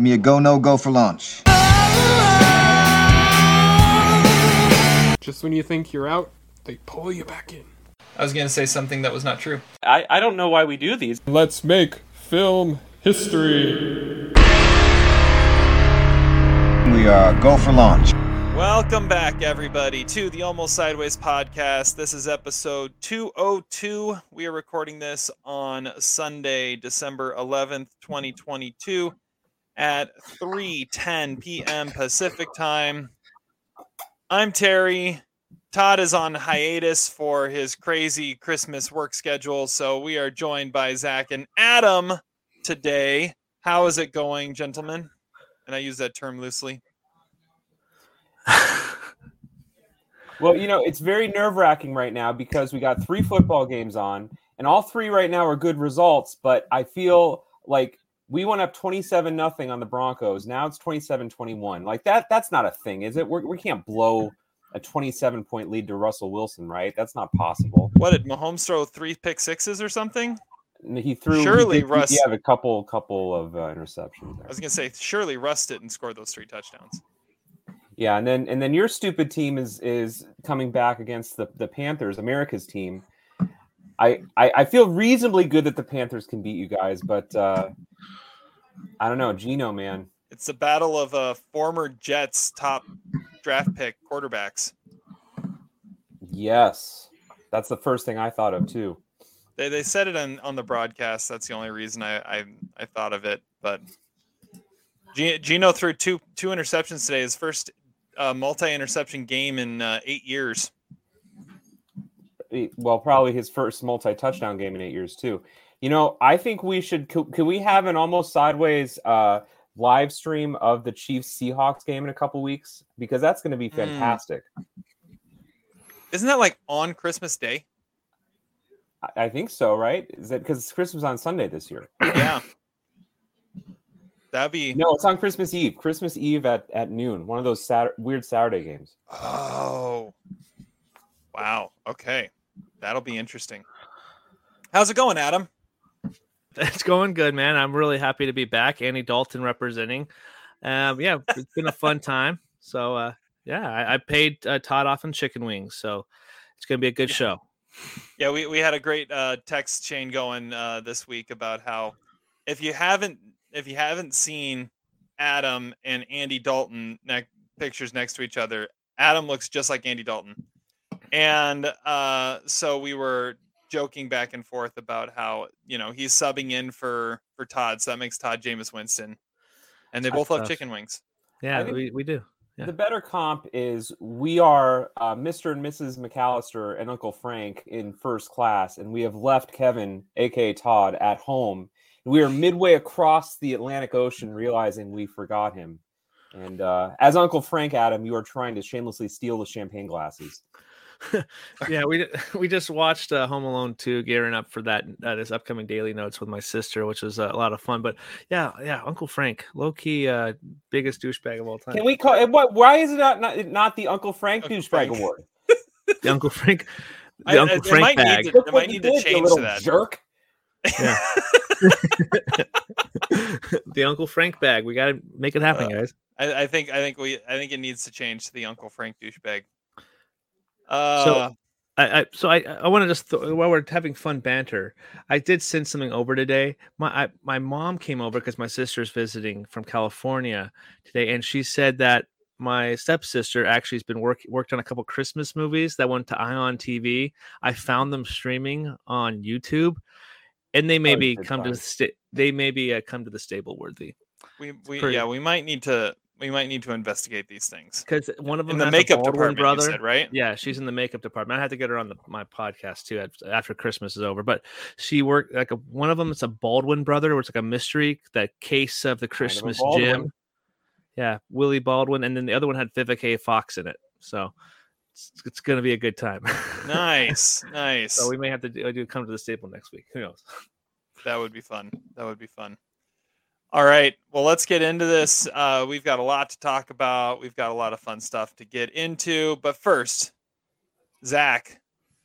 Give me a go, no go for launch. Just when you think you're out, they pull you back in. I was going to say something that was not true. I, I don't know why we do these. Let's make film history. We are go for launch. Welcome back, everybody, to the Almost Sideways podcast. This is episode 202. We are recording this on Sunday, December 11th, 2022, at 3:10 p.m. Pacific time. I'm Terry. Todd is on hiatus for his crazy Christmas work schedule, so we are joined by Zach and Adam today. How is it going, gentlemen? And I use that term loosely. well, you know, it's very nerve wracking right now because we got three football games on, and all three right now are good results. But I feel like we went up 27 nothing on the Broncos. Now it's 27 21. Like that, that's not a thing, is it? We're, we can not blow a 27 point lead to Russell Wilson, right? That's not possible. What did Mahomes throw three pick sixes or something? He threw surely he did, Russ. He had a couple couple of uh, interceptions. There. I was gonna say surely Russ didn't score those three touchdowns. Yeah, and then and then your stupid team is is coming back against the the Panthers, America's team. I, I, I feel reasonably good that the Panthers can beat you guys, but uh, I don't know, Geno, man. It's the battle of uh, former Jets top draft pick quarterbacks. Yes, that's the first thing I thought of too. They, they said it on, on the broadcast. That's the only reason I, I, I thought of it. But Geno threw two two interceptions today. His first uh, multi interception game in uh, eight years. Well, probably his first multi touchdown game in eight years too. You know, I think we should. Can, can we have an almost sideways uh, live stream of the Chiefs Seahawks game in a couple weeks because that's going to be hmm. fantastic. Mm. Isn't that like on Christmas Day? I, I think so, right? Is it because Christmas on Sunday this year? Yeah. That'd be no. It's on Christmas Eve. Christmas Eve at, at noon. One of those Saturday, weird Saturday games. Oh, wow. Okay, that'll be interesting. How's it going, Adam? It's going good, man. I'm really happy to be back. Andy Dalton representing. Um, yeah, it's been a fun time. So, uh, yeah, I, I paid uh, Todd off in chicken wings, so it's gonna be a good show. Yeah, we, we had a great uh, text chain going uh, this week about how if you haven't if you haven't seen Adam and Andy Dalton ne- pictures next to each other, Adam looks just like Andy Dalton. And uh, so we were joking back and forth about how, you know, he's subbing in for for Todd. So that makes Todd Jameis Winston. And they both That's love chicken wings. Yeah, we, we do. Yeah. The better comp is we are uh, Mr. and Mrs. McAllister and Uncle Frank in first class, and we have left Kevin, aka Todd, at home we are midway across the Atlantic Ocean, realizing we forgot him. And uh, as Uncle Frank Adam, you are trying to shamelessly steal the champagne glasses. yeah, we we just watched uh, Home Alone 2, gearing up for that uh, this upcoming daily notes with my sister, which was uh, a lot of fun. But yeah, yeah, Uncle Frank, low key, uh, biggest douchebag of all time. Can we call it? What? Why is it not not, not the Uncle Frank Uncle douchebag Frank. award? the Uncle Frank, the I, Uncle I, Frank bag. Need to, might need to change to that. Jerk. Yeah. the Uncle Frank bag. We got to make it happen, uh, guys. I, I, think I think we I think it needs to change to the Uncle Frank douchebag. Uh, so I, I so I I want to just th- while we're having fun banter, I did send something over today. My I, my mom came over because my sister's visiting from California today, and she said that my stepsister actually has been work worked on a couple Christmas movies that went to Ion TV. I found them streaming on YouTube and they maybe come to the sta- they maybe uh, come to the stable worthy. We we pretty... yeah we might need to we might need to investigate these things because one of them in the makeup department brother said, right yeah she's in the makeup department i had to get her on the, my podcast too after christmas is over but she worked like a, one of them it's a baldwin brother where it's like a mystery that case of the christmas kind of gym yeah willie baldwin and then the other one had vivica fox in it so it's, it's going to be a good time. nice, nice. So we may have to do, do come to the staple next week. Who knows? That would be fun. That would be fun. All right. Well, let's get into this. Uh, we've got a lot to talk about. We've got a lot of fun stuff to get into. But first, Zach,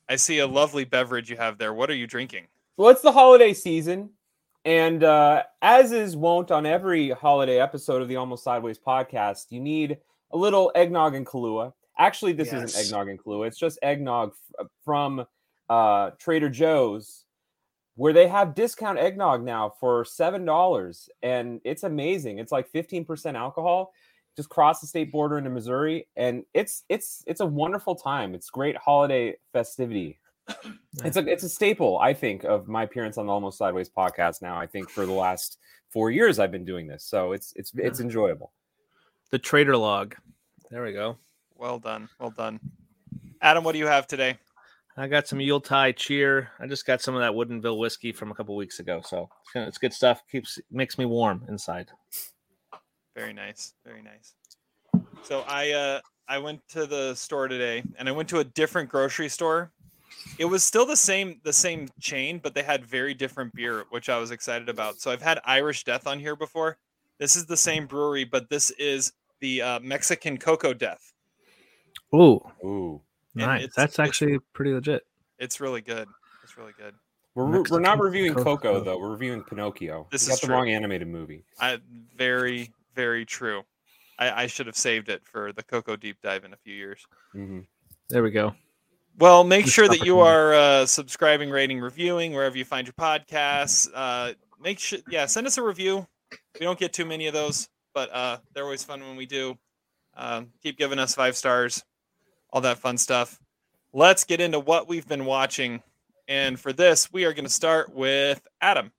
I see a lovely beverage you have there. What are you drinking? Well, it's the holiday season, And uh, as is wont on every holiday episode of the Almost Sideways podcast, you need a little eggnog and Kahlua. Actually, this Yes. isn't eggnog and Kahlua. It's just eggnog f- from uh, Trader Joe's, where they have discount eggnog now for seven dollars, and it's amazing. It's like fifteen percent alcohol. Just cross the state border into Missouri, and it's it's it's a wonderful time. It's great holiday festivity. It's a it's a staple, I think, of my appearance on the Almost Sideways podcast. Now, I think for the last four years I've been doing this, so it's it's it's enjoyable. The trader log. There we go. Well done. Well done. Adam, what do you have today? I got some Yuletide cheer. I just got some of that Woodinville whiskey from a couple weeks ago, so it's, kinda- it's good stuff. Keeps makes me warm inside. Very nice. Very nice. So I uh I went to the store today and I went to a different grocery store. It was still the same the same chain, but they had very different beer, which I was excited about. So I've had Irish Death on here before. This is the same brewery, but this is the uh, Mexican Cocoa Death. Ooh, Ooh, And nice. That's actually pretty legit. It's really good. It's really good. we're we're we're not reviewing Cocoa. Coco though. We're reviewing Pinocchio. This We is got the true. wrong animated movie. I very very true. I, I should have saved it for the Coco deep dive in a few years. hmm There we go. Well, make sure that you are uh, subscribing, rating, reviewing wherever you find your podcasts. Uh, make sure, yeah, send us a review. We don't get too many of those, but uh, they're always fun when we do. Um, keep giving us five stars, all that fun stuff. Let's get into what we've been watching. And for this, we are going to start with Adam.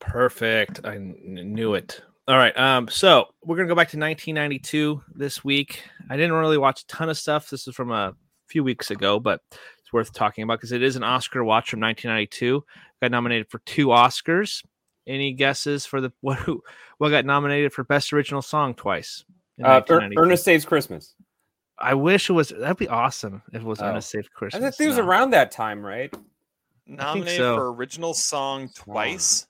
Perfect. I knew it. All right. Um, so we're gonna go back to 1992 this week. I didn't really watch a ton of stuff. This is from a few weeks ago, but it's worth talking about because it is an Oscar watch from 1992. Got nominated for two Oscars. Any guesses for the what? Who, what got nominated for Best Original Song twice? in Uh, Er- Ernest Saves Christmas. I wish it was. That'd be awesome if it was Oh. Ernest Saves I Christmas. think it was No. around that time, right? Nominated so. for original song twice.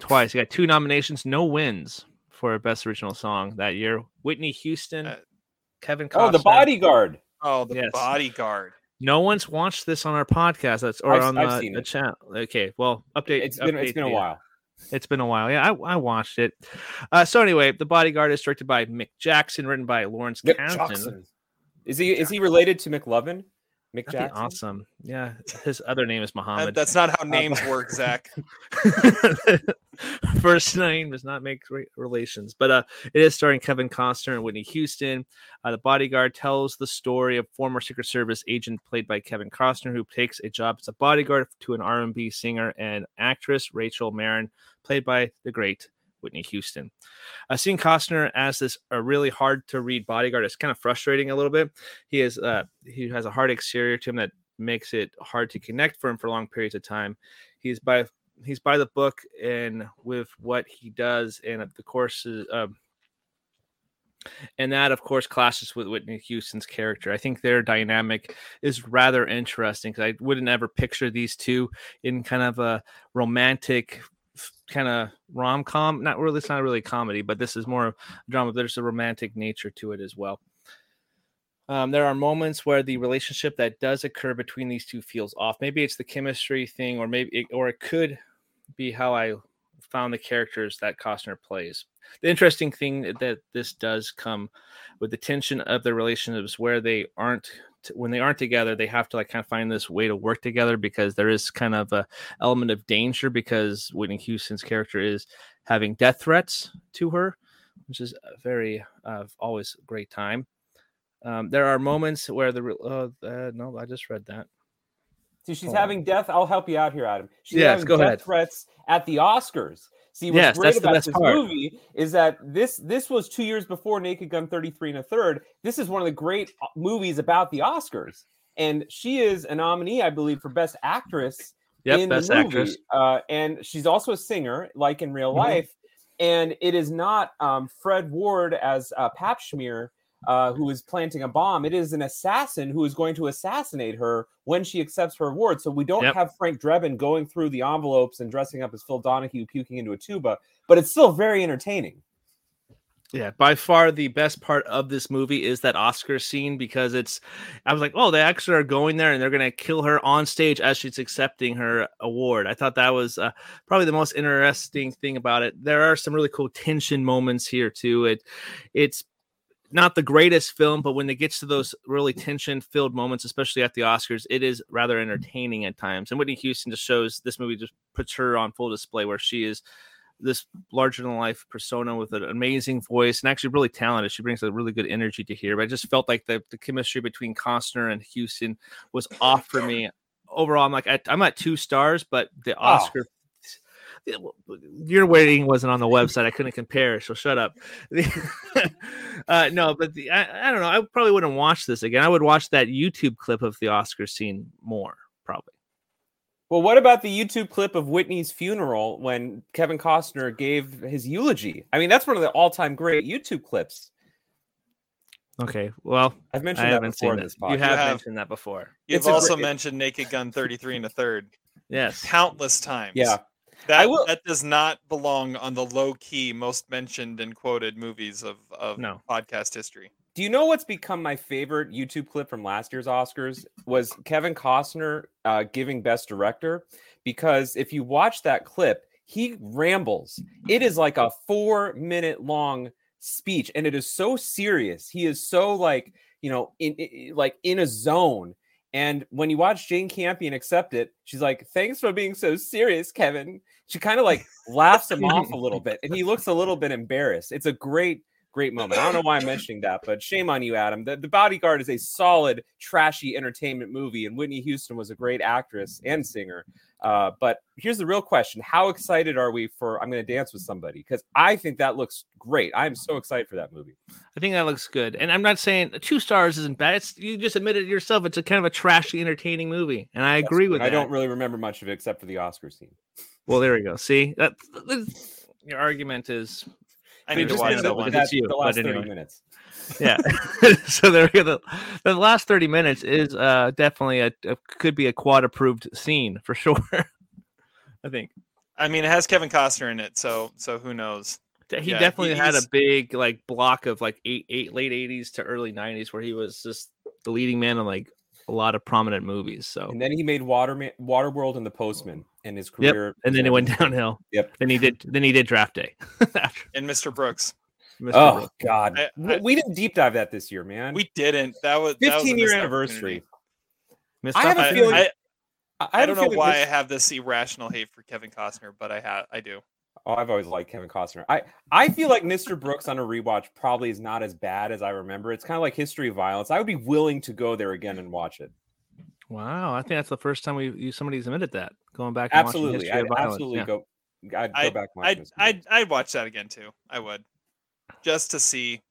twice. You got two nominations, no wins for Best Original Song that year. Whitney Houston, Uh, Kevin Costner. Oh, the bodyguard. Oh, the Yes. bodyguard. No one's watched this on our podcast. That's or I've- on I've the, seen the channel. Okay, well, update. It's been it's update been a while. It's been a while. Yeah, I, I watched it. Uh, so anyway, the bodyguard is directed by Mick Jackson, written by Lawrence Mick Kasdan. Jackson. Is he is he related to McLovin? Mick That'd be Jackson. awesome. Yeah, his other name is That- Muhammad. that's not how names work, Zach. First name does not make re- relations, but uh, it is starring Kevin Costner and Whitney Houston. Uh, the bodyguard tells the story of former Secret Service agent played by Kevin Costner, who takes a job as a bodyguard to an R&B singer and actress Rachel Marron, played by the great Whitney Houston. Uh, seeing Costner as this a really hard to read bodyguard is kind of frustrating a little bit. He is uh, he has a hard exterior to him that makes it hard to connect for him for long periods of time. He's by he's by the book and with what he does and the courses um, and that of course clashes with Whitney Houston's character. I think their dynamic is rather interesting because I wouldn't ever picture these two in kind of a romantic kind of rom-com not really it's not really comedy but this is more drama there's a romantic nature to it as well um, there are moments where the relationship that does occur between these two feels off. Maybe it's the chemistry thing, or maybe, it, or it could be how I found the characters that Costner plays. The interesting thing that this does come with the tension of the relationships, where they aren't when they aren't together, they have to like kind of find this way to work together because there is kind of a element of danger because Whitney Houston's character is having death threats to her, which is a very uh, always great time. Um, there are moments where the uh, uh, no, I just read that. See, she's Hold on. having death. I'll help you out here, Adam. She's Yes, having go death ahead. threats at the Oscars. See, what's Yes, great about this part. movie is that this this was two years before Naked Gun 33 and a third. This is one of the great uh, movies about the Oscars. And she is a nominee, I believe, for Best Actress Yep, in best the movie. actress. Uh, and she's also a singer, like in real Mhm. life. And it is not um, Fred Ward as uh, Pap Schmear uh, who is planting a bomb. It is an assassin who is going to assassinate her when she accepts her award. So we don't Yep. have Frank Drebin going through the envelopes and dressing up as Phil Donahue puking into a tuba, but it's still very entertaining. Yeah, by far the best part of this movie is that Oscar scene because it's. I was like, oh, they actually are going there and they're gonna kill her on stage as she's accepting her award. I thought that was uh, probably the most interesting thing about it. There are some really cool tension moments here too. It, it's not the greatest film, but when it gets to those really tension filled moments, especially at the Oscars, it is rather mm. entertaining at times. And Whitney Houston just shows this movie just puts her on full display where she is this larger than life persona with an amazing voice and actually really talented. She brings a really good energy to here. But I just felt like the, the chemistry between Costner and Houston was off for me. Overall, I'm like at, I'm at two stars, but the oh. Oscar. Your rating wasn't on the website. I couldn't compare, so shut up. uh, no, but the, I, I don't know. I probably wouldn't watch this again. I would watch that YouTube clip of the Oscar scene more, probably. Well, what about the YouTube clip of Whitney's funeral when Kevin Costner gave his eulogy? I mean, that's one of the all-time great YouTube clips. Okay, well, I've mentioned I that haven't before seen in it. this You podcast. have have. mentioned that before. You've It's also great- mentioned Naked Gun 33 and a third Yes. countless times. Yeah. That, I will- that does not belong on the low key most mentioned and quoted movies of, of No. podcast history. Do you know what's become my favorite YouTube clip from last year's Oscars? Was Kevin Costner uh, giving Best Director? Because if you watch that clip, he rambles. It is like a four minute long speech, and it is so serious. He is so like you know in, in like in a zone. And when you watch Jane Campion accept it, she's like, "Thanks for being so serious, Kevin." She kind of like laughs him off a little bit, and he looks a little bit embarrassed. It's a great great moment. I don't know why I'm mentioning that, but shame on you, Adam. The, the Bodyguard is a solid, trashy entertainment movie, and Whitney Houston was a great actress and singer. Uh, but here's the real question: How excited are we for "I'm Going to Dance with Somebody"? Because I think that looks great. I am so excited for that movie. I think that looks good. And I'm not saying two stars isn't bad. It's, you just admitted it yourself. It's a kind of a trashy, entertaining movie. And I agree with I that. don't really remember much of it except for the Oscar scene. Well, there we go. See, that, that- your argument is I We need to just watch ended that one. it. it's you, the last but 30 minutes. yeah. so there we go. The, the last 30 minutes is uh definitely a, a could be a quad approved scene for sure. I think I mean, it has Kevin Costner in it, so so who knows? he Yeah, definitely he- had a big like block of like eight, eight late 80s to early 90s where he was just the leading man in like a lot of prominent movies. So And then he made Waterman, Waterworld and The Postman, and his Yep, career. and then it went downhill. Yep. Then he did. Then he did draft day. And Mr. Brooks. Mr. Oh Brooks. God, I- W- I- we didn't deep dive that this year, man. We didn't. That was that was 15 year anniversary. I have a I, opportunity. feeling- I, I, I have don't know feeling why this- I have this irrational hate for Kevin Costner, but I have I do. Oh, I've always liked Kevin Costner. I I feel like Mr. Brooks on a rewatch probably is not as bad as I remember. It's kind of like History of Violence. I would be willing to go there again and watch it. Wow, I think that's the first time we you somebody's admitted that. Going back, and Absolutely, I'd absolutely yeah. go. I'd go I back. And watch I'd, I'd I'd watch that again too. I would, just to see,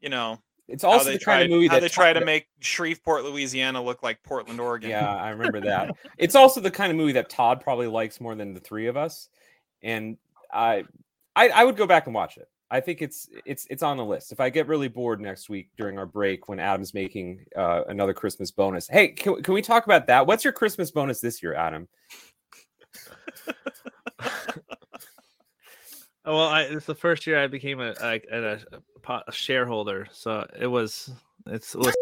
you know, It's how also they the try kind of movie how that they try to make Shreveport, Louisiana, look like Portland, Oregon. Yeah, I remember that. it's also the kind of movie that Todd probably likes more than the three of us, and I, I, I would go back and watch it. I think it's it's it's on the list. If I get really bored next week during our break when Adam's making uh, another Christmas bonus, hey, can, can we talk about that? What's your Christmas bonus this year, Adam? Oh, Well, I, it's the first year I became a a, a, a, po- a shareholder, so it was it's it was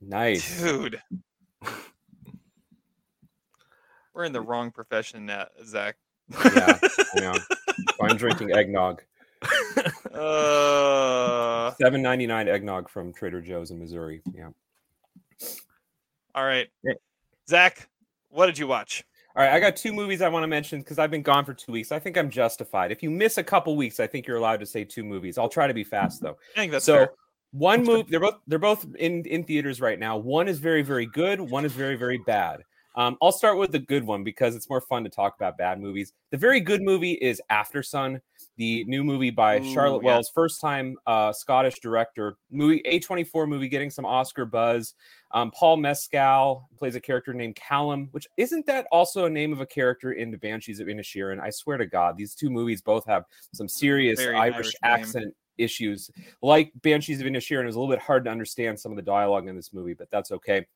Nice. Dude. We're in the wrong profession now, Zach. Yeah, know. I'm drinking eggnog. Uh, Seven ninety nine eggnog from Trader Joe's in Missouri. Yeah. all right. Yeah. Zach, what did you watch? All right, I got two movies I want to mention because I've been gone for two weeks. I think I'm justified. If you miss a couple weeks, I think you're allowed to say two movies. I'll try to be fast though. I think that's so fair. one movie, they're both they're both in in theaters right now. One is very very good. One is very very bad. Um, I'll start with the good one because it's more fun to talk about bad movies. The very good movie is Aftersun, the new movie by Ooh, Charlotte yeah. Wells, first time uh, Scottish director. Movie A24 movie getting some Oscar buzz. Um, Paul Mescal plays a character named Callum, which isn't that also a name of a character in the Banshees of Inisherin? I swear to God, these two movies both have some serious Irish, Irish accent issues. Like Banshees of Inisherin, it was a little bit hard to understand some of the dialogue in this movie, but that's okay.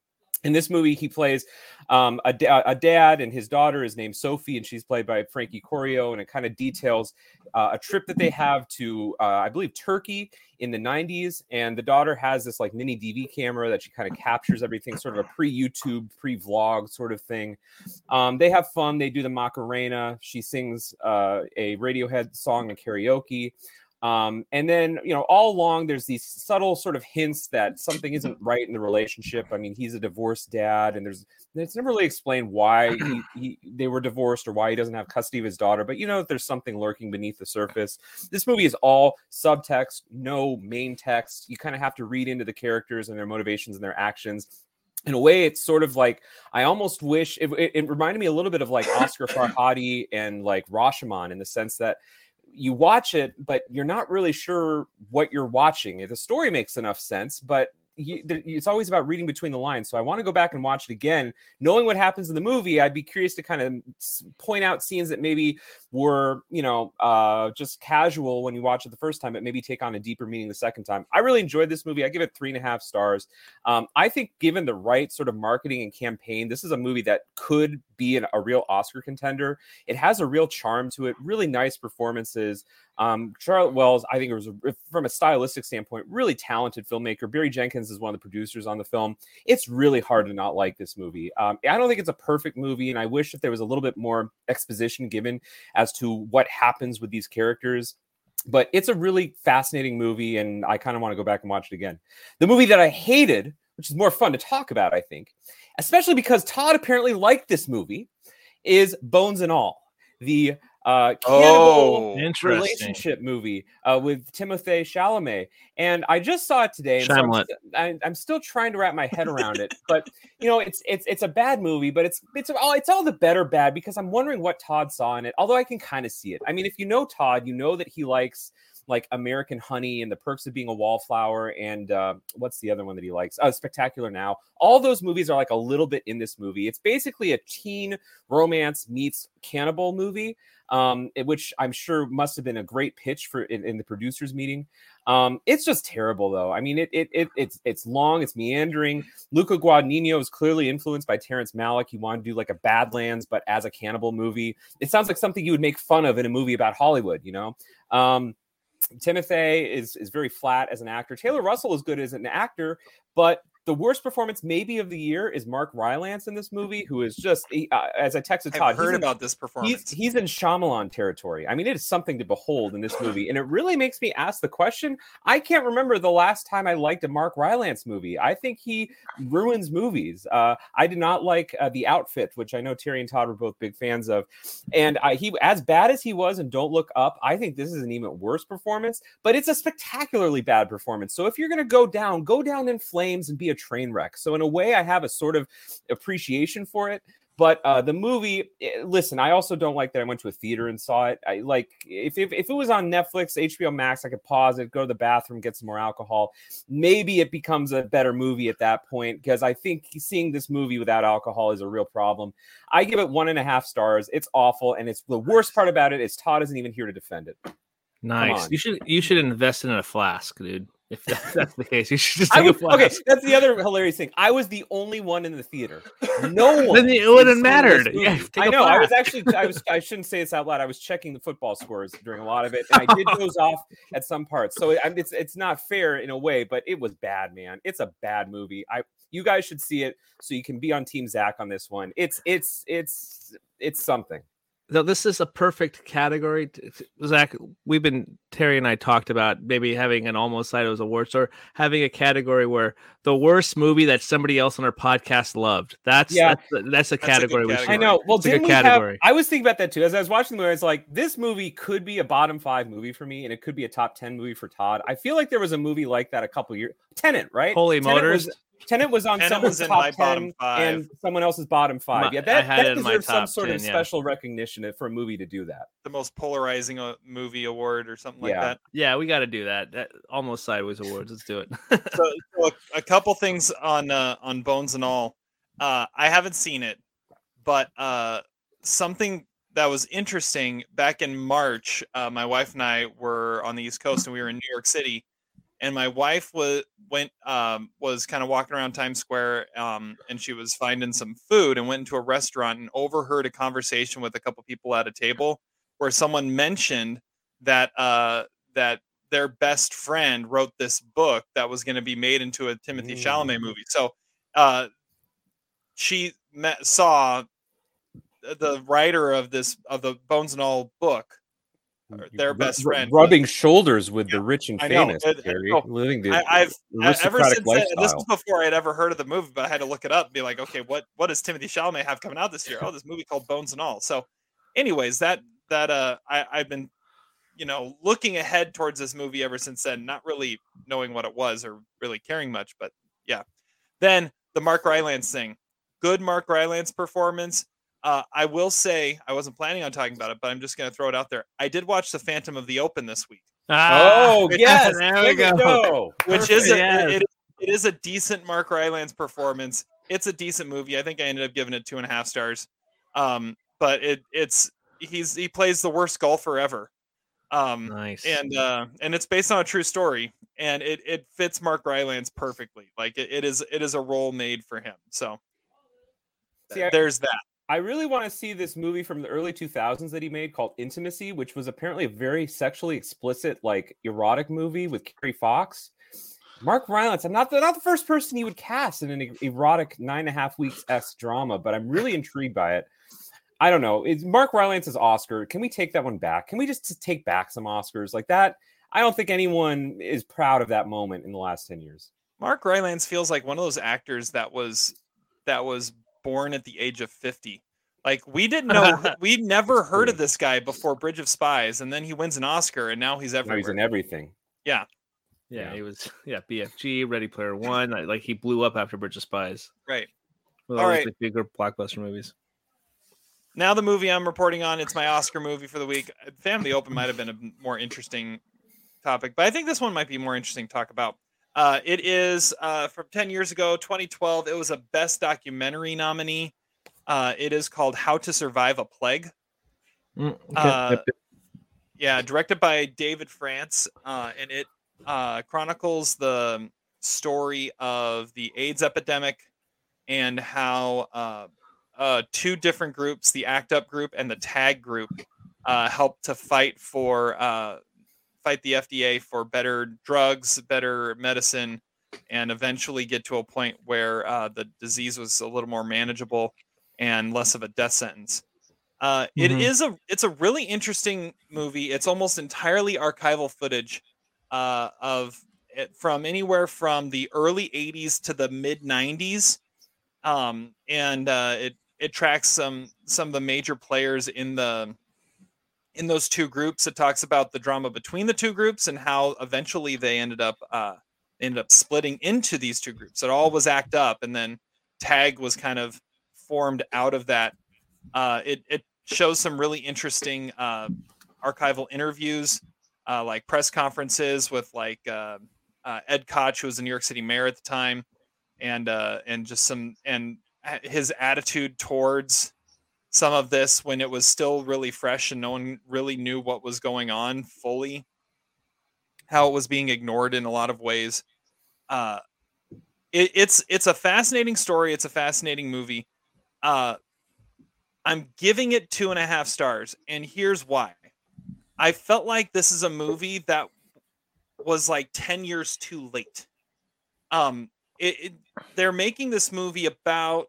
In this movie, he plays um, a, da- a dad, and his daughter is named Sophie, and she's played by Frankie Corio. And it kind of details uh, a trip that they have to, uh, I believe, Turkey in the 90s. And the daughter has this like mini DV camera that she kind of captures everything, sort of a pre YouTube, pre vlog sort of thing. Um, they have fun. They do the Macarena. She sings uh, a Radiohead song in karaoke. Um, and then, you know, all along there's these subtle sort of hints that something isn't right in the relationship. I mean, he's a divorced dad, and there's it's never really explained why he, he, they were divorced or why he doesn't have custody of his daughter. But you know that there's something lurking beneath the surface. This movie is all subtext, no main text. You kind of have to read into the characters and their motivations and their actions in a way, it's sort of like I almost wish it, it, it reminded me a little bit of like Asghar Farhadi and like Rashomon in the sense that you watch it, but you're not really sure what you're watching. The story makes enough sense, but it's always about reading between the lines. So I want to go back and watch it again, knowing what happens in the movie. I'd be curious to kind of point out scenes that maybe were, you know, uh, just casual when you watch it the first time, but maybe take on a deeper meaning the second time. I really enjoyed this movie. I give it three and a half stars. Um, I think, given the right sort of marketing and campaign, this is a movie that could be an, a real Oscar contender. It has a real charm to it, really nice performances. Um, Charlotte Wells, I think it was a, from a stylistic standpoint, really talented filmmaker. Barry Jenkins is one of the producers on the film. It's really hard to not like this movie. Um, I don't think it's a perfect movie, and I wish that there was a little bit more exposition given as to what happens with these characters. But it's a really fascinating movie, and I kind of want to go back and watch it again. The movie that I hated, which is more fun to talk about, I think, especially because Todd apparently liked this movie, is Bones and All, the uh, cannibal Oh, relationship movie uh, with Timothée Chalamet, and I just saw it today. And so I'm, st- I, I'm still trying to wrap my head around it, but you know, it's it's it's a bad movie, but it's it's all it's all the better bad because I'm wondering what Todd saw in it. Although I can kind of see it. I mean, if you know Todd, you know that he likes like American Honey and The Perks of Being a Wallflower and uh, what's the other one that he likes? Oh, Spectacular Now. All those movies are like a little bit in this movie. It's basically a teen romance meets cannibal movie, um, which I'm sure must have been a great pitch for in, in the producers meeting. Um, it's just terrible though. I mean, it, it it it's it's long, it's meandering. Luca Guadagnino is clearly influenced by Terrence Malick. He wanted to do like a Badlands, but as a cannibal movie. It sounds like something you would make fun of in a movie about Hollywood, you know. Um, Timothée is is very flat as an actor. Taylor Russell is good as an actor, but the worst performance maybe of the year is Mark Rylance in this movie, who is just he, uh, as I texted Todd. I've he's heard in- about this He's performance. he's in Shyamalan territory. I mean, it is something to behold in this movie, and it really makes me ask the question. I can't remember the last time I liked a Mark Rylance movie. I think he ruins movies. Uh, I did not like uh, the outfit, which I know Terry and Todd were both big fans of, and I, he as bad as he was in Don't Look Up. I think this is an even worse performance, but it's a spectacularly bad performance. So if you're gonna go down, go down in flames and be a train wreck. So in a way, I have a sort of appreciation for it. But uh, the movie, eh, listen, I also don't like that I went to a theater and saw it. I like if, if if it was on Netflix, HBO Max, I could pause it, go to the bathroom, get some more alcohol. Maybe it becomes a better movie at that point because I think seeing this movie without alcohol is a real problem. I give it one and a half stars. It's awful, and it's the worst part about it is Todd isn't even here to defend it. Nice. You should you should invest in a flask, dude. If that, that's the case, you should just take a was, okay, that's the other hilarious thing. I was the only one in the theater. No one. Then it wouldn't mattered. Yeah, I a know. I was actually. I was. I shouldn't say this out loud. I was checking the football scores during a lot of it, and I did those off at some parts. So it, it's it's not fair in a way, but it was bad, man. It's a bad movie. I you guys should see it so you can be on Team Zach on this one. It's it's it's it's something. Though this is a perfect category. t- t- Zach, we've been Terry and I talked about maybe having an almost side as awards or having a category where the worst movie that somebody else on our podcast loved. That's Yeah. that's, a- that's a a category we should. category. I know. Well, It's a good didn't we have? I was thinking about that too. As I was watching the movie, I was like, this movie could be a bottom five movie for me, and it could be a top ten movie for Todd. I feel like there was a movie like that a couple years. Tenet, right? Holy Tenet Motors. Was, Tenet was on Tenet someone's was in top my ten bottom five. and someone else's bottom five. My- yeah, I that, had that it in my deserves some top sort of 10, yeah. special recognition for a movie to do that. the most polarizing uh, movie award or something like that. Yeah, we got to do that. that. Almost sideways awards. Let's do it. so, so a, a couple things on uh, on Bones and All. Uh, I haven't seen it, but uh, something that was interesting back in March. Uh, my wife and I were on the East Coast, and we were in New York City, and my wife was went um, was kind of walking around Times Square, um, and she was finding some food and went into a restaurant and overheard a conversation with a couple people at a table where someone mentioned that uh, that their best friend wrote this book that was going to be made into a Timothée Chalamet movie. So uh, she met, saw the writer of this of the Bones and All book, their best friend, rubbing shoulders with the rich and famous I know. famous, It- it- Gary, no, living the I, I- ever aristocratic since then, this lifestyle. was before I'd ever heard of the movie, but I had to look it up and be like, okay, what what does Timothée Chalamet have coming out this year? Oh, this movie called Bones and All. So, anyways, that that uh, I I've been, you know, looking ahead towards this movie ever since then, not really knowing what it was or really caring much, but yeah. Then the Mark Rylance thing, good Mark Rylance performance. Uh, I will say I wasn't planning on talking about it, but I'm just going to throw it out there. I did watch the Phantom of the Open this week Oh Which- yes, there we go. go. which is a, Yes. it, it is a decent Mark Rylance performance. It's a decent movie. I think I ended up giving it two and a half stars. Um, but it it's he's he plays the worst golfer ever. Um, Nice. and uh, and it's based on a true story, and it it fits Mark Rylance perfectly. Like it, it is it is a role made for him. So See, I- there's that. I really want to see this movie from the early 2000s that he made called Intimacy, which was apparently a very sexually explicit, like erotic movie with Kerry Fox. Mark Rylance, I'm not the, not the first person he would cast in an erotic nine and a half weeks s drama, but I'm really intrigued by it. I don't know. It's Mark Rylance's Oscar. Can we take that one back? Can we just take back some Oscars like that? I don't think anyone is proud of that moment in the last 10 years. Mark Rylance feels like one of those actors that was that was born at the age of 50. Like we didn't know we never heard of this guy before Bridge of Spies and then he wins an Oscar and now he's Now everywhere. he's in everything. yeah, yeah. he was yeah, BFG, Ready Player One. like- Like he blew up after Bridge of Spies. right. With All all those, right. like, bigger blockbuster movies. Now the movie I'm reporting on, it's my Oscar movie for the week. Family Open might have been a more interesting topic, but I think this one might be more interesting to talk about. Uh, it is uh, from 10 years ago, 2012. It was a Best Documentary nominee. Uh, it is called How to Survive a Plague. Mm, okay. Uh. Yeah, directed by David France, uh, and it uh, chronicles the story of the AIDS epidemic and how uh, uh, two different groups, the ACT UP group and the TAG group, uh, helped to fight for uh, fight the FDA for better drugs, better medicine, and eventually get to a point where uh, the disease was a little more manageable and less of a death sentence. Uh, it Mhm. is a it's a really interesting movie. It's almost entirely archival footage uh, of it from anywhere from the early 80s to the mid 90s, um, and uh, it it tracks some some of the major players in the in those two groups. It talks about the drama between the two groups and how eventually they ended up uh, ended up splitting into these two groups. It all was act up, and then tag was kind of formed out of that. Uh, it it shows some really interesting uh, archival interviews, uh, like press conferences with like uh, uh, Ed Koch, who was the New York City mayor at the time, and uh, and just some and his attitude towards some of this when it was still really fresh and no one really knew what was going on fully, how it was being ignored in a lot of ways. Uh, it, it's it's a fascinating story. It's a fascinating movie. Uh, I'm giving it two and a half stars, and here's why. I felt like this is a movie that was like 10 years too late. Um, it, it they're making this movie about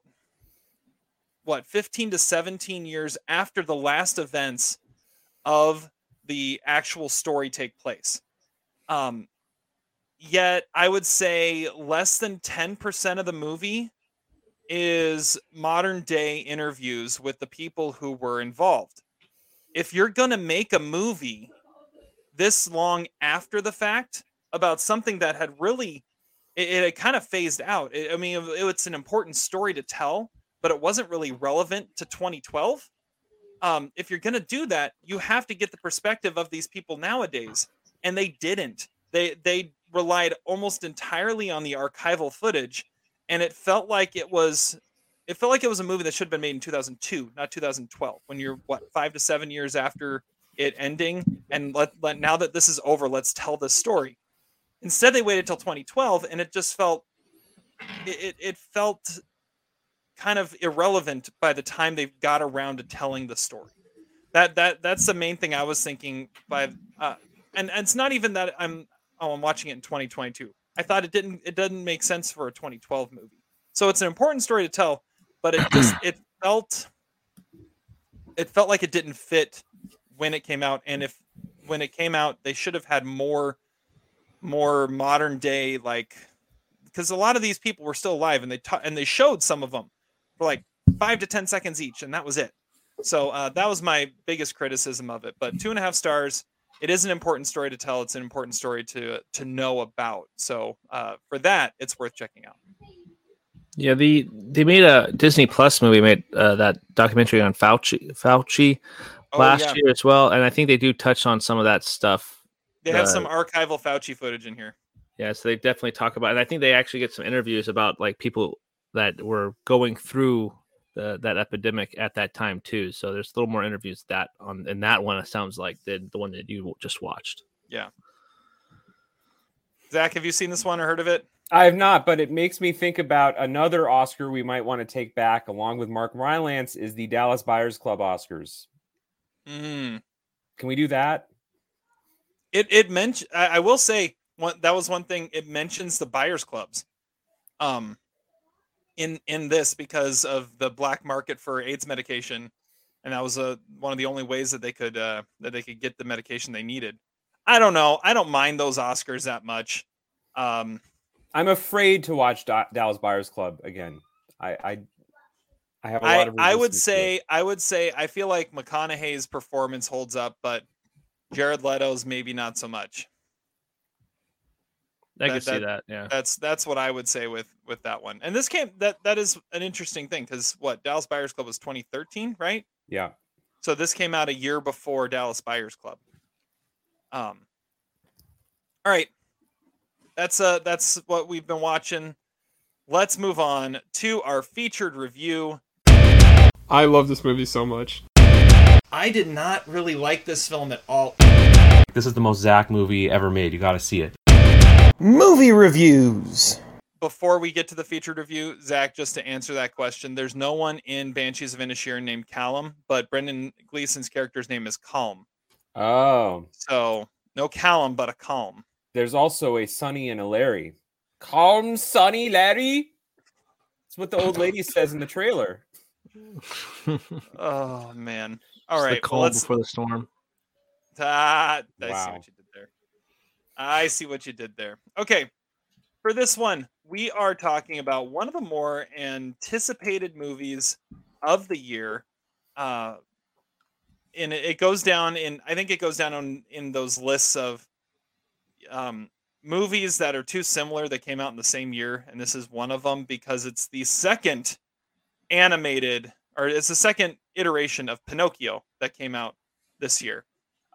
what 15 to 17 years after the last events of the actual story take place. Um, yet I would say less than 10% of the movie is modern day interviews with the people who were involved. If you're going to make a movie this long after the fact about something that had really it, it had kind of phased out. It- I mean, it, it's an important story to tell, but it wasn't really relevant to 2012. Um, if you're going to do that, you have to get the perspective of these people nowadays, and they didn't. They they relied almost entirely on the archival footage, and it felt like it was it felt like it was a movie that should have been made in 2002, not 2012. When you're what five to seven years after it ending, and let, let now that this is over, let's tell this story. Instead, they waited till 2012, and it just felt it, it, it felt kind of irrelevant by the time they've got around to telling the story. That that that's the main thing I was thinking. By uh, and, and it's not even that I'm oh I'm watching it in 2022. I thought it didn't it doesn't make sense for a 2012 movie. So it's an important story to tell, but it just it felt it felt like it didn't fit when it came out and if when it came out they should have had more more modern day like because a lot of these people were still alive and they ta- and they showed some of them for like five to ten seconds each and that was it so uh, that was my biggest criticism of it but two and a half stars it is an important story to tell it's an important story to to know about so uh, for that it's worth checking out Yeah, the they made a Disney Plus movie, made uh, that documentary on Fauci Fauci Oh, last yeah. year as well, and I think they do touch on some of that stuff. they have Uh, some archival fauci footage in here Yeah, so they definitely talk about, and I think they actually get some interviews about like people that were going through the, that epidemic at that time too. So there's a little more interviews that on in that one. It sounds like than the one that you just watched. Yeah. Zach have you seen this one or heard of it I have not, but it makes me think about another Oscar we might want to take back, along with Mark Rylance, is the Dallas Buyers Club Oscars. mm. Can we do that? it it mentioned I, I will say one that was one thing it mentions the buyers clubs um in in this because of the black market for aids medication and that was a one of the only ways that they could uh that they could get the medication they needed i don't know i don't mind those oscars that much um I'm afraid to watch Da- Dallas Buyers Club again. I I, I have a lot I, of. I would resistance to it. say I would say I feel like McConaughey's performance holds up, but Jared Leto's maybe not so much. I That- can see that- that. Yeah, That's that's what I would say with with that one. And this came that that is an interesting thing because what Dallas Buyers Club was 2013, right? yeah. So this came out a year before Dallas Buyers Club. Um. All right, that's uh that's what we've been watching. Let's move on to our featured review. I love this movie so much. I did not really like this film at all. This is the most Zach movie ever made. You got to see it. Movie reviews. Before we get to the featured review, Zach, just to answer that question, there's no one in Banshees of Inisherin named Callum, but Brendan Gleeson's character's name is Calm. Oh, So no Callum, but a Calm. there's also a Sonny and a Larry. Calm, Sonny, Larry. That's what the old lady says in the trailer. Oh man. All It's the calm Well, before the storm. Ah, I see Wow. what you did there. I see what you did there. Okay. For this one, we are talking about one of the more anticipated movies of the year. Uh, and it, goes down in, I think it goes down on, in those lists of um, movies that are too similar that came out in the same year. And this is one of them because it's the second animated, or it's the second iteration of Pinocchio that came out this year.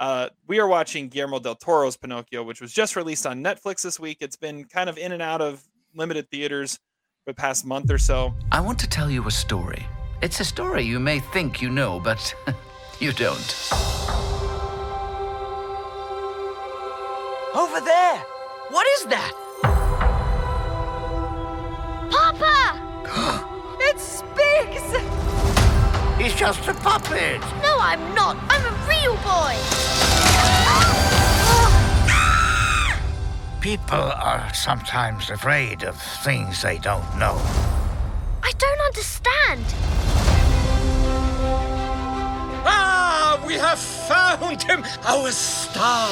Uh, we are watching Guillermo del Toro's Pinocchio, which was just released on Netflix this week. It's been kind of in and out of limited theaters for the past month or so. I want to tell you a story. It's a story you may think you know, but you don't. Over there! What is that? Papa! it speaks! He's just a puppet. No, I'm not. I'm a real boy. People are sometimes afraid of things they don't know. I don't understand. Ah, we have found him! Our star!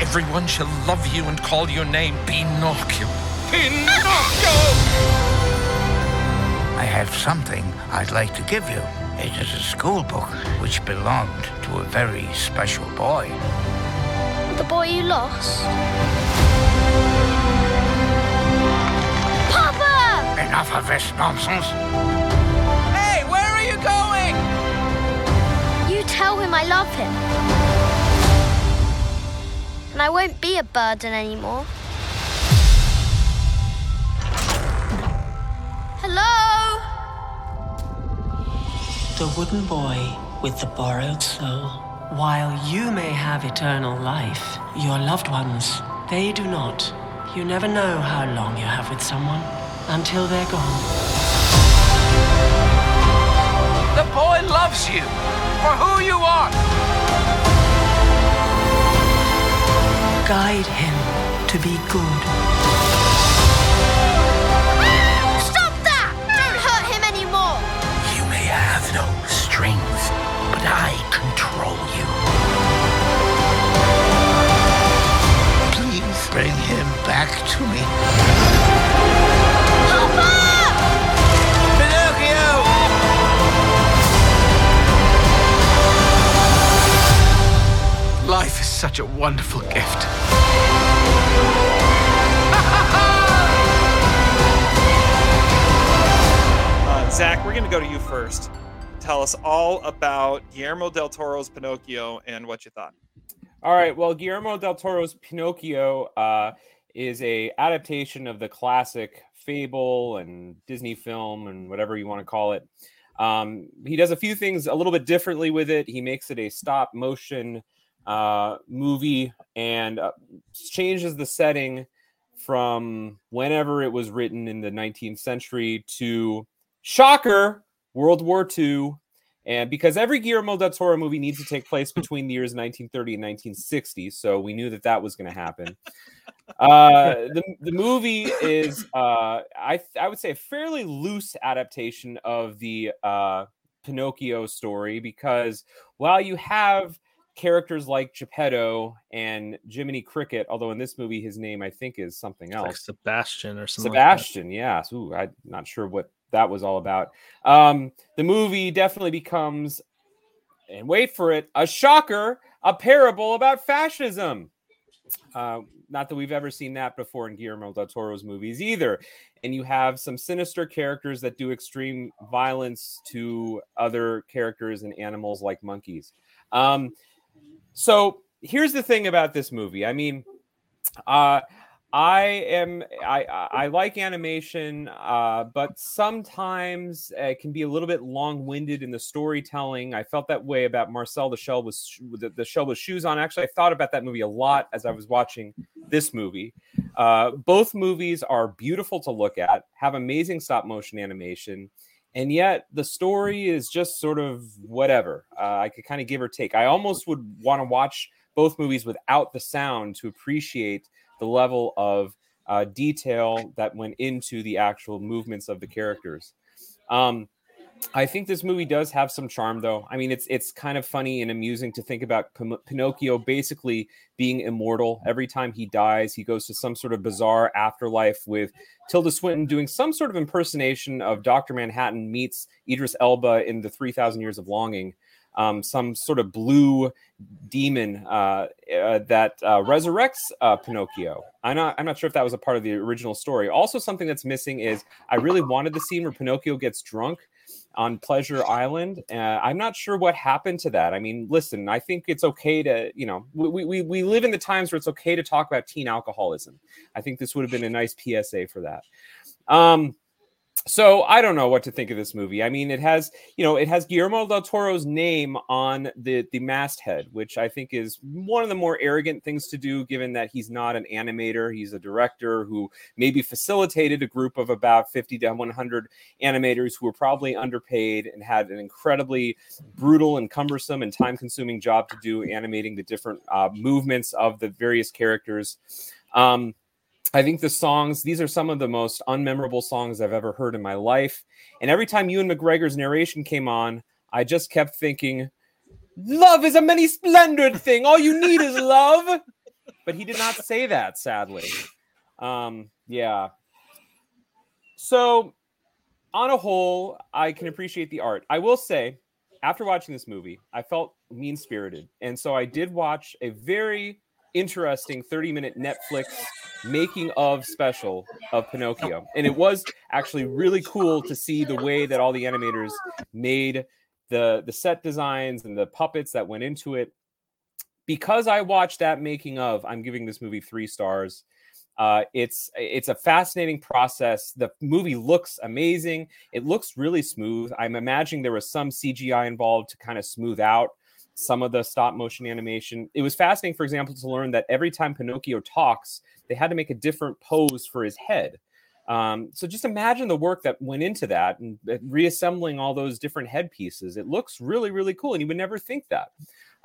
Everyone shall love you and call your name Pinocchio. Pinocchio! I have something I'd like to give you. It is a school book which belonged to a very special boy. The boy you lost. Papa! Enough of this nonsense. Hey, where are you going? You tell him I love him. And I won't be a burden anymore. Hello? The wooden boy with the borrowed soul. While you may have eternal life, your loved ones, They do not. You never know how long you have with someone until they're gone. The boy loves you for who you are. Guide him to be good. To me. Pinocchio. Life is such a wonderful gift. Uh, Zach, we're going to go to you first. Tell us all about Guillermo del Toro's Pinocchio and what you thought. All right. Well, Guillermo del Toro's Pinocchio uh, is a adaptation of the classic fable and Disney film and whatever you want to call it. Um, he does a few things a little bit differently with it. He makes it a stop motion uh, movie and uh, changes the setting from whenever it was written in the 19th century to shocker World War II. And because every Guillermo del Toro movie needs to take place between the years 1930 and 1960, so we knew that that was going to happen. Uh, the, the movie is, uh, I, I would say, a fairly loose adaptation of the uh, Pinocchio story because while you have characters like Geppetto and Jiminy Cricket, although in this movie his name I think is something else. Like Sebastian or something. Sebastian, yes. Ooh, I'm not sure what that was all about. Um, the movie definitely becomes, and wait for it, a shocker, a parable about fascism. Uh, not that we've ever seen that before in Guillermo del Toro's movies either. And you have some sinister characters that do extreme violence to other characters and animals like monkeys. Um, so here's the thing about this movie. I mean, uh, I am I I like animation, uh, but sometimes it can be a little bit long-winded in the storytelling. I felt that way about Marcel the Shell was the, the Shell with Shoes on. Actually, I thought about that movie a lot as I was watching this movie. Uh, both movies are beautiful to look at, have amazing stop-motion animation, and yet the story is just sort of whatever. Uh, I could kind of give or take. I almost would want to watch both movies without the sound to appreciate the level of uh, detail that went into the actual movements of the characters. Um, I think this movie does have some charm, though. I mean, it's it's kind of funny and amusing to think about Pin- Pinocchio basically being immortal. Every time he dies, he goes to some sort of bizarre afterlife with Tilda Swinton doing some sort of impersonation of Doctor Manhattan meets Idris Elba in the Three Thousand Years of Longing. Um, some sort of blue demon uh, uh, that uh, resurrects uh, Pinocchio. I'm not. I'm not sure if that was a part of the original story. Also, something that's missing is I really wanted the scene where Pinocchio gets drunk on Pleasure Island. Uh, I'm not sure what happened to that. I mean, listen, I think it's okay to, you know, we, we, we live in the times where it's okay to talk about teen alcoholism. I think this would have been a nice PSA for that. Um, so I don't know what to think of this movie. I mean, it has, you know, it has Guillermo del Toro's name on the the masthead, which I think is one of the more arrogant things to do, given that he's not an animator. He's a director who maybe facilitated a group of about 50 to 100 animators who were probably underpaid and had an incredibly brutal and cumbersome and time-consuming job to do animating the different uh, movements of the various characters. Um, I think the songs, these are some of the most unmemorable songs I've ever heard in my life. And every time Ewan McGregor's narration came on, I just kept thinking, Love is a many splendid thing. All you need is love. But he did not say that, sadly. Um, yeah. So, on a whole, I can appreciate the art. I will say, after watching this movie, I felt mean spirited. And so I did watch a very interesting 30 minute Netflix making of special of Pinocchio. And it was actually really cool to see the way that all the animators made the the set designs and the puppets that went into it. Because I watched that making of, I'm giving this movie 3 stars. Uh, it's it's a fascinating process. The movie looks amazing. It looks really smooth. I'm imagining there was some CGI involved to kind of smooth out some of the stop motion animation. It was fascinating, for example, to learn that every time Pinocchio talks, they had to make a different pose for his head. Um, so just imagine the work that went into that and uh, reassembling all those different head pieces. It looks really, really cool, and you would never think that.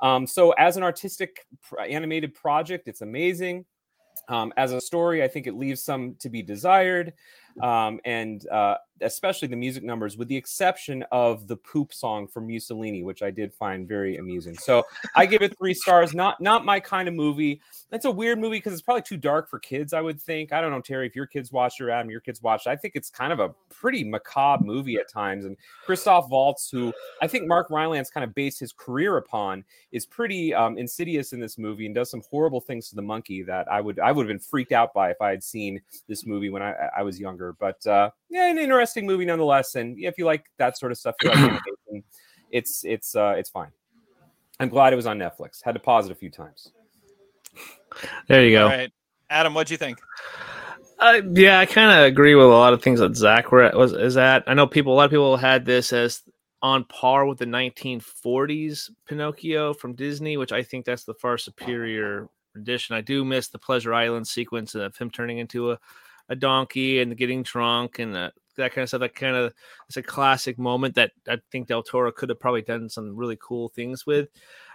Um, so as an artistic animated project, it's amazing. Um, as a story, I think it leaves some to be desired, um, and uh, especially the music numbers, with the exception of the poop song from Mussolini, which I did find very amusing. So I give it three stars. Not not my kind of movie. It's a weird movie because it's probably too dark for kids. I would think. I don't know, Terry, if your kids watch it or Adam, your kids watch it. I think it's kind of a pretty macabre movie at times. And Christoph Waltz, who I think Mark Rylance kind of based his career upon, is pretty um, insidious in this movie and does some horrible things to the monkey that I would I would have been freaked out by if I had seen this movie when I, I was younger. But uh, yeah, an interesting movie nonetheless. And if you like that sort of stuff, you like animation, it's it's uh, it's fine. I'm glad it was on Netflix. Had to pause it a few times. There you go. All right, Adam, what'd you think? Uh, yeah, I kind of agree with a lot of things that Zach were, was is at. I know people, a lot of people had this as on par with the 1940s Pinocchio from Disney, which I think that's the far superior rendition. I do miss the Pleasure Island sequence of him turning into a, a donkey and getting drunk and uh, that kind of stuff. That kind of it's a classic moment that I think Del Toro could have probably done some really cool things with.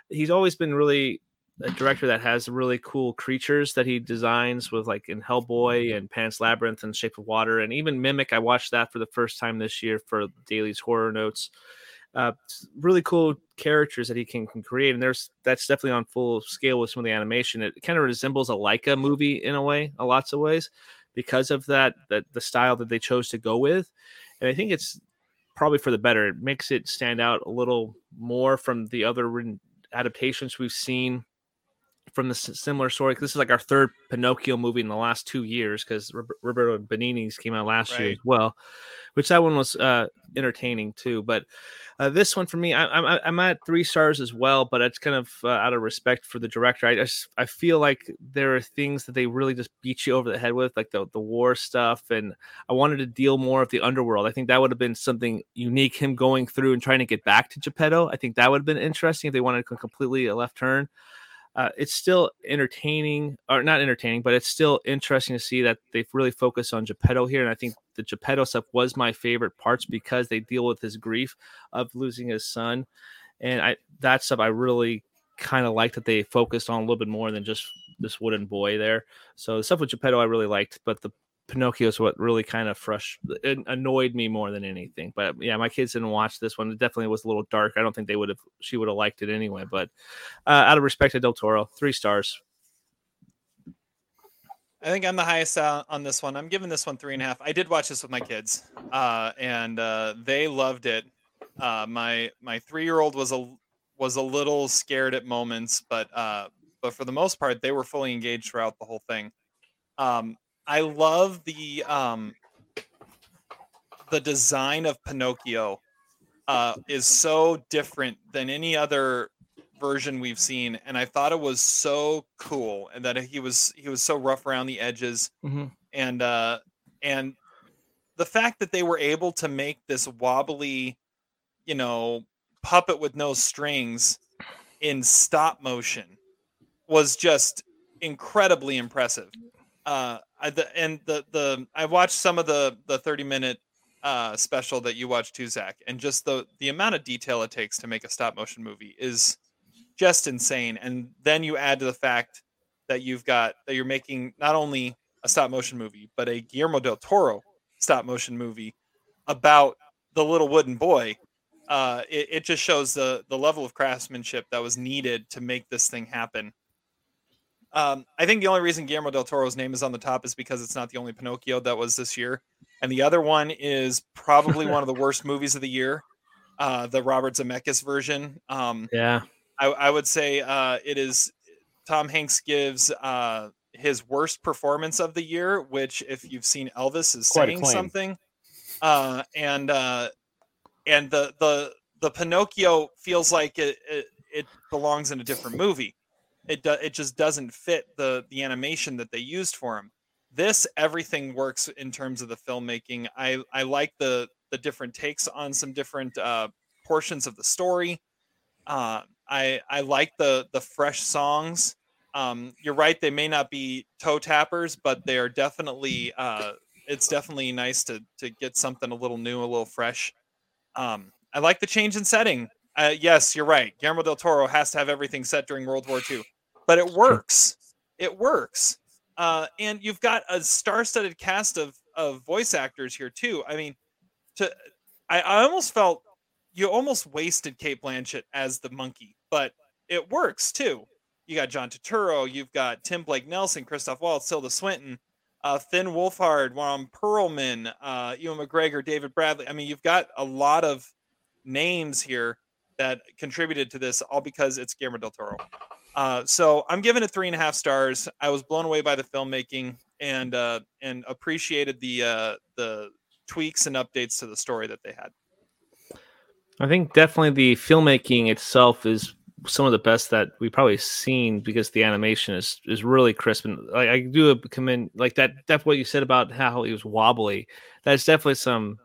He's always been really a director that has really cool creatures that he designs with like in Hellboy and Pan's Labyrinth and Shape of Water and even Mimic. I watched that for the first time this year for Daly's Horror Notes. Uh, really cool characters that he can, can create, and there's that's definitely on full scale with some of the animation. It kind of resembles a Laika movie in a way, a lots of ways, because of that that the style that they chose to go with, and I think it's probably for the better. It makes it stand out a little more from the other adaptations we've seen from the similar story. This is like our third Pinocchio movie in the last two years because Roberto Benigni's came out last right. year as well, which that one was uh, entertaining too. But uh, this one for me, I, am I'm, I'm at three stars as well, but it's kind of uh, out of respect for the director. I just I feel like there are things that they really just beat you over the head with, like the the war stuff, and I wanted to deal more of the underworld. I think that would have been something unique. Him going through and trying to get back to Geppetto. I think that would have been interesting if they wanted to completely a left turn uh, it's still entertaining, or not entertaining, but it's still interesting to see that they've really focused on Geppetto here. And I think the Geppetto stuff was my favorite parts because they deal with his grief of losing his son, and I that stuff I really kind of liked that they focused on a little bit more than just this wooden boy there. So the stuff with Geppetto I really liked, but the Pinocchio is what really kind of fresh annoyed me more than anything. But yeah, my kids didn't watch this one. It definitely was a little dark. I don't think they would have. She would have liked it anyway. But uh, out of respect to Del Toro, three stars. I think I'm the highest uh, on this one. I'm giving this one three and a half. I did watch this with my kids, uh, and uh, they loved it. Uh, my my three year old was a was a little scared at moments, but uh, but for the most part, they were fully engaged throughout the whole thing. Um, I love the um the design of Pinocchio uh is so different than any other version we've seen and I thought it was so cool and that he was he was so rough around the edges mm-hmm. and uh and the fact that they were able to make this wobbly you know puppet with no strings in stop motion was just incredibly impressive uh I, the, and the the I watched some of the the 30 minute uh special that you watched too Zach and just the the amount of detail it takes to make a stop motion movie is just insane and then you add to the fact that you've got that you're making not only a stop motion movie but a Guillermo del Toro stop motion movie about the little wooden boy uh it, it just shows the the level of craftsmanship that was needed to make this thing happen um, I think the only reason Guillermo del Toro's name is on the top is because it's not the only Pinocchio that was this year, and the other one is probably one of the worst movies of the year, uh, the Robert Zemeckis version. Um, yeah, I, I, would say uh, it is. Tom Hanks gives uh, his worst performance of the year, which, if you've seen Elvis, is Quite saying something. Uh, and uh, and the the the Pinocchio feels like it, it it belongs in a different movie it do, it just doesn't fit the the animation that they used for him. This everything works in terms of the filmmaking. I I like the the different takes on some different uh, portions of the story. Uh, I I like the the fresh songs. Um, you're right; they may not be toe tappers, but they are definitely. Uh, it's definitely nice to to get something a little new, a little fresh. Um, I like the change in setting. Uh, yes, you're right. Guillermo del Toro has to have everything set during World War II, but it works. It works. Uh, and you've got a star-studded cast of of voice actors here too. I mean, to I, I almost felt you almost wasted Cate Blanchett as the monkey, but it works too. You got John Turturro, you've got Tim Blake Nelson, Christoph Waltz, Tilda Swinton, uh, Finn Wolfhard, Ron Perlman, uh, Ewan McGregor, David Bradley. I mean, you've got a lot of names here that contributed to this, all because it's Guillermo del Toro. Uh, so I'm giving it three and a half stars. I was blown away by the filmmaking and uh, and appreciated the uh, the tweaks and updates to the story that they had. I think definitely the filmmaking itself is some of the best that we've probably seen because the animation is is really crisp and like I do commend like that. That's what you said about how he was wobbly. That's definitely some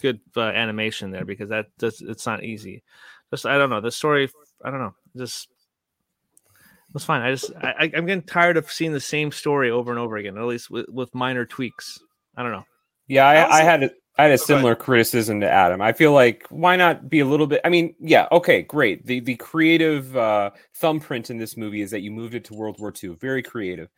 good uh, animation there because that does it's not easy. Just I don't know the story. I don't know. Just it's fine. I just I, I'm getting tired of seeing the same story over and over again. At least with, with minor tweaks. I don't know. Yeah, I, I had a, I had a similar criticism to Adam. I feel like why not be a little bit? I mean, yeah, okay, great. The the creative uh, thumbprint in this movie is that you moved it to World War II. Very creative.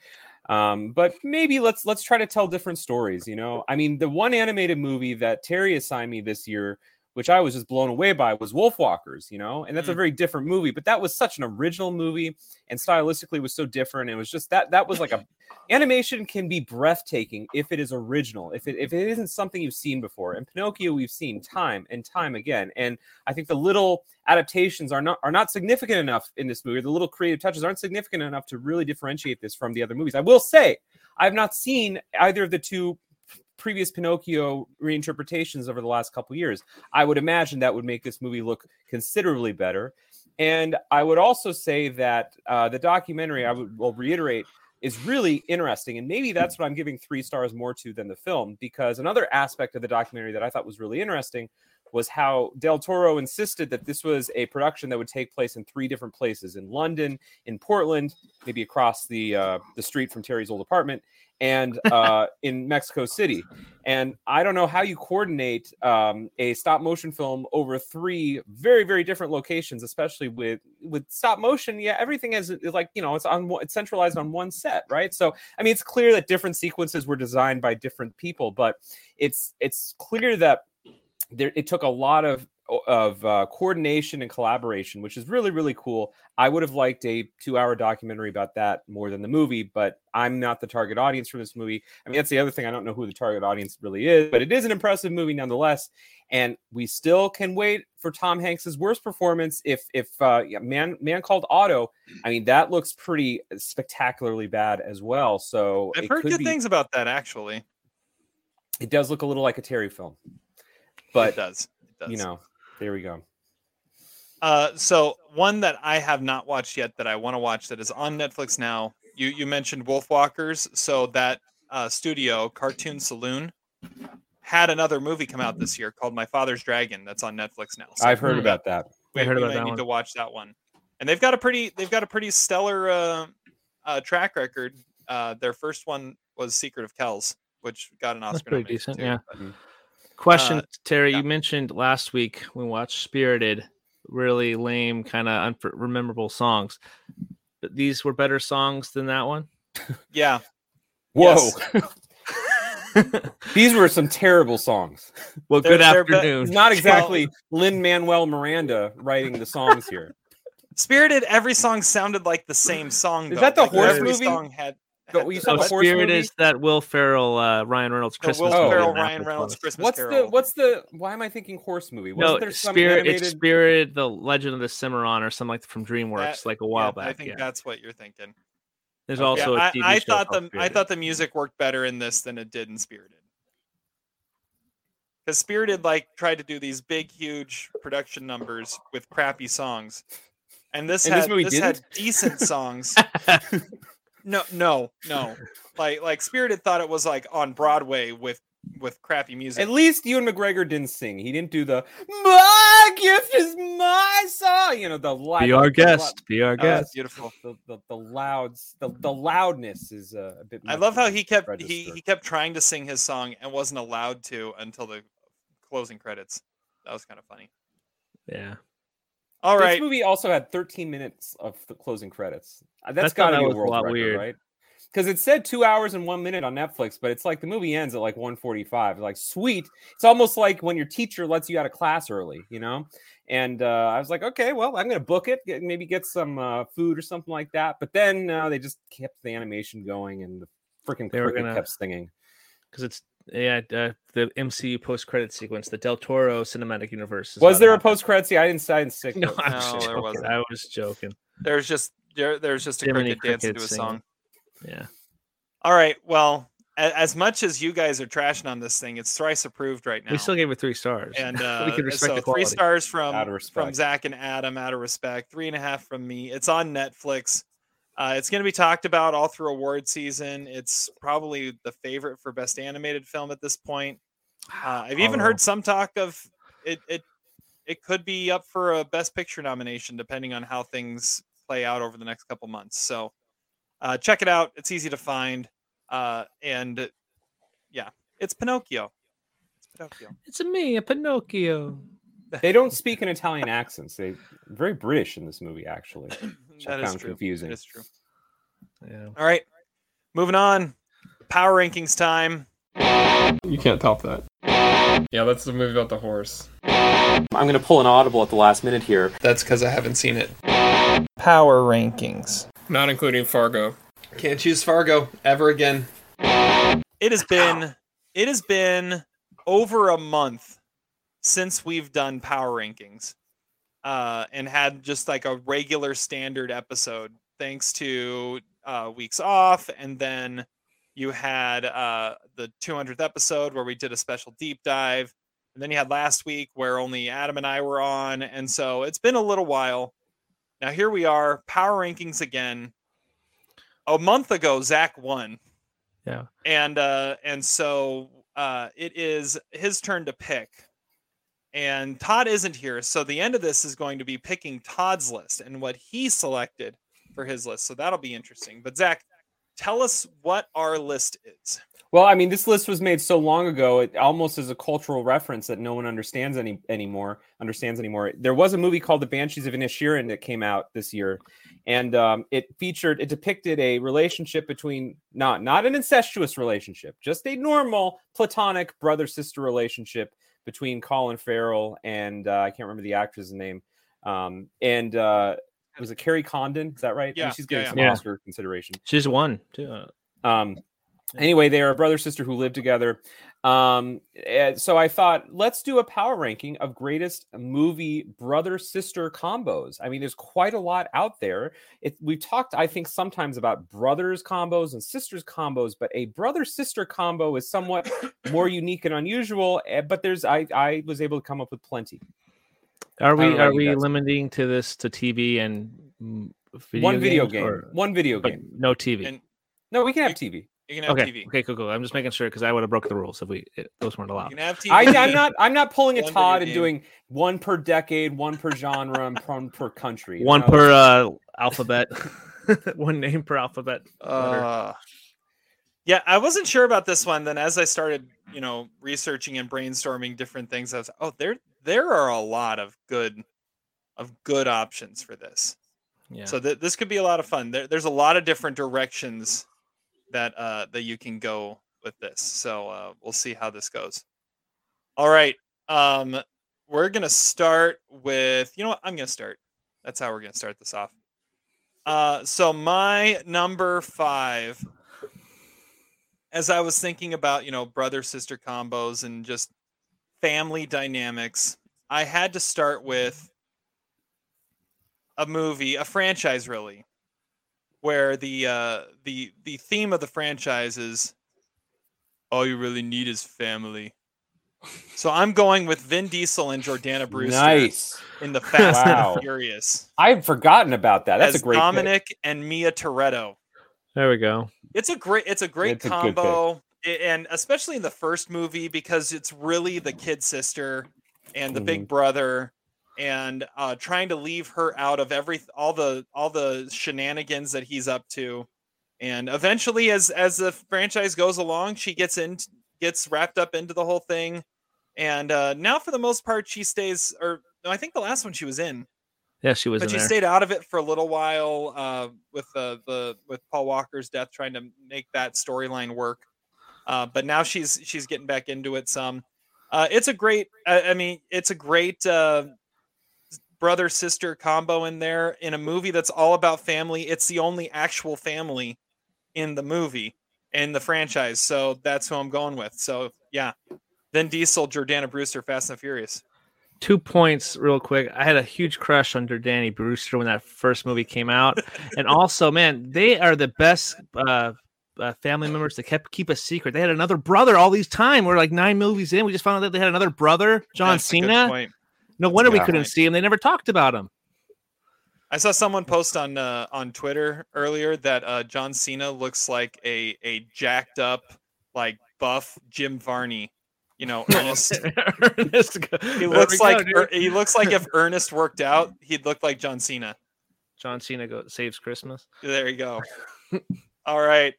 Um, but maybe let's let's try to tell different stories. You know, I mean, the one animated movie that Terry assigned me this year which I was just blown away by, was Wolfwalkers, you know, and that's mm. a very different movie, but that was such an original movie and stylistically was so different. It was just that that was like a animation can be breathtaking if it is original, if it if it isn't something you've seen before. And Pinocchio we've seen time and time again. And I think the little adaptations are not are not significant enough in this movie. The little creative touches aren't significant enough to really differentiate this from the other movies. I will say I've not seen either of the two previous Pinocchio reinterpretations over the last couple years. I would imagine that would make this movie look considerably better. And I would also say that uh, the documentary, I would will reiterate, is really interesting. And maybe that's what I'm giving three stars more to than the film, because another aspect of the documentary that I thought was really interesting was how Del Toro insisted that this was a production that would take place in three different places in London, in Portland, maybe across the uh, the street from Terry's old apartment, and uh, in Mexico City. And I don't know how you coordinate um, a stop motion film over three very very different locations, especially with with stop motion. Yeah, everything is, is like you know it's on it's centralized on one set, right? So I mean, it's clear that different sequences were designed by different people, but it's it's clear that there it took a lot of of uh, coordination and collaboration, which is really really cool. I would have liked a two hour documentary about that more than the movie, but I'm not the target audience for this movie. I mean, that's the other thing. I don't know who the target audience really is, but it is an impressive movie nonetheless. And we still can wait for Tom Hanks's worst performance. If if uh, man man called Otto, I mean that looks pretty spectacularly bad as well. So I've heard good be, things about that actually. It does look a little like a Terry film, but it does. It does. You know, there we go. Uh, so one that I have not watched yet that I want to watch that is on Netflix now. You you mentioned Wolfwalkers, so that uh, studio Cartoon Saloon had another movie come out this year called My Father's Dragon that's on Netflix now. So I've heard about that. We, I heard we about might that need one. to watch that one. And they've got a pretty they've got a pretty stellar uh, uh, track record. Uh, their first one was Secret of Kells, which got an Oscar. That's pretty decent, too, yeah. but- Question, Uh, Terry. yeah. You mentioned last week we watched Spirited, really lame, kind of unmemorable songs. But these were better songs than that one. Yeah. Whoa. Yes. These were some terrible songs. Well, They're- good they're be- afternoon. Not exactly Lin Manuel Miranda writing the songs here. Spirited, every song sounded like the same song. Is that the Like, horse every movie? Song had, Go- had you saw So the Spirit movie? is that Will Ferrell, uh, Ryan Reynolds the Christmas. Will Oh. Ferrell, movie, Ryan Apple Reynolds Plus. Christmas What's Carol. the what's the why am I thinking horse movie? Wasn't No, there some Spirit. animated It's Spirit, the Legend of the Cimarron, or something like from DreamWorks, That- like a while yeah, back. I think yeah. that's what you're thinking. There's Yeah, also a I, TV I show thought called the I thought the music worked better in this than it did in Spirited. Because Spirited like tried to do these big, huge production numbers with crappy songs, and this And had this movie this had decent songs. no, no, no. Like like Spirited thought it was like on Broadway with with crappy music. At least Ewan McGregor didn't sing. He didn't do the "My gift is my song." You know the loud. Be our guest. Be our guest. that's beautiful. The, the, the louds, the, the loudness is uh, a bit. I love how he to kept he, he kept trying to sing his song and wasn't allowed to until the closing credits. That was kind of funny. Yeah. All this movie also had 13 minutes of the closing credits. That's got to that be a a world lot record, weird. right? Because it said two hours and one minute on Netflix, but it's like the movie ends at like 145. Like, sweet. It's almost like when your teacher lets you out of class early, you know? And uh, I was like, okay, well, I'm going to book it, get, maybe get some uh, food or something like that. But then uh, they just kept the animation going and the freaking cricket gonna- kept singing. Because it's yeah uh, the MCU post credit sequence, the Del Toro cinematic universe. Was there a post credit scene? I didn't, I didn't stick No. I'm No, just there joking. wasn't. I was joking. There's just there, there's just a Jiminy cricket dancing to a song. Yeah. All right. Well, a- as much as you guys are trashing on this thing, it's thrice approved right now. We still gave it three stars. and we uh, can respect so the three stars from from. Zach and Adam out of respect. Three and a half from me. It's on Netflix. Uh, it's going to be talked about all through award season. It's probably the favorite for best animated film at this point. Uh, I've even Oh. heard some talk of it. It it could be up for a best picture nomination depending on how things play out over the next couple months. So uh, check it out. It's easy to find. Uh, and yeah, it's Pinocchio. It's Pinocchio. It's a me, a Pinocchio. They don't speak in Italian accents. They very British in this movie, actually. which I That is found true. confusing. That is true. Yeah. All right, moving on. Power rankings time. You can't top that. Yeah, that's the movie about the horse. I'm going to pull an audible at the last minute here. That's because I haven't seen it. Power rankings. Not including Fargo. Can't choose Fargo ever again. It has been it has been over a month since we've done power rankings uh, and had just like a regular standard episode thanks to uh, weeks off and then you had uh, the 200th episode where we did a special deep dive and then you had last week where only adam and i were on and so it's been a little while. Now here we are power rankings again. A month ago zach won. Yeah. and uh and so uh it is his turn to pick and todd isn't here so the end of this is going to be picking todd's list and what he selected for his list so that'll be interesting but zach tell us what our list is Well, I mean, this list was made so long ago, it almost is a cultural reference that no one understands any anymore. Understands anymore. There was a movie called The Banshees of Inisherin that came out this year, and um, it featured, it depicted a relationship between not not an incestuous relationship, just a normal platonic brother sister relationship between Colin Farrell and uh, I can't remember the actress's name, um, and uh, was it Kerry Condon? Is that right? I mean, Yeah, she's getting yeah. some Yeah. Oscar consideration. She's one too. Um, anyway, they are a brother sister who live together. Um, so I thought, let's do a power ranking of greatest movie brother sister combos. I mean, there's quite a lot out there. It, we've talked, I think, sometimes about brothers combos and sisters combos, but a brother sister combo is somewhat more unique and unusual. eh, But there's, I, I was able to come up with plenty. Are we are we limiting to this to TV and video One video games, game, or- one video but game. no TV? And- No, we can have TV. You can have okay. tv Okay. Cool. Cool. I'm just making sure because I would have broke the rules if we it, those weren't you allowed. can have tv I, I'm not. I'm not pulling a Todd and game. doing one per decade, one per genre, and one per country. One No, per uh, alphabet. one name per alphabet. Uh, yeah, I wasn't sure about this one. Then, as I started, you know, researching and brainstorming different things, I was, oh, there, there are a lot of good, of good options for this. yeah. So th- this could be a lot of fun. There, there's a lot of different directions that uh, that you can go with this. So uh, we'll see how this goes. All right, um, we're gonna start with. You know what? I'm gonna start. That's how we're gonna start this off. Uh, so my number five, as I was thinking about, you know, brother sister combos and just family dynamics, I had to start with a movie, a franchise, really, where the uh, the the theme of the franchise is all you really need is family. So I'm going with Vin Diesel and Jordana Brewster Nice. in the Fast Wow. and Furious I've forgotten about that. That's a great pick. Dominic and Mia Toretto. There we go. It's a great it's a great It's a good pick. combo. A- and especially in the first movie because it's really the kid sister and the Mhm. big brother and uh trying to leave her out of every all the all the shenanigans that he's up to and eventually as as the franchise goes along she gets in gets wrapped up into the whole thing and uh now for the most part she stays or no, i think the last one she was in Yeah, she was but she there. stayed out of it for a little while uh, with the the with Paul Walker's death, trying to make that storyline work. Uh, but now she's she's getting back into it some. Uh, it's a great. I, I mean, it's a great uh, brother sister combo in there in a movie that's all about family. It's the only actual family in the movie in the franchise, so that's who I'm going with. So yeah, Vin Diesel, Jordana Brewster, Fast and Furious. Two points, real quick. I had a huge crush on Danny Brewster when that first movie came out, and also, man, they are the best uh, uh, family members that kept keep a secret. They had another brother all these time. We're like nine movies in. We just found out that they had another brother, John That's Cena. Point. No wonder we couldn't see him. They never talked about him. I saw someone post on uh, on Twitter earlier that uh, John Cena looks like a a jacked up, like buff Jim Varney. You know, Ernest. Ernest, he looks we go, like. Er- he looks like if Ernest worked out, he'd look like John Cena. John Cena go, saves Christmas. There you go. All right,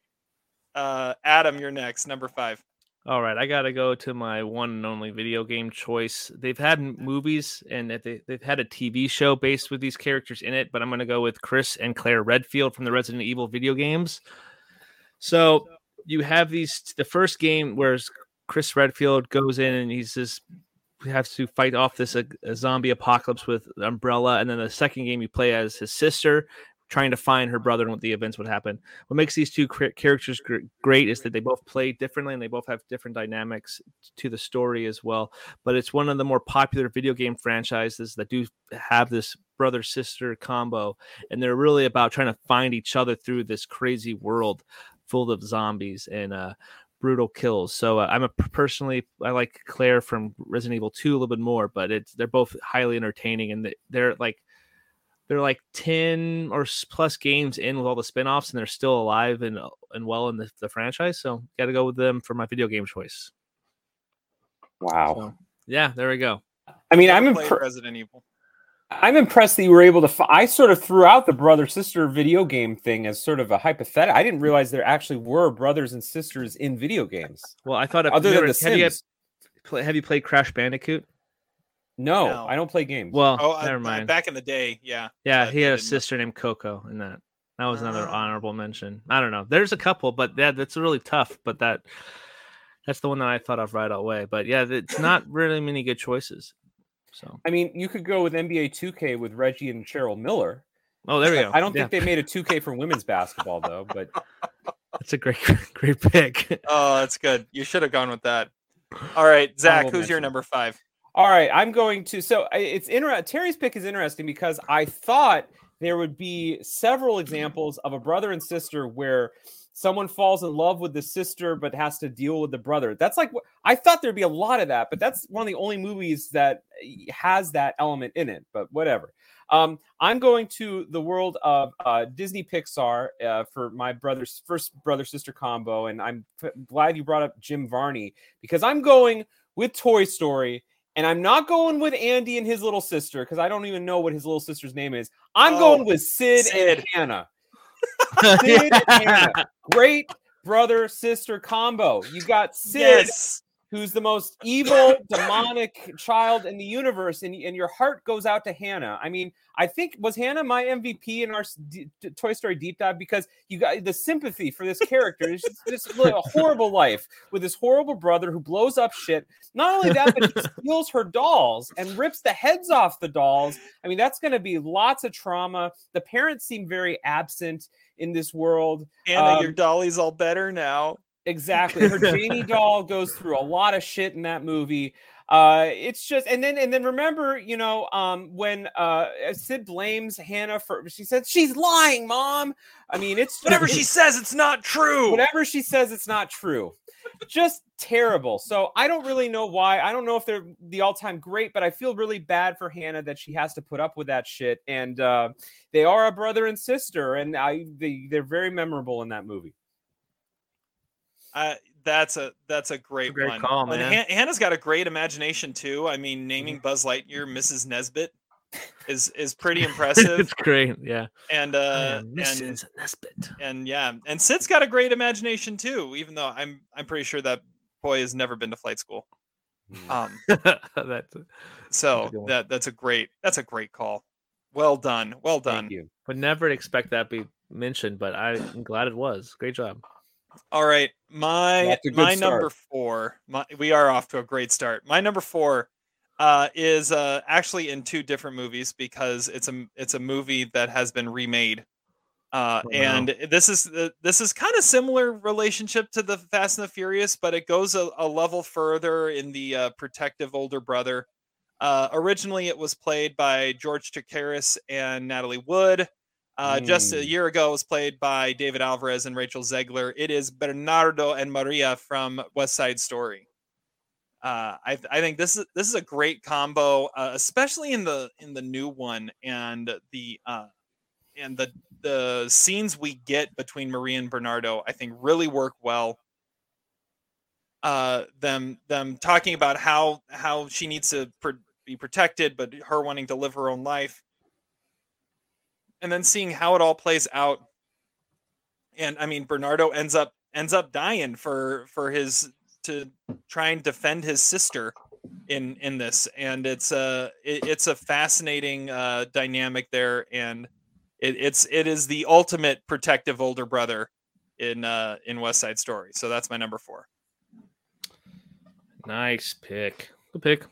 uh, Adam, you're next, number five. All right, I gotta go to my one and only video game choice. They've had movies and that they, they've had a TV show based with these characters in it, but I'm gonna go with Chris and Claire Redfield from the Resident Evil video games. So you have these the first game where Chris Redfield goes in and he's just he has to fight off this uh, a zombie apocalypse with Umbrella, and then the second game you play as his sister trying to find her brother and what the events would happen. What makes these two characters gr- great is that they both play differently and they both have different dynamics to the story as well. But it's one of the more popular video game franchises that do have this brother sister combo, and they're really about trying to find each other through this crazy world full of zombies and uh, brutal kills. So uh, I'm a personally I like Claire from Resident Evil 2 a little bit more, but it's they're both highly entertaining and they're like they're like 10 or plus games in with all the spin-offs and they're still alive and uh, and well in the, the franchise so got to go with them for my video game choice Wow. yeah there we go I mean, I'm Played impre- Resident Evil. I'm impressed that you were able to. F- I sort of threw out the brother sister video game thing as sort of a hypothetical. I didn't realize there actually were brothers and sisters in video games. well i thought Other than The have, you, Sims. have you played crash bandicoot No, No. I don't play games. well Oh, I- never I- mind back in the day, yeah. yeah but he had a didn't know. sister named coco in that that was another Ah. honorable mention i don't know there's a couple but that that's really tough but that that's the one that i thought of right away but yeah it's not really many good choices so I mean, you could go with NBA 2K with Reggie and Cheryl Miller. oh there we go I don't Yeah. think they made a 2K for women's basketball though, but That's a great, great pick. Oh, that's good. You should have gone with that. All right, Zach, Honorable who's your number five? All right, I'm going to. So it's interesting. Terry's pick is interesting because I thought there would be several examples of a brother and sister where someone falls in love with the sister but has to deal with the brother. That's like I thought there'd be a lot of that, but that's one of the only movies that eh, has that element in it. But whatever. Um, I'm going to the world of uh, Disney Pixar uh, for my brother's first brother sister combo, and I'm f- glad you brought up Jim Varney because I'm going with Toy Story, and I'm not going with Andy and his little sister because I don't even know what his little sister's name is. I'm Oh, going with Sid, Sid. and Hannah. Sid and Hannah. Great brother sister combo. You got Sid Yes. Who's the most evil, demonic child in the universe, and, and your heart goes out to Hannah. I mean, I think was Hannah my MVP in our s- D- D- Toy Story deep dive because you got the sympathy for this character. It's just this li- a horrible life with this horrible brother who blows up shit. Not only that, but he steals her dolls and rips the heads off the dolls. I mean, that's going to be lots of trauma. The parents seem very absent in this world. Anna, Um, your dolly's all better now. Exactly. Her Janie doll goes through a lot of shit in that movie. Uh, it's just and then and then remember, you know, um, when uh Sid blames Hannah for she said she's lying, mom. I mean, it's Whatever she says, it's not true. whatever she says, it's not true. Just terrible. So I don't really know why. I don't know if they're the all-time great, but I feel really bad for Hannah that she has to put up with that shit. And uh, they are a brother and sister, and I they, they're very memorable in that movie. Uh, that's a that's a great, great one. call, man. Han- Hannah's got a great imagination too. I mean, Mm-hmm. naming Buzz Lightyear Mrs. Nesbitt is is pretty impressive. it's great. Yeah. and uh and Mrs. Nesbitt. and yeah, and Sid's got a great imagination too. Even though I'm I'm pretty sure that boy has never been to flight school. Um, That's so good that that's a great that's a great call. Well done, well done. Thank you. would never expect that be mentioned, but I'm glad it was. Great job. All right, my That's a good my number four. My, we are off to a great start. My number four uh, is uh, actually in two different movies because it's a it's a movie that has been remade. Uh, Oh, no. and this is the- this is kind of similar relationship to the Fast and the Furious, but it goes a, a level further in the uh, protective older brother. Uh, originally, it was played by George Chakiris and Natalie Wood. Uh, Just a Mm. year ago, it was played by David Alvarez and Rachel Zegler. It is Bernardo and Maria from West Side Story. Uh, I, I think this is this is a great combo, uh, especially in the in the new one and the uh, and the the scenes we get between Maria and Bernardo. I think really work well. Uh, them them talking about how how she needs to pr- be protected, but her wanting to live her own life and then seeing how it all plays out. And i mean bernardo ends up ends up dying for for his to try and defend his sister in in this. And it's a it, it's a fascinating uh dynamic there. And it, it's it is the ultimate protective older brother in uh in west side story. So that's my number four. Nice pick. Good pick.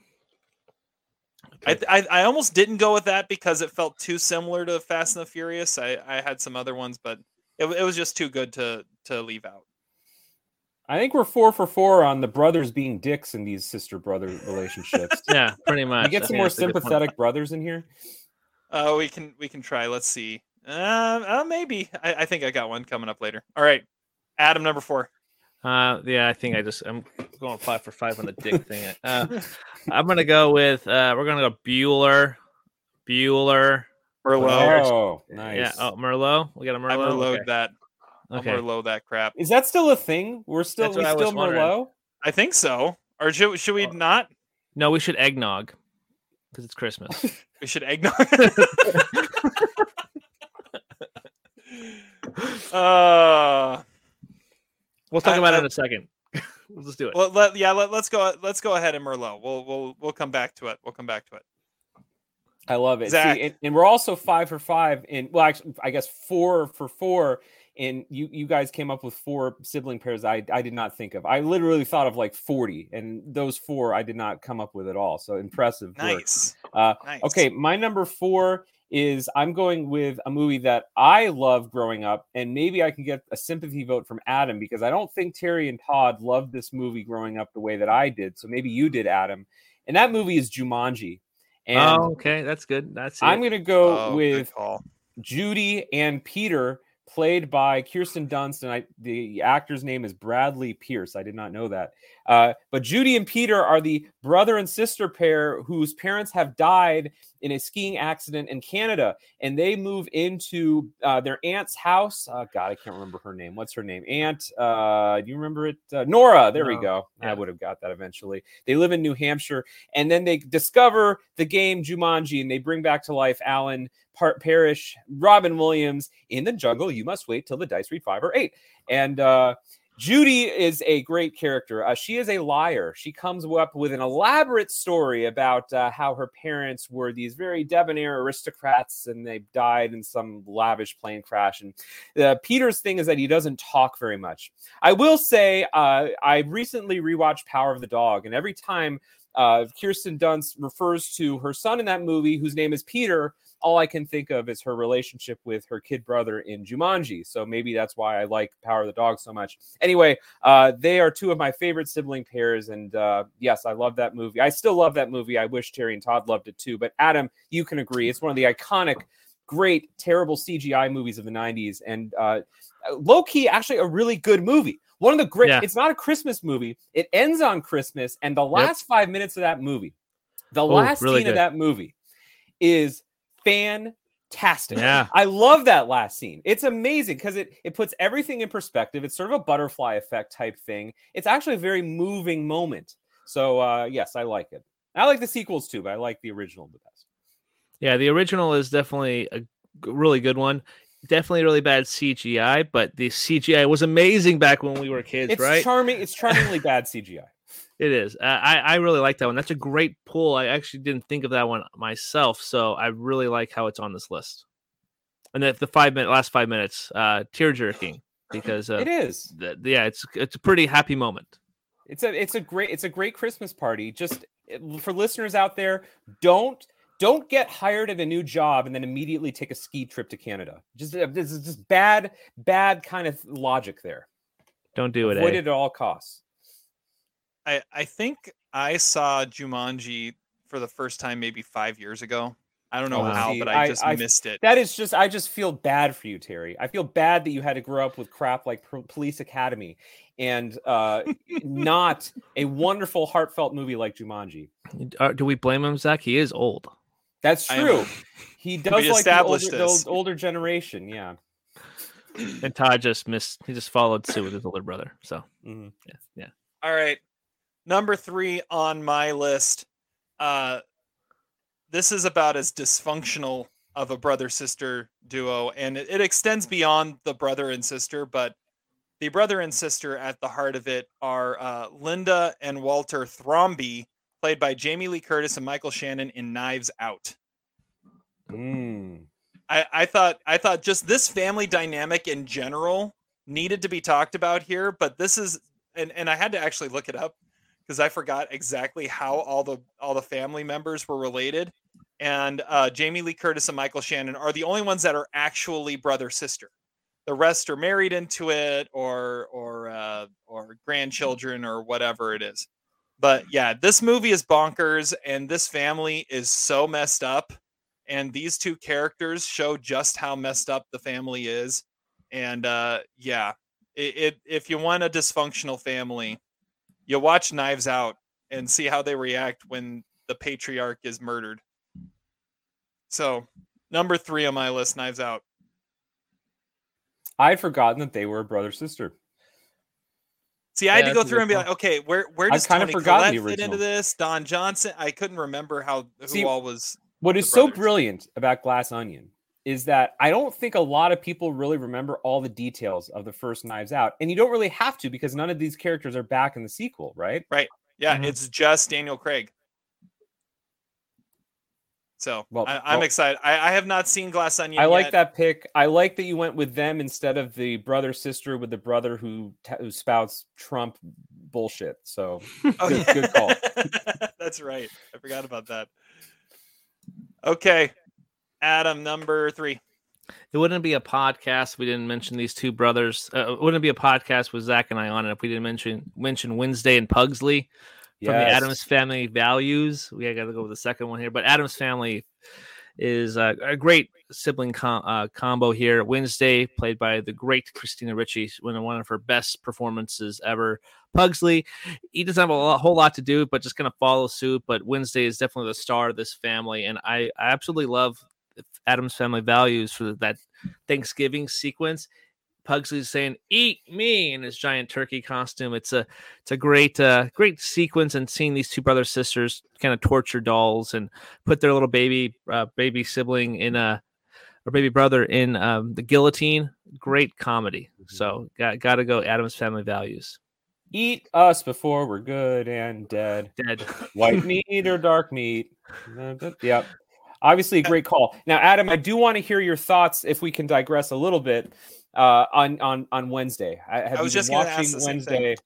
I, I I almost didn't go with that because it felt too similar to Fast and the Furious. I, I had some other ones, but it, it was just too good to to leave out. I think we're four for four on the brothers being dicks in these sister brother relationships. Yeah, pretty much. you get some more that's a good point. sympathetic brothers in here. Uh, we can we can try. Let's see. Uh, uh maybe. I, I think I got one coming up later. All right, Adam number four. Uh, yeah, I think I just I'm going five for five on the dick thing. Uh, I'm gonna go with uh, we're gonna go Bueller, Bueller, Merlot. Oh, nice. Yeah. nice. Oh, Merlot. We got a I Merlot. Merlot Okay. that. I'll Okay. Merlot that crap. Is that still a thing? We're still That's we what I was still wondering. I think so. Or should should we not? No, we should eggnog because it's Christmas. We should eggnog. uh We'll talk I- about it in a second. we'll just do it. Well, let, yeah, let, us go. Let's go ahead and Merlot. We'll we'll we'll come back to it. We'll come back to it. I love it. Zach. See, and, and we're also five for five in well, actually, I guess four for four. And you you guys came up with four sibling pairs I I did not think of. I literally thought of like forty, and those four I did not come up with at all. So impressive. Nice. Uh, Nice. Okay, my number four is I'm going with a movie that I love growing up, and maybe I can get a sympathy vote from Adam because I don't think Terry and Todd loved this movie growing up the way that I did. So maybe you did, Adam. And that movie is Jumanji. And oh, okay, that's good. That's I'm going to go Oh, with. Judy and Peter, played by Kirsten Dunst, and I, the actor's name is Bradley Pierce. I did not know that. Uh, but Judy and Peter are the brother and sister pair whose parents have died in a skiing accident in Canada, and they move into uh, their aunt's house. Uh, God, I can't remember her name. What's her name? Aunt? Uh, do you remember it? Uh, Nora. There we No. go. I would have got that eventually. They live in New Hampshire, and then they discover the game Jumanji, and they bring back to life Alan Par- Parrish, Robin Williams in the jungle. You must wait till the dice read five or eight. And uh, Judy is a great character. Uh, she is a liar. She comes up with an elaborate story about uh, how her parents were these very debonair aristocrats and they died in some lavish plane crash. And uh, Peter's thing is that he doesn't talk very much. I will say, uh, I recently rewatched Power of the Dog, and every time uh, Kirsten Dunst refers to her son in that movie, whose name is Peter, all I can think of is her relationship with her kid brother in Jumanji. So maybe that's why I like Power of the Dog so much. Anyway, uh, they are two of my favorite sibling pairs. And uh, yes, I love that movie. I still love that movie. I wish Terry and Todd loved it too. But Adam, you can agree. It's one of the iconic, great, terrible CGI movies of the 90s. And uh, low key, actually, a really good movie. One of the great, Yeah. it's not a Christmas movie. It ends on Christmas. And the last five minutes of that movie, the Oh, last really scene of that movie is fantastic. Yeah. I love that last scene. It's amazing because it it puts everything in perspective. It's sort of a butterfly effect type thing. It's actually a very moving moment. So uh yes, I like it. I like the sequels too, but I like the original the best. Yeah, the original is definitely a really good one. Definitely really bad CGI, but the CGI was amazing back when we were kids, It's right? charming. It's charmingly bad CGI. It is. Uh, I I really like that one. That's a great pull. I actually didn't think of that one myself, so I really like how it's on this list. And the, the five minute last five minutes, uh, tear jerking because uh, It is. th- yeah, it's it's a pretty happy moment. It's a it's a great it's a great Christmas party. Just for listeners out there, don't don't get hired at a new job and then immediately take a ski trip to Canada. Just uh, this is just bad bad kind of logic there. Don't do it. Avoid eh? it at all costs. I I think I saw Jumanji for the first time maybe five years ago. I don't know Oh, how, see, but I, just missed it. That is just I just feel bad for you, Terry. I feel bad that you had to grow up with crap like Pro- Police Academy and uh not a wonderful heartfelt movie like Jumanji. Uh, do we blame him, Zach? He is old. That's I know. true. He does like the older, established the older generation, yeah. And Todd just missed. He just followed suit with his older brother. So Mhm. yeah, yeah. All right. Number three on my list. Uh this is about as dysfunctional of a brother sister duo, and it, it extends beyond the brother and sister, but the brother and sister at the heart of it are uh, Linda and Walter Thrombey, played by Jamie Lee Curtis and Michael Shannon in Knives Out. Mm. I, I thought I thought just this family dynamic in general needed to be talked about here, but this is and, and I had to actually look it up because I forgot exactly how all the all the family members were related. And uh, Jamie Lee Curtis and Michael Shannon are the only ones that are actually brother sister. The rest are married into it or or uh, or grandchildren or whatever it is. But yeah, this movie is bonkers, and this family is so messed up and these two characters show just how messed up the family is and uh yeah it, it if you want a dysfunctional family you watch knives out and see how they react when the patriarch is murdered. So number three on my list knives out. I had forgotten that they were a brother sister. see i had Yeah, to go through and be like okay where where does kinda tony forgotten Collette the fit into this? Don johnson? I couldn't remember how who See, all was What is so brilliant about Glass Onion is that I don't think a lot of people really remember all the details of the first Knives Out, and you don't really have to because none of these characters are back in the sequel, right? right yeah Mhm. it's just daniel craig so Well- I, i'm well- excited I, I have not seen glass onion I like yet. that pick. I like that you went with them instead of the brother sister with the brother who, ta- who spouts Trump bullshit. So Oh, good, yeah. good call. That's right. I forgot about that. Okay. Adam, number three. It wouldn't be a podcast if we didn't mention these two brothers. Uh, it wouldn't be a podcast with Zach and I on it if we didn't mention mention Wednesday and Pugsley from the Addams Family Values. We got to go with the second one here, but Addams Family is a, a great sibling com- uh, combo here. Wednesday, played by the great Christina Ricci, one of one of her best performances ever. Pugsley, he doesn't have a lot, whole lot to do, but just going to follow suit. But Wednesday is definitely the star of this family, and I, I absolutely love Addams Family Values for that Thanksgiving sequence. Pugsley's saying "Eat me" in his giant turkey costume. It's a it's a great uh, great sequence, and seeing these two brother sisters kind of torture dolls and put their little baby uh, baby sibling in a or baby brother in um, the guillotine. Great comedy. So got got to go. Addams Family Values. Eat us before we're good and dead. Dead. White meat or dark meat. Yep. Obviously, a great call. Now, Adam, I do want to hear your thoughts, if we can digress a little bit, uh, on on on Wednesday. I, have I was you just gonna ask watching the same thing. Wednesday.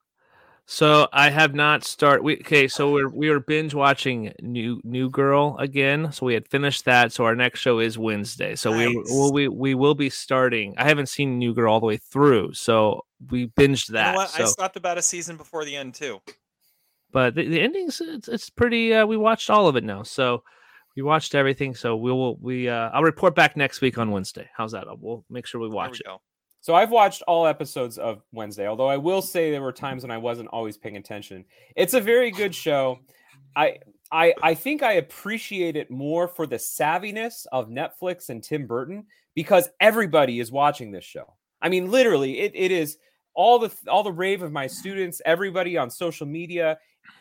So I have not start. We okay. So we're we are binge watching New New Girl again. So we had finished that. So our next show is Wednesday. So we will we we will be starting. I haven't seen New Girl all the way through. So we binged You that. know what? So, I stopped about a season before the end too. but the, the endings it's, it's pretty. Uh, we watched all of it now. So we watched everything. So we will we. Uh, I'll report back next week on Wednesday. How's that? We'll make sure we watch we it. So I've watched all episodes of Wednesday, although I will say there were times when I wasn't always paying attention. It's a very good show. I I I think I appreciate it more for the savviness of Netflix and Tim Burton because everybody is watching this show. I mean, literally, it, it is all the all the rave of my students, everybody on social media.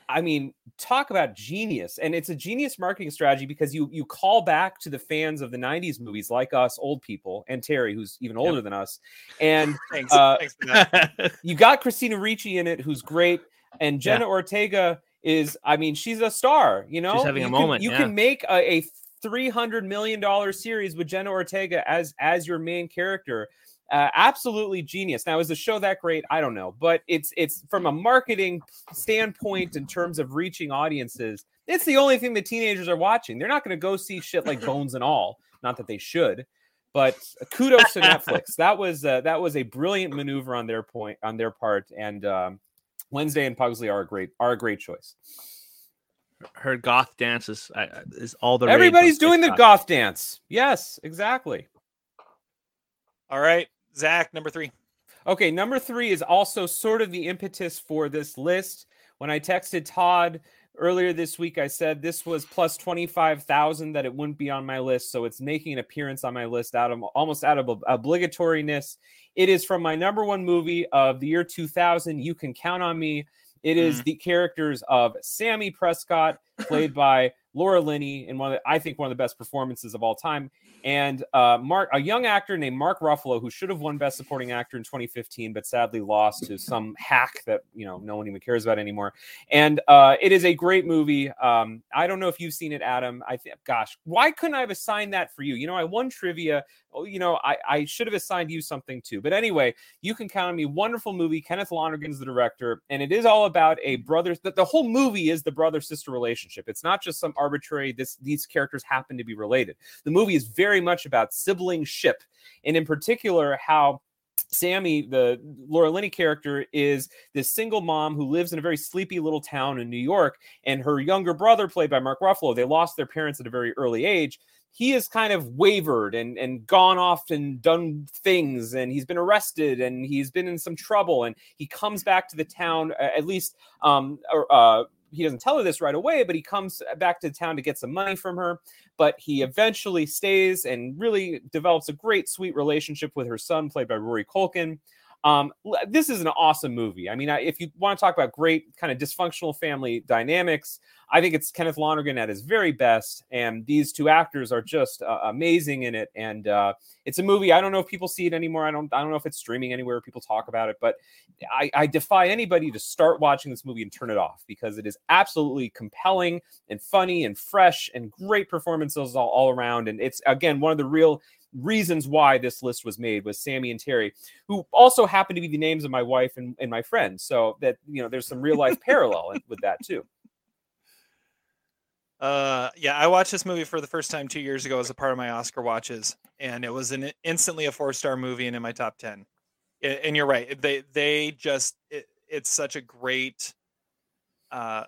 I mean, talk about genius. And it's a genius marketing strategy because you you call back to the fans of the 90s movies like us old people and Terry who's even older yep. than us. And Thanks. Uh, Thanks you got Christina Ricci in it who's great and Jenna yeah. Ortega is I mean, she's a star, you know. She's having you a can, moment. You yeah. can make a, a 300 million dollar series with Jenna Ortega as as your main character uh, absolutely genius. Now, is the show that great? I don't know, but it's it's from a marketing standpoint in terms of reaching audiences. It's the only thing the teenagers are watching. They're not going to go see shit like Bones and All. Not that they should, but kudos to Netflix. That was uh, that was a brilliant maneuver on their point on their part. And um, Wednesday and Pugsley are a great are a great choice. Her goth dance is, uh, is all the everybody's doing the goth dance. Yes, exactly. All right. Zach, number three. Okay, number three is also sort of the impetus for this list. When I texted Todd earlier this week, I said this was plus 25,000 that it wouldn't be on my list. So it's making an appearance on my list out of almost out of obligatoriness. It is from my number one movie of the year 2000. You can count on me. It is mm. the characters of Sammy Prescott, played by Laura Linney, in one of the, I think one of the best performances of all time, and uh, Mark, a young actor named Mark Ruffalo, who should have won Best Supporting Actor in 2015, but sadly lost to some hack that you know no one even cares about anymore. And uh, it is a great movie. Um, I don't know if you've seen it, Adam. I gosh, why couldn't I have assigned that for you? You know, I won trivia. Oh, you know, I, I should have assigned you something too. But anyway, you can count on me. Wonderful movie. Kenneth Lonergan's the director, and it is all about a brother. The, the whole movie is the brother sister relationship. It's not just some arbitrary. This these characters happen to be related. The movie is very much about sibling ship, and in particular, how Sammy, the Laura Linney character, is this single mom who lives in a very sleepy little town in New York, and her younger brother, played by Mark Ruffalo, they lost their parents at a very early age. He has kind of wavered and and gone off and done things, and he's been arrested and he's been in some trouble, and he comes back to the town at least um, uh, he doesn't tell her this right away, but he comes back to town to get some money from her. But he eventually stays and really develops a great, sweet relationship with her son, played by Rory Culkin. Um, this is an awesome movie. I mean, if you want to talk about great kind of dysfunctional family dynamics, I think it's Kenneth Lonergan at his very best, and these two actors are just uh, amazing in it. And uh, it's a movie. I don't know if people see it anymore. I don't. I don't know if it's streaming anywhere. People talk about it, but I, I defy anybody to start watching this movie and turn it off because it is absolutely compelling and funny and fresh and great performances all, all around. And it's again one of the real reasons why this list was made was Sammy and Terry, who also happen to be the names of my wife and, and my friends. So that you know, there's some real life parallel with that too. Uh, yeah, I watched this movie for the first time two years ago as a part of my Oscar watches, and it was an instantly a four star movie and in my top ten. And you're right; they they just it, it's such a great uh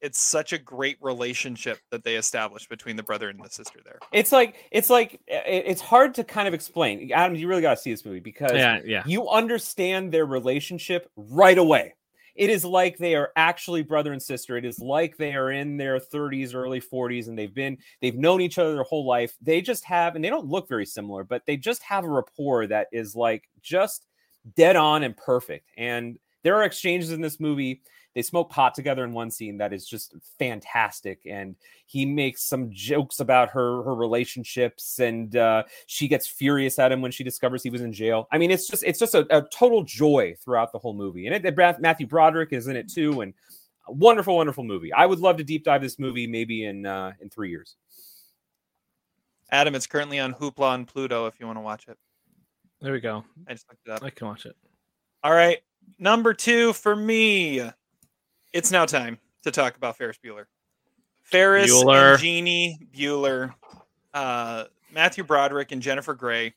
it's such a great relationship that they established between the brother and the sister there. It's like it's like it's hard to kind of explain. Adam, you really got to see this movie because yeah, yeah. you understand their relationship right away. It is like they are actually brother and sister. It is like they are in their 30s, early 40s, and they've been they've known each other their whole life. They just have, and they don't look very similar, but they just have a rapport that is like just dead on and perfect. And there are exchanges in this movie they smoke pot together in one scene that is just fantastic and he makes some jokes about her her relationships and uh, she gets furious at him when she discovers he was in jail. I mean it's just it's just a, a total joy throughout the whole movie and it, it, matthew broderick is in it too and wonderful wonderful movie. I would love to deep dive this movie maybe in uh, in three years. Adam it's currently on hoopla and pluto if you want to watch it. There we go. I just looked it up. I can watch it. All right number two for me it's now time to talk about Ferris Bueller. Ferris Bueller. and Jeanie Bueller, uh, Matthew Broderick and Jennifer Grey.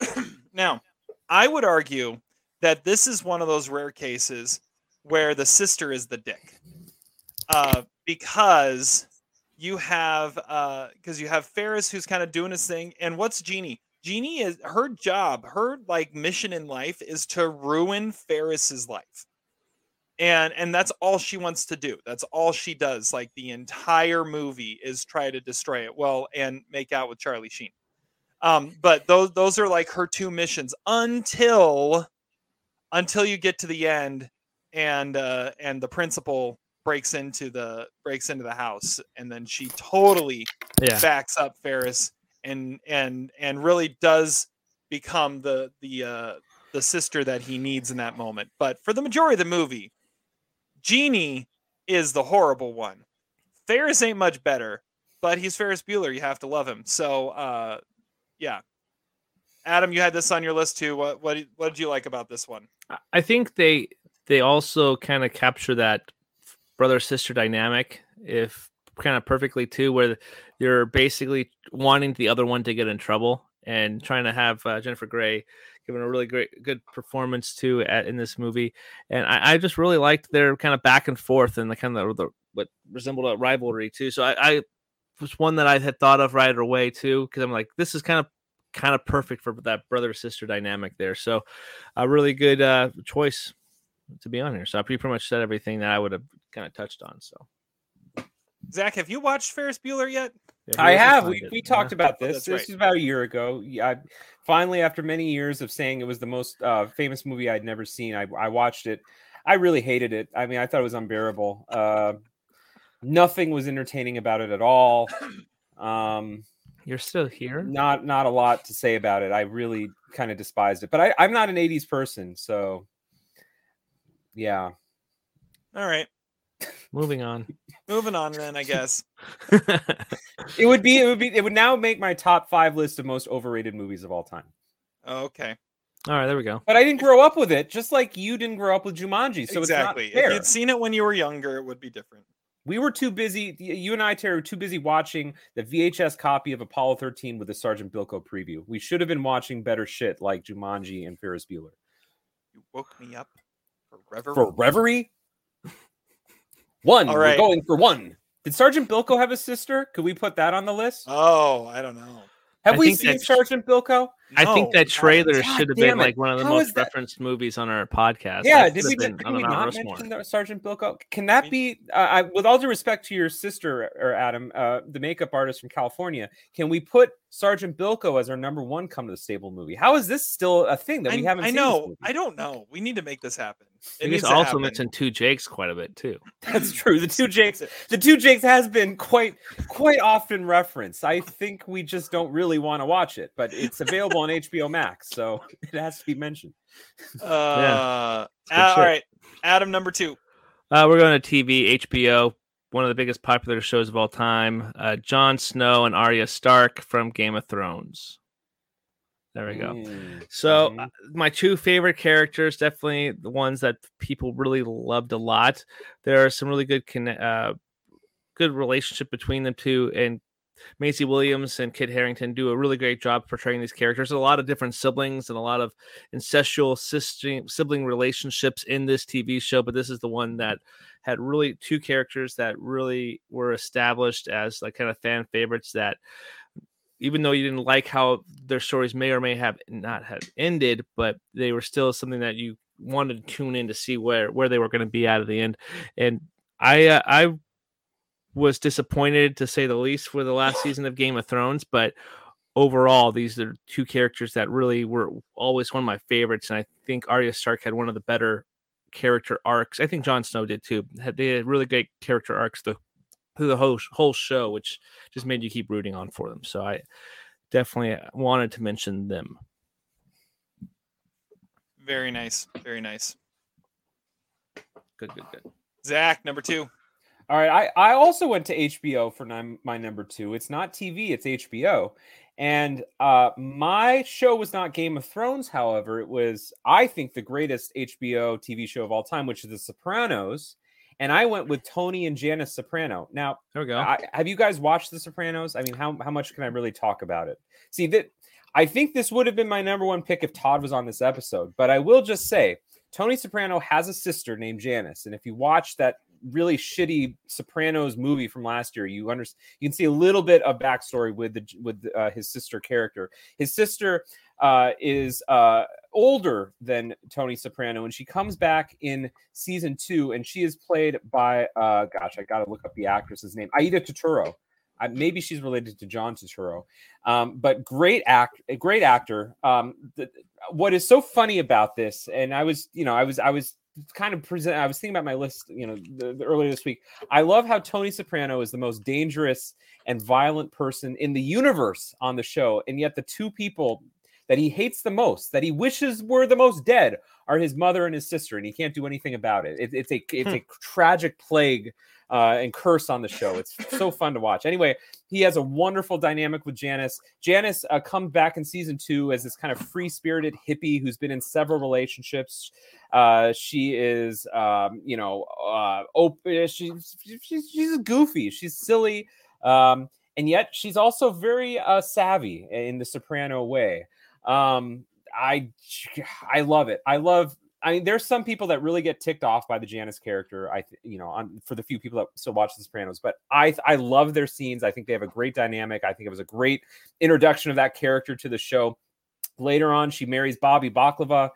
now, I would argue that this is one of those rare cases where the sister is the dick, uh, because you have because uh, you have Ferris who's kind of doing his thing, and what's Jeanie? Jeanie is her job, her like mission in life is to ruin Ferris's life and and that's all she wants to do that's all she does like the entire movie is try to destroy it well and make out with charlie sheen um but those those are like her two missions until until you get to the end and uh and the principal breaks into the breaks into the house and then she totally Yeah. backs up Ferris and and and really does become the the uh the sister that he needs in that moment. But for the majority of the movie, Jeanie is the horrible one. Ferris ain't much better, but he's Ferris Bueller. You have to love him. So uh yeah. Adam, you had this on your list too. What what what did you like about this one? I think they they also kind of capture that brother sister dynamic if kind of perfectly too where you're basically wanting the other one to get in trouble and trying to have uh, Jennifer Grey giving a really great good performance too at, in this movie and I, I just really liked their kind of back and forth and the kind of the, what resembled a rivalry too so I, I was one that I had thought of right away too because I'm like this is kind of kind of perfect for that brother sister dynamic there so a really good uh choice to be on here. So I pretty much said everything that I would have kind of touched on. So Zach, have you watched Ferris Bueller yet? Yeah, I have. We, we talked Yeah. about this. that's This right. is about a year ago. Yeah, I, finally, after many years of saying it was the most uh, famous movie I'd never seen, I, I watched it. I really hated it. I mean, I thought it was unbearable. Uh, nothing was entertaining about it at all. Um, You're still here. not not a lot to say about it. I really kind of despised it. But I, I'm not an '80s person, so yeah. All right. Moving on. Moving on then, I guess. It would be. It would be. It would now make my top five list of most overrated movies of all time. Okay. All right, there we go. But I didn't grow up with it, just like you didn't grow up with Jumanji. So exactly. it's not If you'd seen it when you were younger, it would be different. We were too busy. You and I, Terry, were too busy watching the VHS copy of Apollo 13 with the Sergeant Bilko preview. We should have been watching better shit like Jumanji and Ferris Bueller. You woke me up for reverie. For Reverie, one. All We're going for one. Did Sergeant Bilko have a sister? Could we put that on the list? Oh, I don't know. Have I we seen that's- Sergeant Bilko? I think that trailer God should have been it. like one of the How is most referenced movies on our podcast. Yeah, That did we, have been did we not mention the Sergeant Bilko? Can that be, uh, I, with all due respect to your sister or Adam, uh, the makeup artist from California, can we put Sergeant Bilko as our number one come to the stable movie? How is this still a thing that we I, haven't I seen? this know. I don't know. We need to make this happen. It I needs guess to also happen. mentioned two Jakes quite a bit too. That's true. The two Jakes, the two Jakes has been quite, quite often referenced. I think we just don't really want to watch it, but it's available on HBO Max, so it has to be mentioned. Uh, good all shit. right. Adam number two. Uh, we're going to TV, HBO, one of the biggest popular shows of all time. Uh, Jon Snow and Arya Stark from Game of Thrones. There we go. Mm, So uh, my two favorite characters, definitely the ones that people really loved a lot. There are some really good conne- uh, good relationship between them two, and Maisie Williams and Kit Harington do a really great job portraying these characters. There's a lot of different siblings and a lot of incestual sister- sibling relationships in this TV show, but this is the one that had really two characters that really were established as like kind of fan favorites that even though you didn't like how their stories may or may have not have ended, but they were still something that you wanted to tune in to see where where they were going to be out of the end. And I uh, I was disappointed to say the least for the last season of Game of Thrones, but overall these are two characters that really were always one of my favorites and I think Arya Stark had one of the better character arcs. I think Jon Snow did too. Had they had really great character arcs the through the whole whole show, which just made you keep rooting on for them. So I definitely uh, wanted to mention them. Very nice. Very nice. Good, good, good. Zach number two. All right, I, I also went to HBO for my number two. It's not TV, it's HBO. And uh, my show was not Game of Thrones, however, it was, I think, the greatest HBO TV show of all time, which is The Sopranos. And I went with Tony and Janice Soprano. Now, There we go. I, have you guys watched The Sopranos? I mean, how, how much can I really talk about it? See, that I think this would have been my number one pick if Todd was on this episode, but I will just say Tony Soprano has a sister named Janice. And if you watch that really shitty Sopranos movie from last year, you understand you can see a little bit of backstory with the with uh, his sister character. His sister uh, is uh, older than Tony Soprano, and she comes back in season two, and she is played by uh, gosh, I got to look up the actress's name, Aida Turturro. Uh, maybe she's related to John Turturro, um, but great act, great actor. Um, the, what is so funny about this, and I was, you know, I was, I was kind of present. I was thinking about my list, you know, the, the earlier this week. I love how Tony Soprano is the most dangerous and violent person in the universe on the show, and yet the two people that he hates the most, that he wishes were the most dead, are his mother and his sister, and he can't do anything about it. it it's a it's Hmm. a tragic plague uh, and curse on the show. It's so fun to watch. Anyway, he has a wonderful dynamic with Janice. Janice uh, comes back in season two as this kind of free spirited hippie who's been in several relationships. Uh, she is, um, you know, uh, open. She's, she's she's goofy. She's silly. Um, and yet she's also very uh, savvy in the soprano way. Um, I I love it. I love. I mean, there's some people that really get ticked off by the Janice character. I, you know, on for the few people that still watch The Sopranos, but I, I love their scenes. I think they have a great dynamic. I think it was a great introduction of that character to the show. Later on, she marries Bobby Bacala,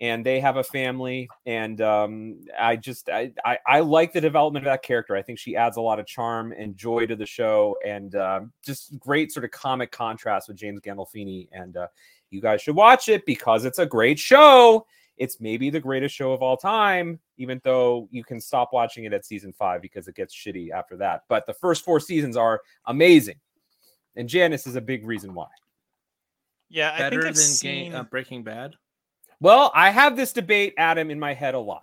and they have a family. And um, I just, I, I, I like the development of that character. I think she adds a lot of charm and joy to the show, and um, just great sort of comic contrast with James Gandolfini. And uh, you guys should watch it because it's a great show. It's maybe the greatest show of all time, even though you can stop watching it at season five because it gets shitty after that. But the first four seasons are amazing. And Janice is a big reason why. Yeah, I Better think than I've Ga- seen. uh, Breaking Bad. Well, I have this debate, Adam, in my head a lot.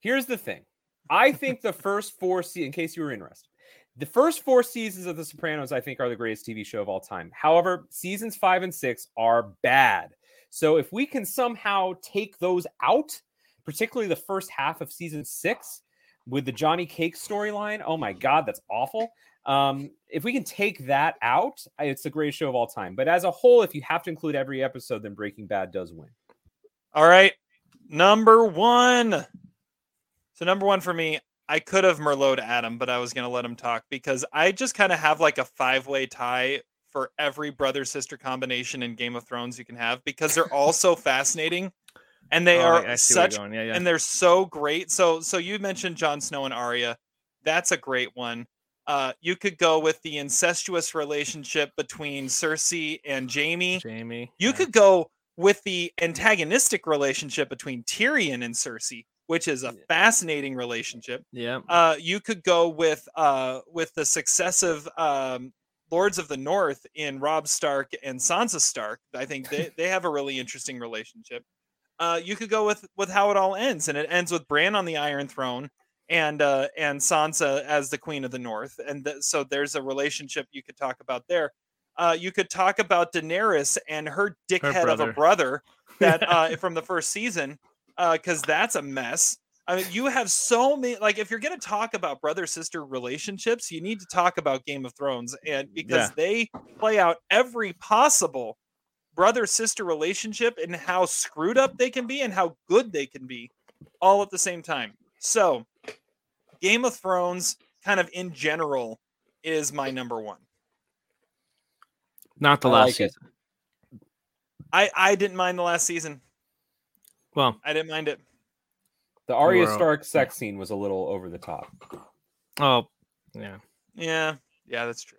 Here's the thing I think the first four seasons, in case you were interested, the first four seasons of The Sopranos, I think, are the greatest TV show of all time. However, seasons five and six are bad. So if we can somehow take those out, particularly the first half of season six with the Johnny Cake storyline, oh my God, that's awful. Um, if we can take that out, it's the greatest show of all time. But as a whole, if you have to include every episode, then Breaking Bad does win. All right, number one. So number one for me, I could have Merlot Adam, but I was gonna let him talk because I just kind of have like a five way tie for every brother sister combination in Game of Thrones you can have because they're all so fascinating and they Oh, are such. Yeah, yeah. and they're so great. So so you mentioned Jon Snow and Arya. That's a great one. Uh, you could go with the incestuous relationship between Cersei and Jaime. Jaime. You could go with the antagonistic relationship between Tyrion and Cersei, which is a fascinating relationship. Yeah. Uh, you could go with uh, with the successive um, Lords of the North in Robb Stark and Sansa Stark. I think they, they have a really interesting relationship. Uh, you could go with with how it all ends, and it ends with Bran on the Iron Throne and uh, and Sansa as the Queen of the North, and th- so there's a relationship you could talk about there. Uh, you could talk about Daenerys and her dickhead of a brother. brother that uh, from the first season, because that's a mess. I mean, you have so many. Like, if you're going to talk about brother sister relationships, you need to talk about Game of Thrones, and because Yeah. they play out every possible brother sister relationship and how screwed up they can be and how good they can be, all at the same time. So, Game of Thrones, kind of in general, is my number one. Not the I last like it. season. I I didn't mind the last season. Well, I didn't mind it. The Arya were- Stark sex scene was a little over the top. oh, yeah. Yeah, yeah, that's true.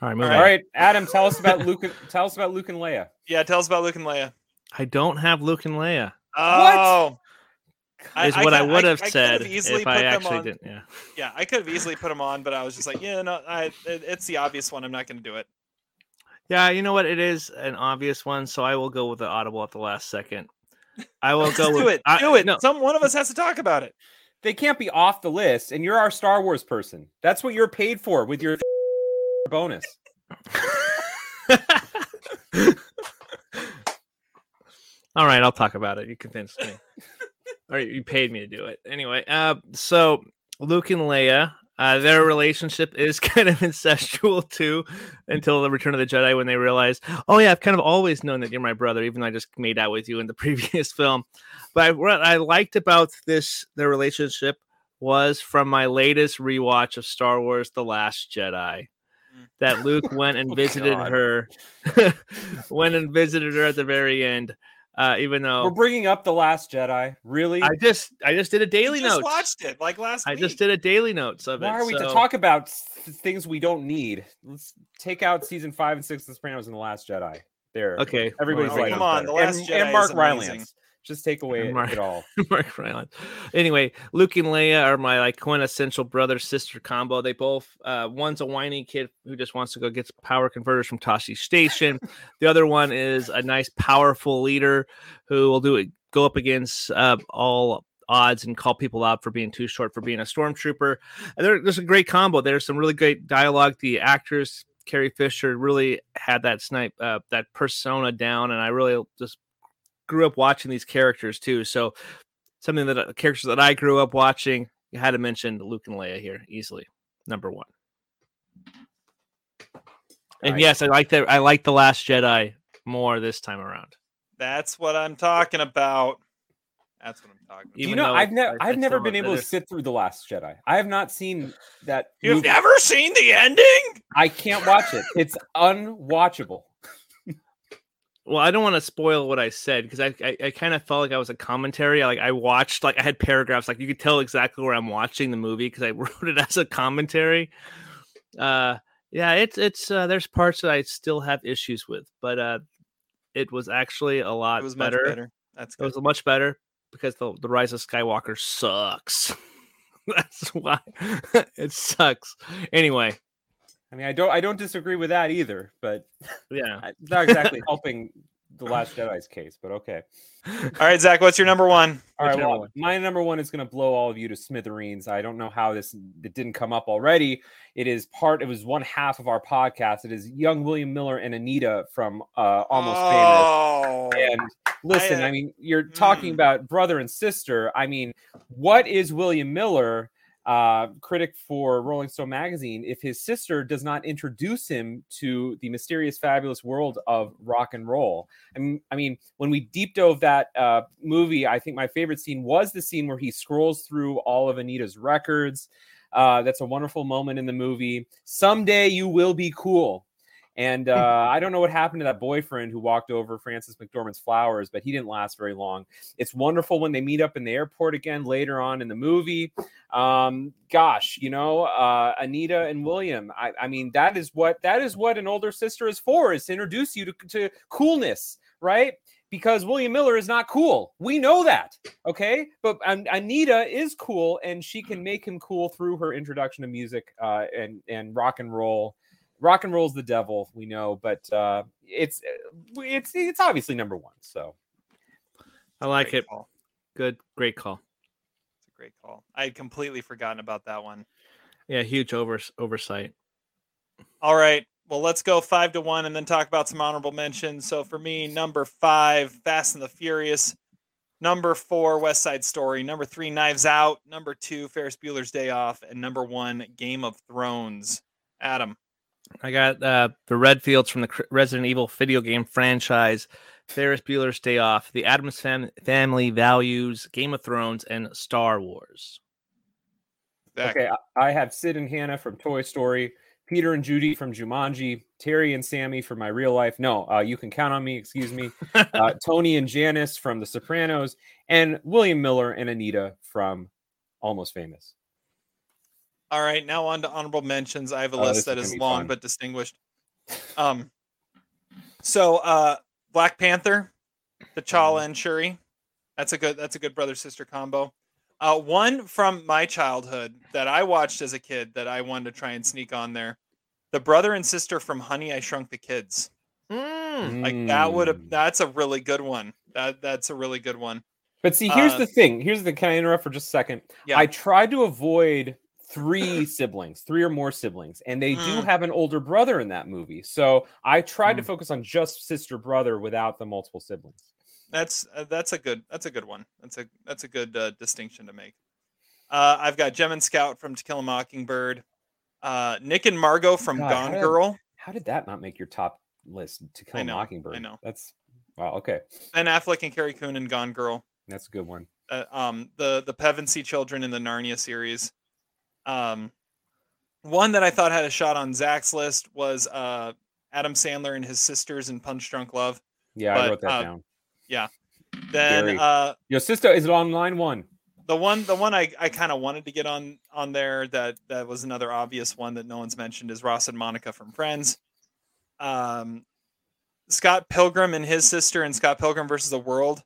All right, All moving All on. Adam, tell us about Luke. and- Tell us about Luke and Leia. Yeah, tell us about Luke and Leia. I don't have Luke and Leia. Oh, I- what I, got- would I- have I could've said easily if I put them actually on- didn't. Yeah. Yeah, I could have easily put him on, but I was just like, yeah, no, I it, it's the obvious one. I'm not going to do it. Yeah, you know what? It is an obvious one, so I will go with the audible at the last second. I will go with do it. I- do it. No, Some one of us has to talk about it. They can't be off the list, and you're our Star Wars person. That's what you're paid for with your bonus. All right, I'll talk about it. You convinced me. All right, you paid me to do it. Anyway, uh, so Luke and Leia, uh, their relationship is kind of incestual too, until the Return of the Jedi when they realize, oh yeah, I've kind of always known that you're my brother, even though I just made out with you in the previous film. But I, what I liked about this their relationship was from my latest rewatch of Star Wars: The Last Jedi. That Luke went and Oh, visited God. her, went and visited her at the very end. Uh, even though We're bringing up the Last Jedi. Really? I just I just did a daily just notes. watched it like last I week. just did a daily notes of Why it. are we to talk about things we don't need? Let's take out season five and six of The Sopranos and The Last Jedi. There. Okay, Everybody's well, like, come on, The Last and, Jedi and Mark is amazing. Rylance. Just take away Mark- it all. Mark Rylance. Anyway, Luke and Leia are my like quintessential brother sister combo. They both uh one's a whiny kid who just wants to go get power converters from Tosche Station. the other one is a nice powerful leader who will do it go up against uh all odds and call people out for being too short for being a stormtrooper. And there, there's a great combo. There's some really great dialogue. The actors Carrie Fisher really had that snipe uh, that persona down, and I really just grew up watching these characters too. So something that uh, characters that I grew up watching, you had to mention Luke and Leia here easily, number one. And Alright. yes, I like that. I like the Last Jedi more this time around. That's what I'm talking about. That's what I'm talking about. you even know, I've never, I- I I've never been able to sit through the Last Jedi. I have not seen that. You've movie. never seen the ending? I can't watch it. It's unwatchable. Well, I don't want to spoil what I said because I, I, I kind of felt like I was a commentary. Like I watched, like I had paragraphs, like you could tell exactly where I'm watching the movie because I wrote it as a commentary. Uh, yeah, it's it's uh, there's parts that I still have issues with, but uh, it was actually a lot It was much better. better. That's It was much better because the the Rise of Skywalker sucks. That's why it sucks. Anyway, I mean, I don't, I don't disagree with that either. But yeah. it's not exactly helping the Last Jedi's case. But okay. All right, Zach, what's your number one? All What's right, your number well, one? my number one is going to blow all of you to smithereens. I don't know how this it didn't come up already. It is part. It was one half of our podcast. It is young William Miller and Anita from uh, Almost oh, Famous. And listen, I- I mean, you're talking Mm. about brother and sister. I mean, what is William Miller? Uh, critic for Rolling Stone magazine, if his sister does not introduce him to the mysterious, fabulous world of rock and roll. I mean, I mean, when we deep dove that uh, movie, I think my favorite scene was the scene where he scrolls through all of Anita's records. Uh, that's a wonderful moment in the movie. Someday you will be cool. And uh, I don't know what happened to that boyfriend who walked over Frances McDormand's flowers, but he didn't last very long. It's wonderful when they meet up in the airport again later on in the movie. Um, gosh, you know, uh, Anita and William. I, I mean, that is what that is what an older sister is for: is to introduce you to, to coolness, right? Because William Miller is not cool. We know that, okay? But An- Anita is cool, and she can make him cool through her introduction to music uh, and and rock and roll rock and roll's the devil we know but uh it's it's it's obviously number one so I like Great it. call. Good, great call. It's a great call. I had completely forgotten about that one. Yeah, huge over oversight. All right. Well, let's go five to one and then talk about some honorable mentions. So for me, number five, Fast and the Furious. Number four, West Side Story. Number three, Knives Out. Number two, Ferris Bueller's Day Off. And number one, Game of Thrones. Adam. I got uh, the Redfields from the Resident Evil video game franchise, Ferris Bueller's Day Off, the Addams fam- Family Values, Game of Thrones, and Star Wars. Zach. okay I, I have sid and hannah from toy story peter and judy from jumanji terry and sammy from my real life no uh, you can count on me excuse me uh, tony and janice from the sopranos and william miller and anita from almost famous All right, now on to honorable mentions. I have a Oh, list is that gonna is be long fun. but distinguished. Um, so uh, Black Panther, Mm-hmm. T'Challa and Shuri. That's a good. That's a good brother sister combo. Uh, one from my childhood that I watched as a kid that I wanted to try and sneak on there. The brother and sister from Honey I Shrunk the Kids. Like that would have. Mm. That's a really good one. That that's a really good one. But see, here's Uh, the thing. Here's the. Can I interrupt for just a second? Yeah. I tried to avoid three siblings, three or more siblings, and they do Mm. have an older brother in that movie. So I tried to Mm. focus on just sister brother without the multiple siblings. That's uh, that's a good that's a good one. That's a that's a good uh, distinction to make. Uh, I've got Jem and Scout from To Kill a Mockingbird, uh, Nick and Margot from God, Gone how did- Girl, How did that not make your top list? To kill a know, I mockingbird. know. That's wow. Okay, Ben Affleck and Carrie Coon in Gone Girl, that's a good one. Uh, um, the the Pevensie children in the Narnia series. Um, one that I thought had a shot on Zach's list was uh, Adam Sandler and his sisters in Punch Drunk Love. Yeah, But, I wrote that uh, down. Yeah. Then uh, Your sister is it on line one? the one the one I, I kind of wanted to get on on there that that was another obvious one that no one's mentioned is Ross and Monica from Friends. Um, Scott Pilgrim and his sister and Scott Pilgrim versus the World.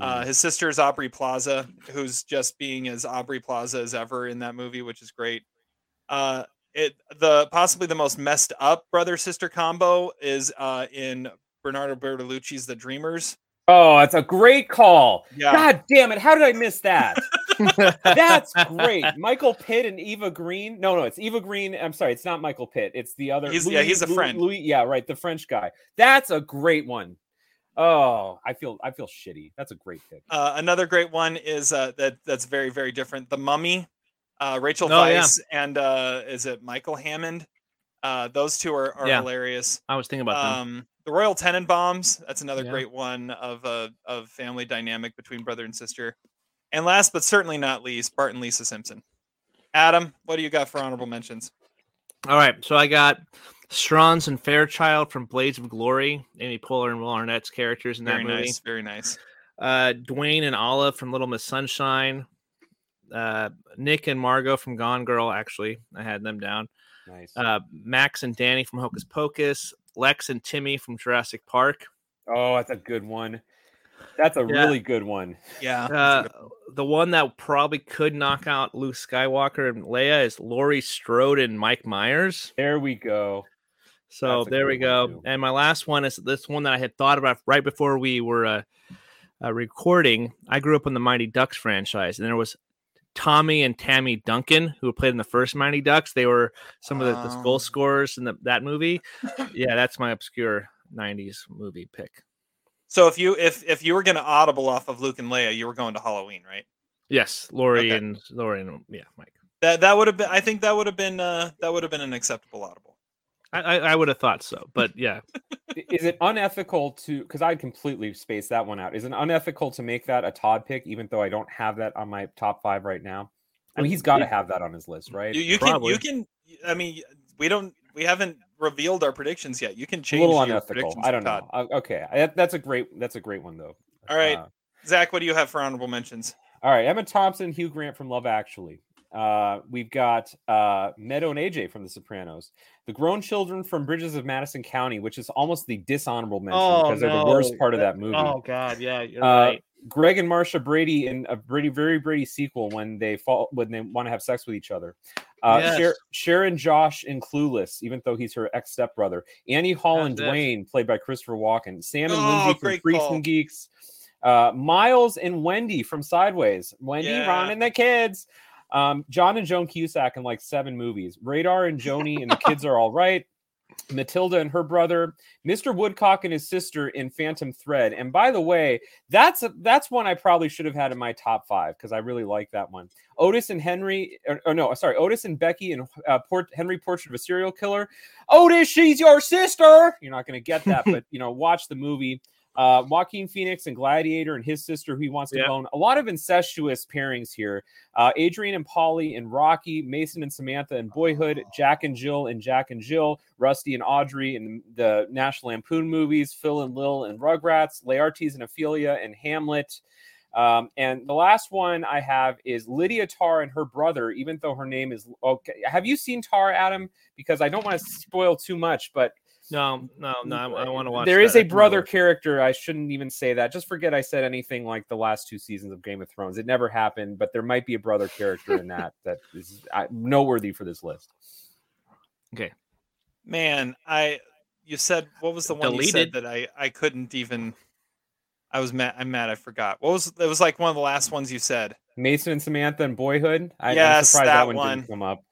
Uh, his sister is Aubrey Plaza, who's just being as Aubrey Plaza as ever in that movie, which is great. Uh, it the possibly the most messed up brother sister combo is uh, in Bernardo Bertolucci's The Dreamers. Oh, that's a great call. Yeah. God damn it. How did I miss that? That's great. Michael Pitt and Eva Green. No, no, it's Eva Green. I'm sorry, it's not Michael Pitt. It's the other. He's- yeah, he's a friend. Louis, yeah, right. The French guy. That's a great one. Oh, I feel I feel shitty. That's a great pick. Uh, another great one is uh, that that's very very different. The Mummy, uh, Rachel Oh, yeah. And uh, is it Michael Hammond? Uh, those two are, are Yeah. hilarious. I was thinking about them. Um, the Royal Tenenbaums. That's another Yeah. great one of a of family dynamic between brother and sister. And last but certainly not least, Bart and Lisa Simpson. Adam, what do you got for honorable mentions? All right, so I got Stranz and Fairchild from Blades of Glory, Amy Poehler and Will Arnett's characters in that Very movie. nice, very nice. Uh, Dwayne and Olive from Little Miss Sunshine. Uh, Nick and Margot from Gone Girl. Actually, I had them down. Nice. Uh, Max and Dani from Hocus Pocus. Lex and Timmy from Jurassic Park. Oh, that's a good one. That's a Yeah. really good one. Yeah. Uh, the one that probably could knock out Luke Skywalker and Leia is Laurie Strode and Mike Myers. There we go. So That's a there we go. And my last one is this one that I had thought about right before we were uh, uh, recording. I grew up in the Mighty Ducks franchise, and there was Tommy and Tammy Duncan who played in the first Mighty Ducks. They were some of the, the Oh. goal scorers in the, that movie. yeah, that's my obscure '90s movie pick. So if you if if you were gonna audible off of Luke and Leia, you were going to Halloween, right? Yes, Laurie Okay. and Laurie and yeah, Mike. That that would have been. I think that would have been. Uh, that would have been an acceptable audible. I, I, I would have thought so, but yeah, Is it unethical to because I completely spaced that one out? Is it unethical to make that a Todd pick, even though I don't have that on my top five right now? I mean, he's got to have that on his list, right? You, you can. You can. I mean, we don't. We haven't revealed our predictions yet. You can change a change little your unethical. predictions I don't know. Todd. Uh, Okay, I- that's a great. That's a great one though. All right, Uh, Zach. What do you have for honorable mentions? All right, Emma Thompson, Hugh Grant from Love Actually. Uh, we've got uh, Meadow and AJ from The Sopranos. The grown children from Bridges of Madison County, which is almost the dishonorable mention because they're the worst part of that movie. Oh God, yeah, you're Uh, right. Greg and Marcia Brady in a Brady very Brady sequel when they fall when they want to have sex with each other. Uh, Yes. Sher- Cher and Josh in Clueless, even though he's her ex stepbrother. Annie Hall and. Dwayne, played by Christopher Walken. Sam and Oh, Lindsay from Freaks and Geeks. Uh, Miles and Wendy from Sideways. Wendy, Yeah. Ron, and the kids. Um, John and Joan Cusack in like seven movies. Radar and Joni and the kids are all right. Matilda and her brother, Mr. Woodcock and his sister in Phantom Thread. And by the way, that's a, that's one I probably should have had in my top five because I really like that one. Otis and Henry, or, or no, sorry, Otis and Becky and uh, Port, Henry Portrait of a Serial Killer. Otis, she's your sister. You're not going to get that, but you know, watch the movie. Uh, Joaquin Phoenix and Gladiator and his sister who he wants to Yeah. bone. A lot of incestuous pairings here. Uh, Adrian and Paulie and Rocky, Mason and Samantha and Boyhood, Jack and Jill and Jack and Jill, Rusty and Audrey in the National Lampoon movies, Phil and Lil and Rugrats, Laertes and Ophelia and Hamlet. Um, and the last one I have is Lydia Tár and her brother, even though her name is okay. Have you seen Tár, Adam? Because I don't want to spoil too much, but No, no, no. I, I want to watch. there is that. a I brother watch- character. I shouldn't even say that. Just forget I said anything like the last two seasons of Game of Thrones. It never happened, but there might be a brother character in that that is uh, noteworthy for this list. Okay. Man, I. You said what was the one you said Deleted. that I I couldn't even. I was mad. I'm mad. I forgot. What was it? Was like one of the last ones you said. Mason and Samantha and Boyhood. I, I'm surprised that, that one, one. didn't come up.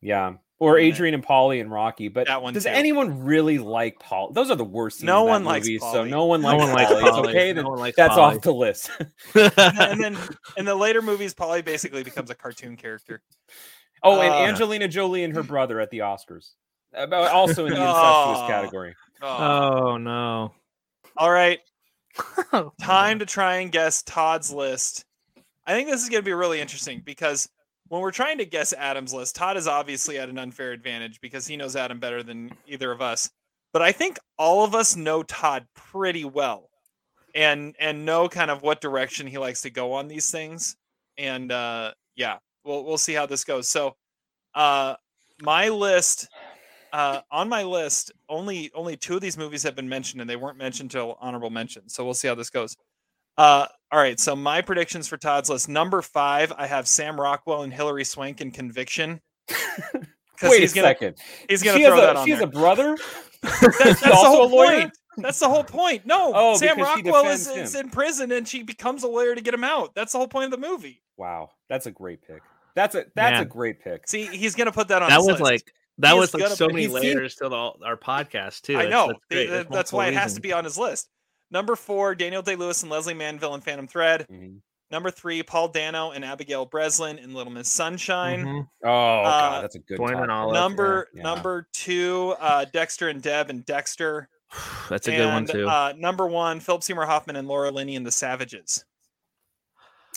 Yeah. Or Adrian and Paulie and Rocky, but That one does too. anyone really like Paul? Those are the worst. No one likes movie, so no one No likes one Paulie. It's Paulie. okay. No then one likes that's Paulie. off the list. and then in the later movies, Paulie basically becomes a cartoon character. Oh, and Uh, Angelina Jolie and her brother at the Oscars, About- also in the incestuous Oh. category. Oh. Oh no. All right. Time to try and guess Todd's list. I think this is going to be really interesting because when we're trying to guess Adam's list, Todd is obviously at an unfair advantage because he knows Adam better than either of us. But I think all of us know Todd pretty well and and know kind of what direction he likes to go on these things. And uh yeah, we'll we'll see how this goes. So uh my list uh on my list only only two of these movies have been mentioned and they weren't mentioned till honorable mention. So we'll see how this goes. Uh all right, so my predictions for Todd's list. Number five, I have Sam Rockwell and Hilary Swank in Conviction. Wait he's a gonna- second. He's gonna she throw has a, that on She has a brother. That- that's the whole a lawyer? point. That's the whole point. No, Oh, Sam Rockwell is, is in prison and she becomes a lawyer to get him out. That's the whole point of the movie. Wow, that's a great pick. That's a that's Man. a great pick. See, he's gonna put that on. that his was list. like that He was like so many he's seen- layers to the, our podcast too. I know. that's, great. Th- That's multiple why it has to be on his list. Number four, Daniel Day Lewis and Lesley Manville in Phantom Thread. Mhm. Number three, Paul Dano and Abigail Breslin in Little Miss Sunshine. Mhm. Oh god, Uh, that's a good Dwayne top and pick. Olive, Number yeah. number two, uh, Dexter and Deb and Dexter. That's a good one too. Uh, number one, Philip Seymour Hoffman and Laura Linney in the Savages.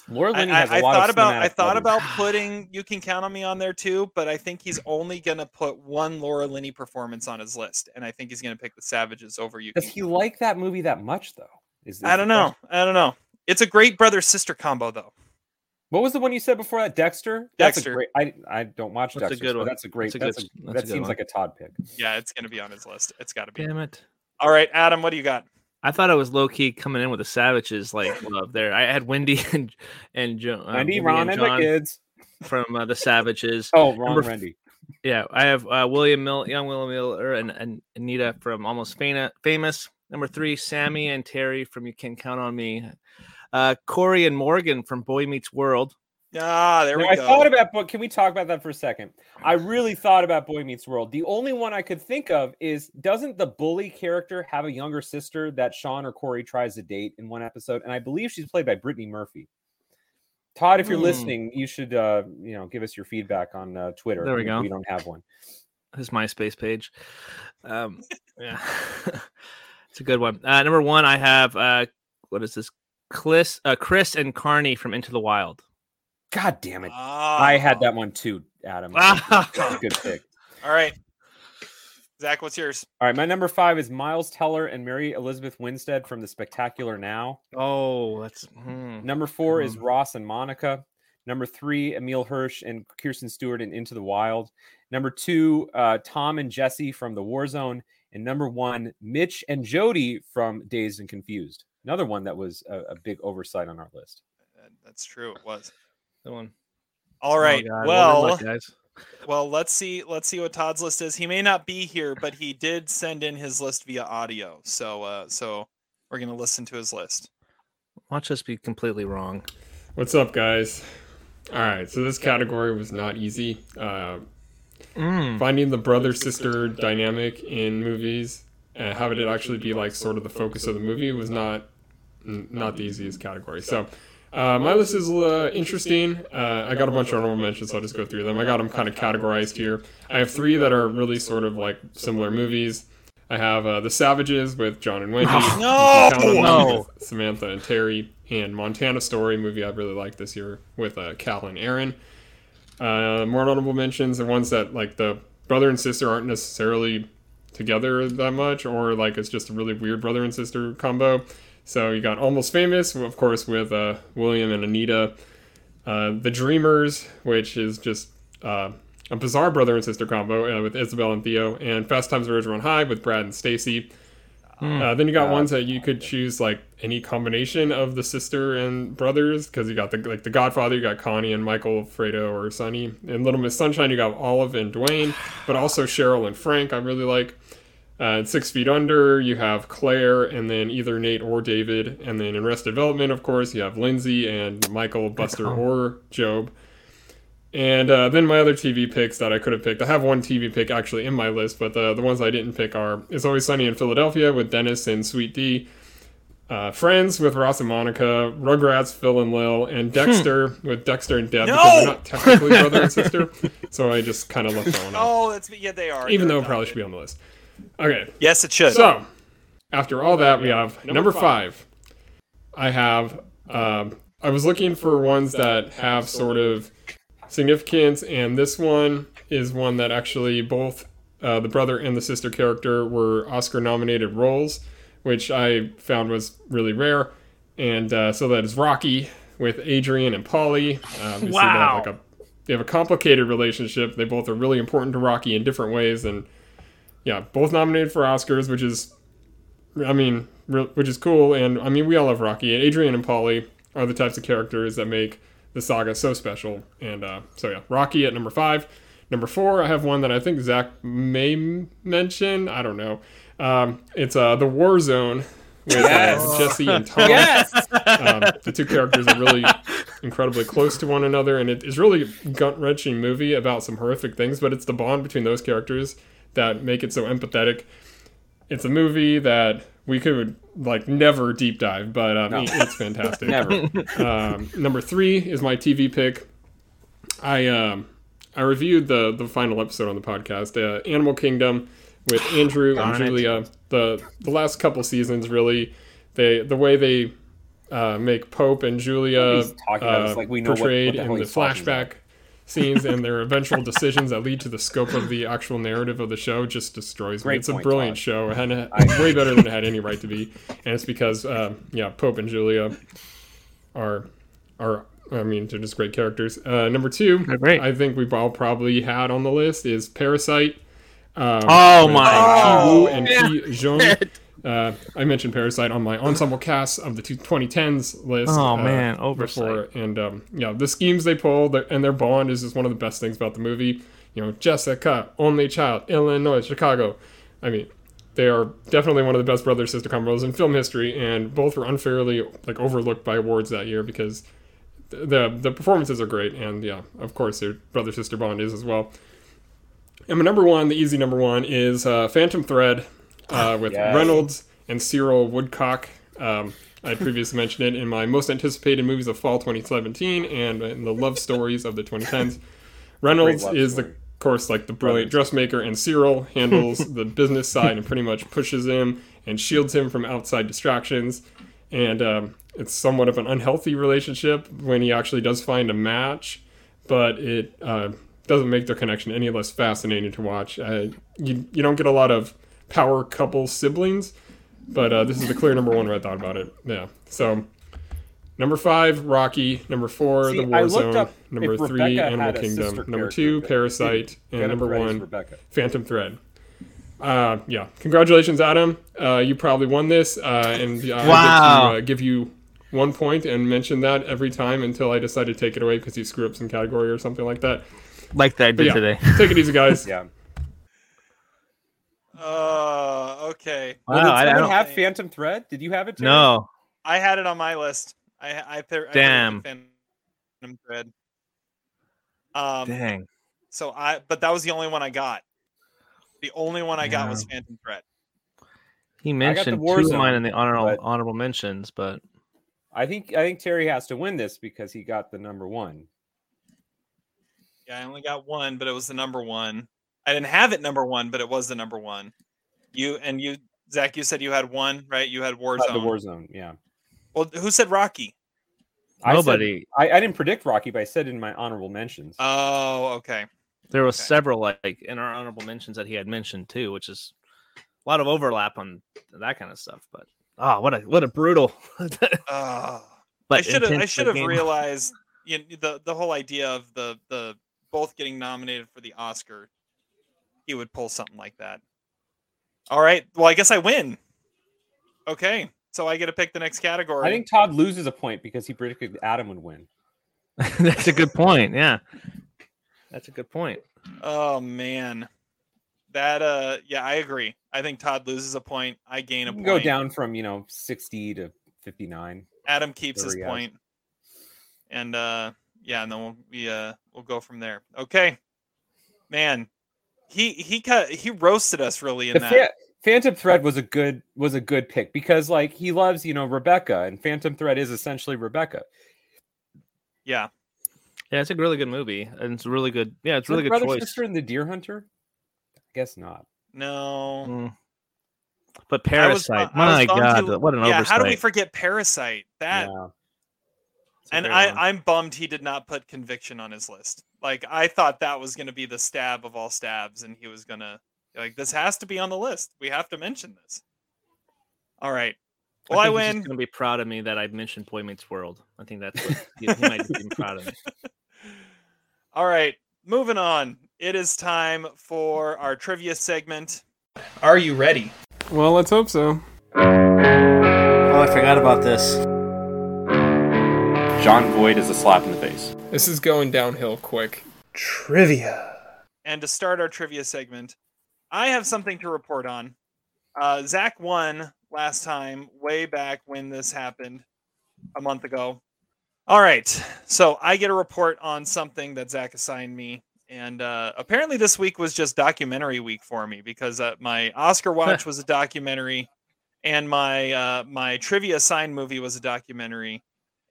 Laura I, Linney I, has a I lot thought of about I thought buddies. about putting You Can Count on Me on there too, but I think he's only gonna put one Laura Linney performance on his list, and I think he's gonna pick the Savages over You. Does Can he like that movie that much though? Is, is I don't know. question. I don't know. It's a great brother sister combo though. What was the one you said before that? Dexter. That's Dexter. a great. I I don't watch That's a good one. That's a great. That's a That's a, that's a that good seems one. like a Todd pick. Yeah, it's gonna be on his list. It's got to be. Damn it. All right, Adam, what do you got? I thought I was low key coming in with the savages like love there. I had Wendy and and Jo- uh, Wendy, Wendy Ron, and the kids. from uh, the Savages. Oh, Ron, Number Randy. Yeah, I have uh, William Mill, young William Miller, and, and Anita from Almost Fana- Famous. Number three, Sammy and Terry from You Can Count on Me. Uh, Corey and Morgan from Boy Meets World. Ah, there Now, we go. I thought about, but can we talk about that for a second? I really thought about Boy Meets World. The only one I could think of is doesn't the bully character have a younger sister that Sean or Corey tries to date in one episode? And I believe she's played by Brittany Murphy. Todd, if you're Hmm. listening, you should uh, you know give us your feedback on uh, Twitter. There we go. We don't have one. His MySpace page. Um, yeah, it's a good one. Uh, number one, I have uh, what is this? Chris, uh, Chris and Carney from Into the Wild. God damn it! Ah. I had that one too, Adam. Ah. Good pick. All right, Zach, what's yours? All right, my number five is Miles Teller and Mary Elizabeth Winstead from The Spectacular Now. Oh, that's hmm. Number four is Mhm. Ross and Monica. Number three, Emile Hirsch and Kristen Stewart in Into the Wild. Number two, uh, Tom and Jesse from The War Zone. And number one, Mitch and Jody from Dazed and Confused. Another one that was a, a big oversight on our list. That's true. It was. Good one. All right. Oh, God, well, luck, guys. well, let's see. Let's see what Todd's list is. He may not be here, but he did send in his list via audio. So, uh, so we're gonna listen to his list. Watch us be completely wrong. What's up, guys? All right, so this category was not easy. Uh, Mm. finding the brother sister dynamic in movies and having it actually be like sort of the focus of the movie was not not the easiest category. So uh, my list is uh, interesting. Uh, I got a bunch of honorable mentions, so I'll just go through them. I got them kind of categorized here. I have three that are really sort of like similar movies. I have uh, The Savages with John and Wendy. No! Can Count on Me No! Samantha and Terry. And Montana Story, movie I really liked this year with uh, Cal and Erin. Uh, more notable mentions are ones that like the brother and sister aren't necessarily together that much, or like it's just a really weird brother and sister combo. So you got Almost Famous, of course, with uh, William and Anita. Uh, the Dreamers, which is just uh, a bizarre brother and sister combo uh, with Isabel and Theo, and Fast Times at Ridgemont High with Brad and Stacy. Uh, then you got ones that you could choose like any combination of the sister and brothers because you got the like the Godfather, you got Connie and Michael, Fredo or Sonny. and Little Miss Sunshine, you got Olive and Dwayne, but also Sheryl and Frank. I really like. Uh, Six Feet Under, you have Claire, and then either Nate or David. And then in Arrested Development, of course, you have Lindsay and Michael, Buster, or Gob. And uh, then my other TV picks that I could have picked. I have one TV pick actually in my list, but the, the ones I didn't pick are It's Always Sunny in Philadelphia with Dennis and Sweet Dee, uh, Friends with Ross and Monica, Rugrats, Phil and Lil, and Dexter with Dexter and Deb because they're not technically brother and sister. So I just kind of left that one out. Oh, that's yeah, they are. Even They're though it probably should be on the list. Okay. Yes, it should. So, after all that, we have number five I have um, I was looking for ones that have sort of significance, and this one is one that actually both uh, the brother and the sister character were Oscar nominated roles, which I found was really rare. And uh, so that is Rocky with Adrian and Paulie. Uh, obviously they have Wow. like a they have a complicated relationship. They both are really important to Rocky in different ways, and yeah, both nominated for Oscars, which is, I mean, re- which is cool. And I mean, we all love Rocky. And Adrian and Paulie are the types of characters that make the saga so special. And uh, so yeah, Rocky at number five. Number four, I have one that I think Zach may m- mention. I don't know. Um, it's uh, the War Zone with Yes. uh, Jesse and Tom. Yes. um, the two characters are really incredibly close to one another, and it is really a gut wrenching movie about some horrific things. But it's the bond between those characters that make it so empathetic. It's a movie that we could like never deep dive, but um, No. it's fantastic. Never. Um, number three is my TV pick. I um, I reviewed the the final episode on the podcast, uh, Animal Kingdom, with Andrew and Darn it. Julia. The the last couple seasons really, they the way they uh, make Pope and Julia He's about uh, like we know what- portrayed what the in the he's about. flashback scenes and their eventual decisions that lead to the scope of the actual narrative of the show just destroys me. Great It's a brilliant Todd. show and it's way better than it had any right to be. And it's because uh, yeah, Pope and Julia are are I mean they're just great characters. Uh, number two, great. I think we've all probably had on the list is Parasite. Um, Oh my Ki Woo and Ki Jung. Uh, I mentioned Parasite on my ensemble cast of the two- 2010s list. Oh, uh, man, oversight. before. And um, yeah, the schemes they pull and their bond is just one of the best things about the movie. You know, Jessica, only child, Illinois, Chicago. I mean, they are definitely one of the best brother sister combos in film history, and both were unfairly like overlooked by awards that year because the the performances are great, and yeah, of course their brother sister bond is as well. And my number one, the easy number one, is uh, Phantom Thread uh, with Yes. Reynolds and Cyril Woodcock. Um, I previously mentioned it in my most anticipated movies of fall 2017 and in the love stories of the 2010s. Reynolds is the of course like the brilliant dressmaker, and Cyril handles the business side and pretty much pushes him and shields him from outside distractions. And um, it's somewhat of an unhealthy relationship when he actually does find a match, but it uh, doesn't make their connection any less fascinating to watch. Uh, you you don't get a lot of power couple siblings, but uh, this is the clear number one when I thought about it. Yeah. So number five, Rocky. Number four, See, The War Zone. Number three, Rebecca Animal Kingdom. Number two, but Parasite, and number Thread one, Rebecca. Phantom Thread. Uh, yeah, congratulations, Adam. Uh, you probably won this, uh, and uh, I Wow. get to uh, give you one point and mention that every time until I decide to take it away because you screw up some category or something like that. Like that I did yeah, today. take it easy, guys. Yeah. Uh, okay. Wow, Well, did I- I don't- have Phantom Thread? Did you have it? Terry? No. I had it on my list. I I, put- I put it with Damn. Phantom Thread. Um, Dang. So I, but that was the only one I got. The only one I got was Phantom Thread. He mentioned two of mine in the honorable but- honorable mentions, but I think I think Terry has to win this because he got the number one. Yeah, I only got one, but it was the number one. I didn't have it number one, but it was the number one. You and you, Zach, you said you had one, right? You had Uh, Warzone. the Warzone, yeah. Well, who said Rocky? I said- Nobody. I, I didn't predict Rocky, but I said in my honorable mentions. Oh, okay. there was several like in our honorable mentions that he had mentioned too, which is a lot of overlap on that kind of stuff. But oh, what a what a brutal. Oh, but I should have I should have realized you know, the the whole idea of the the both getting nominated for the Oscar. He would pull something like that. All right. Well, I guess I win. Okay. So I get to pick the next category. I think Todd loses a point because he predicted Adam would win. That's a good point. Yeah, that's a good point. Oh man. That uh yeah, I agree. I think Todd loses a point. I gain a You can point. go down from you know sixty to fifty nine. Adam keeps his Whatever has. point. And uh yeah, and then we'll we uh we'll go from there. Okay. Man, he he cut he roasted us really in The that. Pha- Phantom Thread was a good was a good pick because like he loves you know Rebecca and Phantom Thread is essentially Rebecca. yeah. Yeah, it's a really good movie, and it's a really good. Yeah, it's a really good brother choice. sister and the Deer Hunter. I guess not. No. Mm. But I was bu- Parasite, was my God, he- what an yeah, oversight! how do we forget Parasite? That Yeah. It's a and I, one. I'm bummed he did not put Conviction on his list. Like I thought that was going to be the stab of all stabs, and he was gonna like this has to be on the list. We have to mention this. All right. Well, I, think he's just win. gonna be proud of me that I mentioned Boy Meets World. I think that's what he, he might be proud of me. All right, moving on. It is time for our trivia segment. Are you ready? Well, let's hope so. Oh, I forgot about this. Jon Voight is a slap in the face. This is going downhill quick. Trivia. And to start our trivia segment, I have something to report on. Uh, Zach won last time, way back when this happened a month ago. All right, so I get a report on something that Zach assigned me, and uh, apparently this week was just documentary week for me because uh, my Oscar watch was a documentary, and my uh, my trivia assigned movie was a documentary,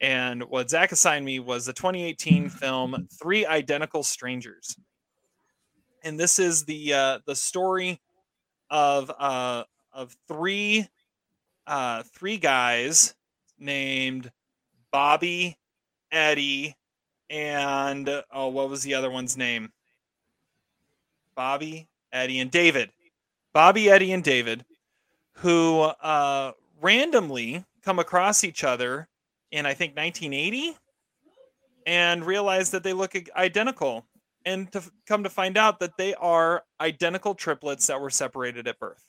and what Zach assigned me was the 2018 film Three Identical Strangers and this is the uh, the story of uh, of three uh, three guys named Bobby, Eddie, and oh, what was the other one's name? Bobby, Eddie, and David. Bobby, Eddie, and David, who uh, randomly come across each other in I think 1980, and realize that they look identical and to come to find out that they are identical triplets that were separated at birth.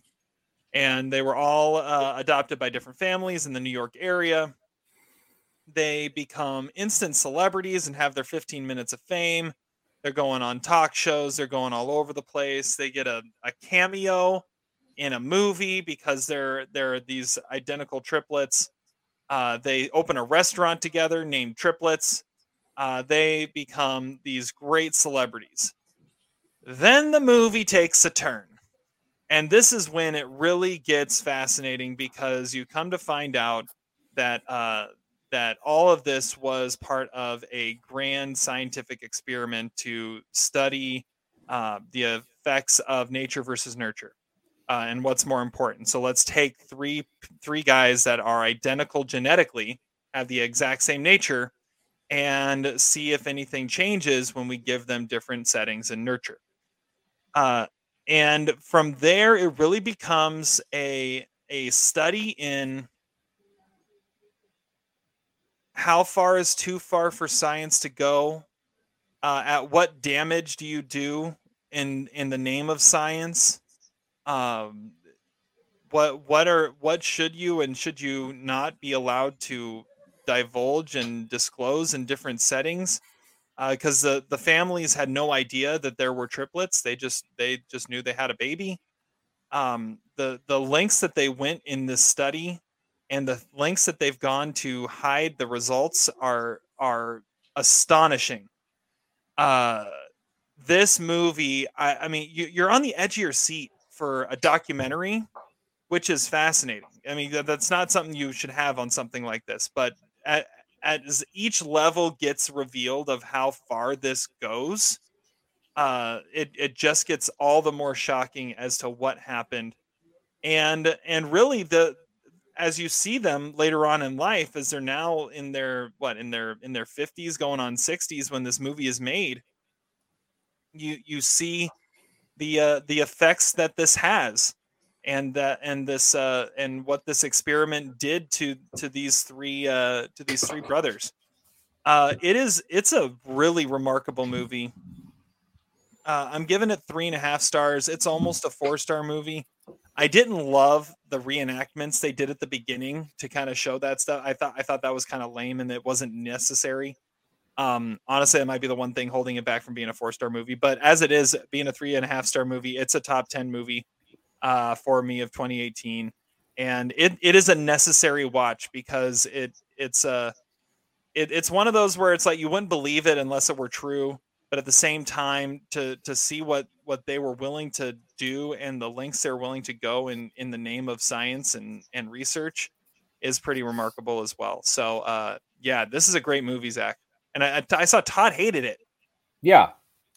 And they were all uh, adopted by different families in the New York area. They become instant celebrities and have their 15 minutes of fame. They're going on talk shows, they're going all over the place. They get a, a cameo in a movie because they're they're these identical triplets. Uh, they open a restaurant together named Triplets uh, they become these great celebrities. Then the movie takes a turn. And this is when it really gets fascinating because you come to find out that uh, that all of this was part of a grand scientific experiment to study uh, the effects of nature versus nurture uh, and what's more important. So let's take three three guys that are identical genetically, have the exact same nature, and see if anything changes when we give them different settings and nurture. Uh, and from there, it really becomes a a study in how far is too far for science to go. Uh, at what damage do you do in in the name of science? Um, what what are what should you and should you not be allowed to divulge and disclose in different settings? Uh, because the the families had no idea that there were triplets. They just they just knew they had a baby. Um the the lengths that they went in this study and the lengths that they've gone to hide the results are are astonishing. Uh this movie i i mean you, you're on the edge of your seat for a documentary which is fascinating. I mean that, that's not something you should have on something like this but at, as each level gets revealed of how far this goes, uh, it it just gets all the more shocking as to what happened, and and really the as you see them later on in life, as they're now in their what in their in their fifties, going on sixties when this movie is made, you you see the uh, the effects that this has and that and this uh and what this experiment did to to these three uh to these three brothers. Uh it is it's a really remarkable movie. Uh i'm giving it three and a half stars. It's almost a four star movie. I didn't love the reenactments they did at the beginning to kind of show that stuff. I thought i thought that was kind of lame and it wasn't necessary um honestly it might be the one thing holding it back from being a four star movie but as it is being a three and a half star movie it's a top 10 movie uh, for me of 2018, and it, it is a necessary watch because it it's a it, it's one of those where it's like you wouldn't believe it unless it were true, but at the same time to to see what what they were willing to do and the lengths they're willing to go in in the name of science and and research is pretty remarkable as well. So uh, yeah, this is a great movie, Zach, and I, I saw Todd hated it. Yeah,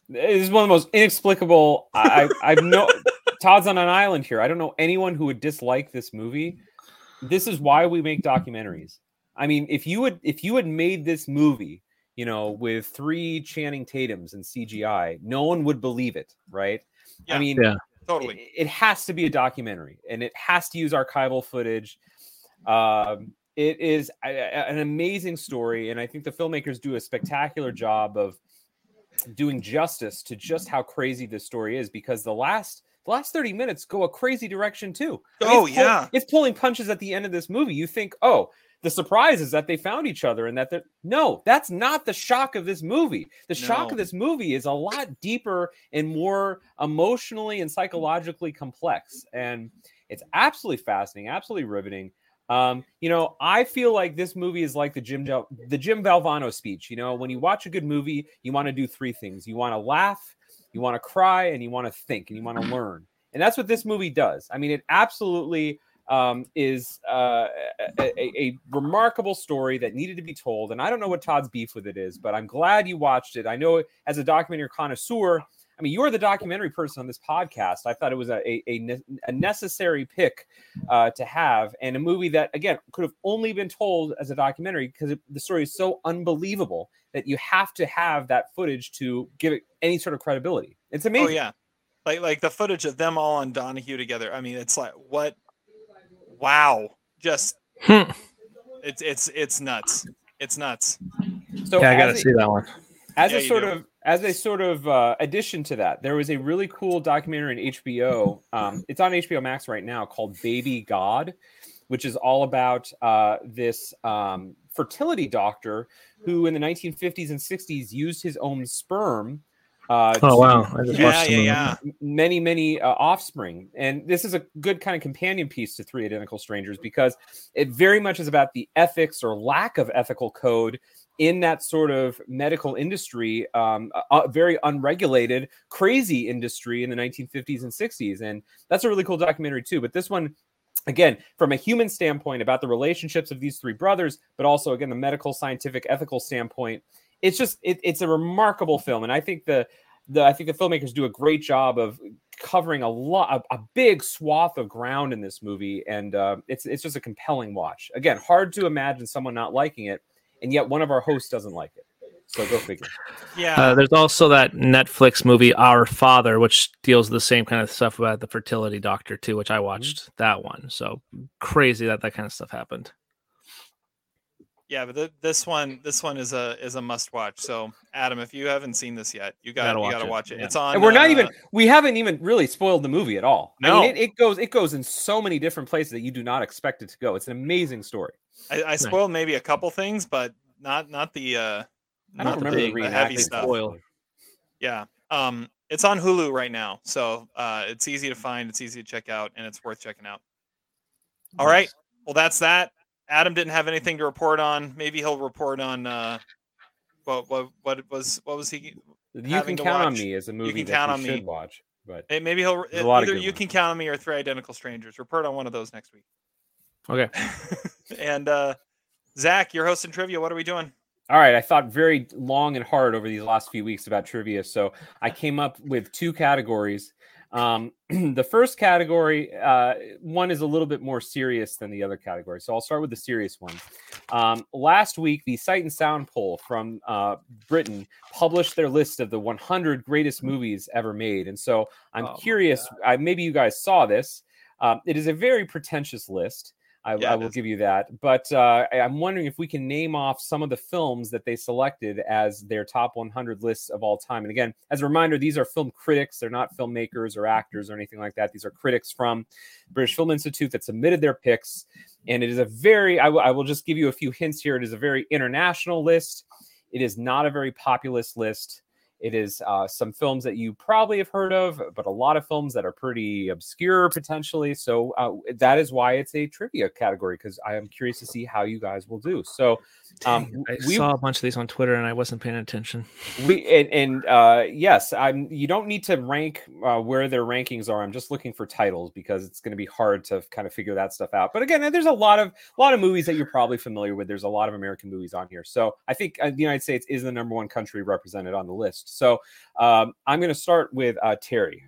it is one of the most inexplicable. I I, I've no Todd's on an island here. I don't know anyone who would dislike this movie. This is why we make documentaries. I mean, if you would if you had made this movie, you know, with three Channing Tatum's and CGI, no one would believe it, right? I mean, Yeah. Totally. it, it has to be a documentary and it has to use archival footage. Um, it is a- a- an amazing story, and I think the filmmakers do a spectacular job of doing justice to just how crazy this story is because the last the last 30 minutes go a crazy direction too. I mean, Oh, it's pull- yeah. it's pulling punches at the end of this movie. You think, oh, the surprise is that they found each other and that they're no, that's not the shock of this movie. The shock of this movie is a lot deeper and more emotionally and psychologically complex. And it's absolutely fascinating, absolutely riveting. Um, you know, I feel like this movie is like the Jim the Jim Valvano speech. You know, when you watch a good movie, you want to do three things: you want to laugh, you want to cry, and you want to think, and you want to learn. And that's what this movie does. I mean, it absolutely um, is uh, a, a remarkable story that needed to be told. And I don't know what Todd's beef with it is, but I'm glad you watched it. I know as a documentary connoisseur, I mean, you're the documentary person on this podcast. I thought it was a, a, a ne- a necessary pick uh, to have, and a movie that, again, could have only been told as a documentary because it, the story is so unbelievable that you have to have that footage to give it any sort of credibility. It's amazing. Oh yeah, like like the footage of them all on Donahue together. I mean, it's like what? Wow, just Hmm. it's it's it's nuts. It's nuts. So yeah, I gotta a- see that one. as Yeah, a sort do. of as a sort of uh, addition to that there was a really cool documentary on hbo um, it's on hbo max right now called baby god which is all about uh, this um, fertility doctor who in the 1950s and 60s used his own sperm uh, Oh to wow, I just Yeah, watched yeah, yeah. many many uh, offspring. And this is a good kind of companion piece to three identical strangers because it very much is about the ethics or lack of ethical code in that sort of medical industry um, a, a very unregulated crazy industry in the 1950s and 60s and that's a really cool documentary too but this one again from a human standpoint about the relationships of these three brothers but also again the medical scientific ethical standpoint it's just it, it's a remarkable film and i think the the i think the filmmakers do a great job of covering a lot a, a big swath of ground in this movie and uh, it's it's just a compelling watch. Again hard to imagine someone not liking it and yet one of our hosts doesn't like it so go figure Yeah, Uh, there's also that Netflix movie Our Father, which deals with the same kind of stuff about the fertility doctor too, which I watched that one. So crazy that that kind of stuff happened. yeah, but th- this one this one is a is a must watch. So Adam, if you haven't seen this yet, you got Gotta you watch got to watch it. yeah. It's on. and we're not uh, even we haven't even really spoiled the movie at all I No. mean, it, it goes it goes in so many different places that you do not expect it to go it's an amazing story I, I spoiled maybe a couple things, but not not the. uh i not don't the remember the, big- the heavy stuff. Spoil. Yeah. Um, it's on Hulu right now, so uh, it's easy to find. It's easy to check out, and it's worth checking out. All right. Well, that's that. Adam didn't have anything to report on. Maybe he'll report on. Uh, what what what was what was he? you can to count on me as a movie You can that count you on should me. watch but eh, Maybe he'll a lot either good you ones. can count on me or three identical strangers. Report on one of those next week. Okay. and uh, Zach, you're hosting trivia. What are we doing? All right, I thought very long and hard over these last few weeks about trivia, so I came up with two categories. Um, the first category, uh, one is a little bit more serious than the other category, so I'll start with the serious one. Um, last week, the Sight and Sound poll from uh, Britain published their list of the 100 greatest movies ever made, and so I'm Oh curious. I, maybe you guys saw this. Um, it is a very pretentious list. I, Yeah, I will give you that. But uh, I'm wondering if we can name off some of the films that they selected as their top 100 lists of all time. And again, as a reminder, these are film critics. They're not filmmakers or actors or anything like that. These are critics from British Film Institute that submitted their picks. And it is a very, I will- I will just give you a few hints here. It is a very international list. It is not a very populist list. It is uh, some films that you probably have heard of, but a lot of films that are pretty obscure potentially. So uh, that is why it's a trivia category because I am curious to see how you guys will do. So um, I we saw a bunch of these on Twitter and I wasn't paying attention. we and, and uh, yes, I'm. You don't need to rank uh, where their rankings are. I'm just looking for titles because it's going to be hard to kind of figure that stuff out. But again, there's a lot of a lot of movies that you're probably familiar with. There's a lot of American movies on here, so I think uh, the United States is the number one country represented on the list. So um, I'm going to start with uh, Terry.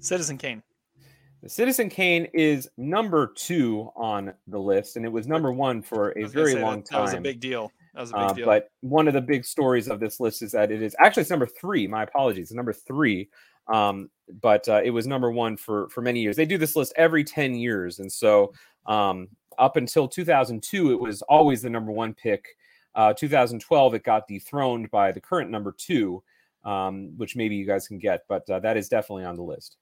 Citizen Kane. The Citizen Kane is number two on the list, and it was number one for a very long that, time. That was a big deal. That was a big Uh, deal. But one of the big stories of this list is that it is actually it's number three. My apologies, it's number three. Um, but uh, it was number one for for many years. They do this list every ten years, and so um, up until 2002, it was always the number one pick. Uh, 2012, it got dethroned by the current number two, um, which maybe you guys can get, but uh, that is definitely on the list.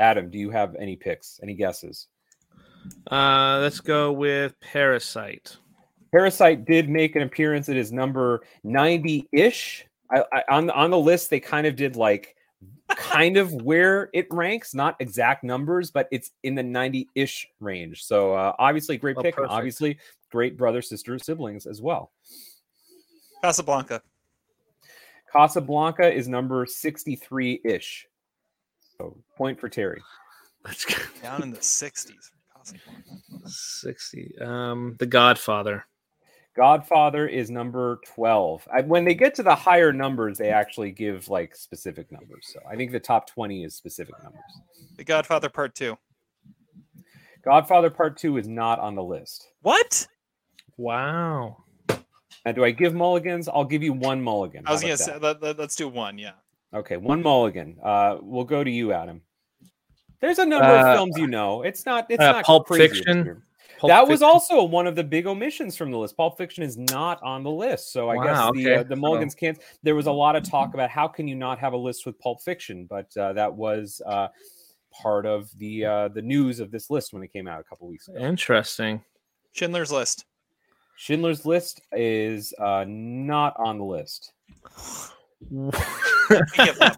Adam, do you have any picks? Any guesses? Uh, let's go with Parasite. Parasite did make an appearance. It is number 90-ish. I, I, on on the list, they kind of did like kind of where it ranks, not exact numbers, but it's in the 90-ish range. So uh, obviously, great Oh, pick, and obviously great brother, sister, siblings as well. Casablanca. Casablanca is number 63-ish. So point for Terry. Let's go. Down in the 60s. 60. Um, The Godfather. Godfather is number 12. I, when they get to the higher numbers, they actually give like specific numbers. So I think the top 20 is specific numbers. The Godfather Part 2. Godfather Part 2 is not on the list. What? Wow. Now, do I give mulligans? I'll give you one mulligan. I was going about to say, let, let, let's do one. Yeah. Okay, one mulligan. Uh, we'll go to you, Adam. There's a number Uh, of films you know. It's not. It's uh, not Pulp crazy Fiction. Pulp that was Fiction. also one of the big omissions from the list. Pulp Fiction is not on the list, so I Wow, guess the okay. uh, the mulligans can't. There was a lot of talk about how can you not have a list with Pulp Fiction, but uh, that was uh, part of the uh, the news of this list when it came out a couple weeks ago. Interesting. Schindler's List. Schindler's List is uh, not on the list. I give up.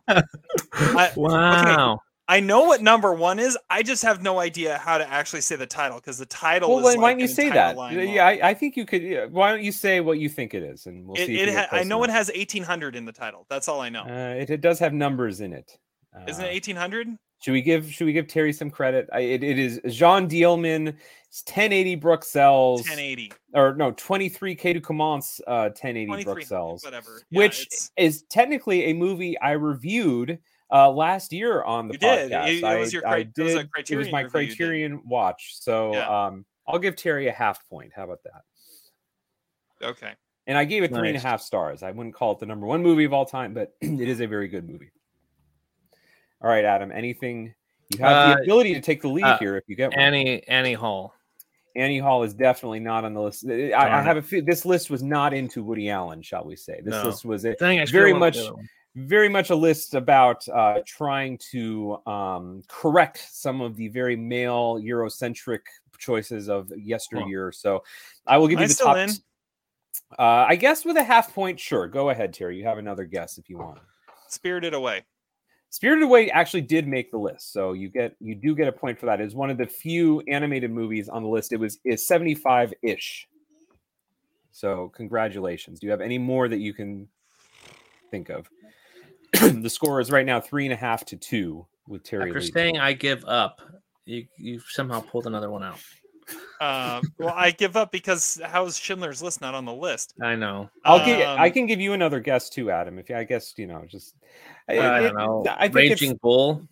I- Wow. I know what number one is. I just have no idea how to actually say the title because the title Well, is then like why don't you say that? Yeah. I, I think you could. yeah, Why don't you say what you think it is, and we'll it, see. if it ha- I know it has 1800 in the title. That's all I know. Uh, it, it does have numbers in it. Isn't Uh, it 1800? Should we give Should we give Terry some credit? I, it, it is Jeanne Dielman, 1080 Bruxelles, 1080. or no 23 K to Commence, uh, 1080 23, Bruxelles, whatever. Yeah, which it's- is technically a movie I reviewed uh, last year on the You did. podcast. It- it I, was your I cri- it was a did- It was my review you did. Criterion watch. So Yeah. um, I'll give Terry a half point. How about that? Okay. And I gave it three and a Nice. half stars. I wouldn't call it the number one movie of all time, but it is a very good movie. All right, Adam. Anything you have Uh, the ability to take the lead uh, here if you get one. Annie Annie Hall. Annie Hall is definitely not on the list. I, I have a feel this list was not into Woody Allen, shall we say? This No. list was a, Dang, very much, with the other one. very much a list about uh, trying to um, correct some of the very male Eurocentric choices of yesteryear. So I will give Am you the top. in? Uh, I guess with a half point, sure. Go ahead, Terry. You have another guess if you want. Spirited Away. Spirited Away actually did make the list, so you get you do get a point for that. It's one of the few animated movies on the list. It was is seventy five ish. So congratulations. Do you have any more that you can think of? the score is right now three and a half to two with Terry. After leading. saying I give up, you you somehow pulled another one out. Um, well, I give up because how is Schindler's List not on the list? I know. I'll give. I Um, can give you another guess too, Adam. If I guess you know, just I it- don't it- know. I think Raging Bull.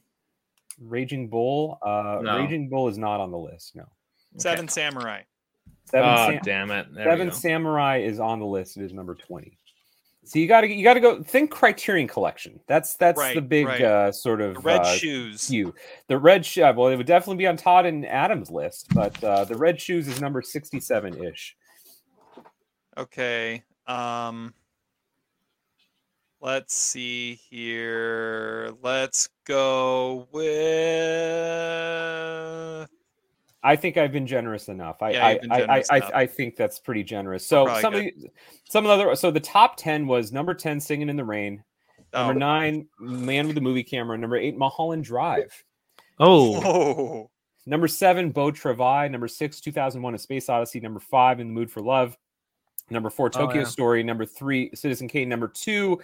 Raging Bull. Uh, No. Raging Bull is not on the list. No. Seven Samurai. Seven, oh Sam- damn it! There Seven. Samurai is on the list. It is number twenty. So you got to you got to go think Criterion Collection. That's that's the big right. uh, sort of The Red uh, Shoes. You The red shoe. Well, it would definitely be on Todd and Adam's list, but uh, the red shoes is number sixty-seven ish. Okay. Um let's see here. Let's go with I think I've been generous enough. I Yeah, I, I, I, generous I, enough. I think that's pretty generous. So probably some of the, some of the other so the top ten was number ten, Singing in the Rain. Number Oh. nine, Man with the Movie Camera. Number eight, Mulholland Drive. Oh, Oh, Number seven, Beau Travail. Number six, 2001 A Space Odyssey. Number five, In the Mood for Love. Number four, Tokyo yeah. Story. Number three, Citizen Kane. Number two,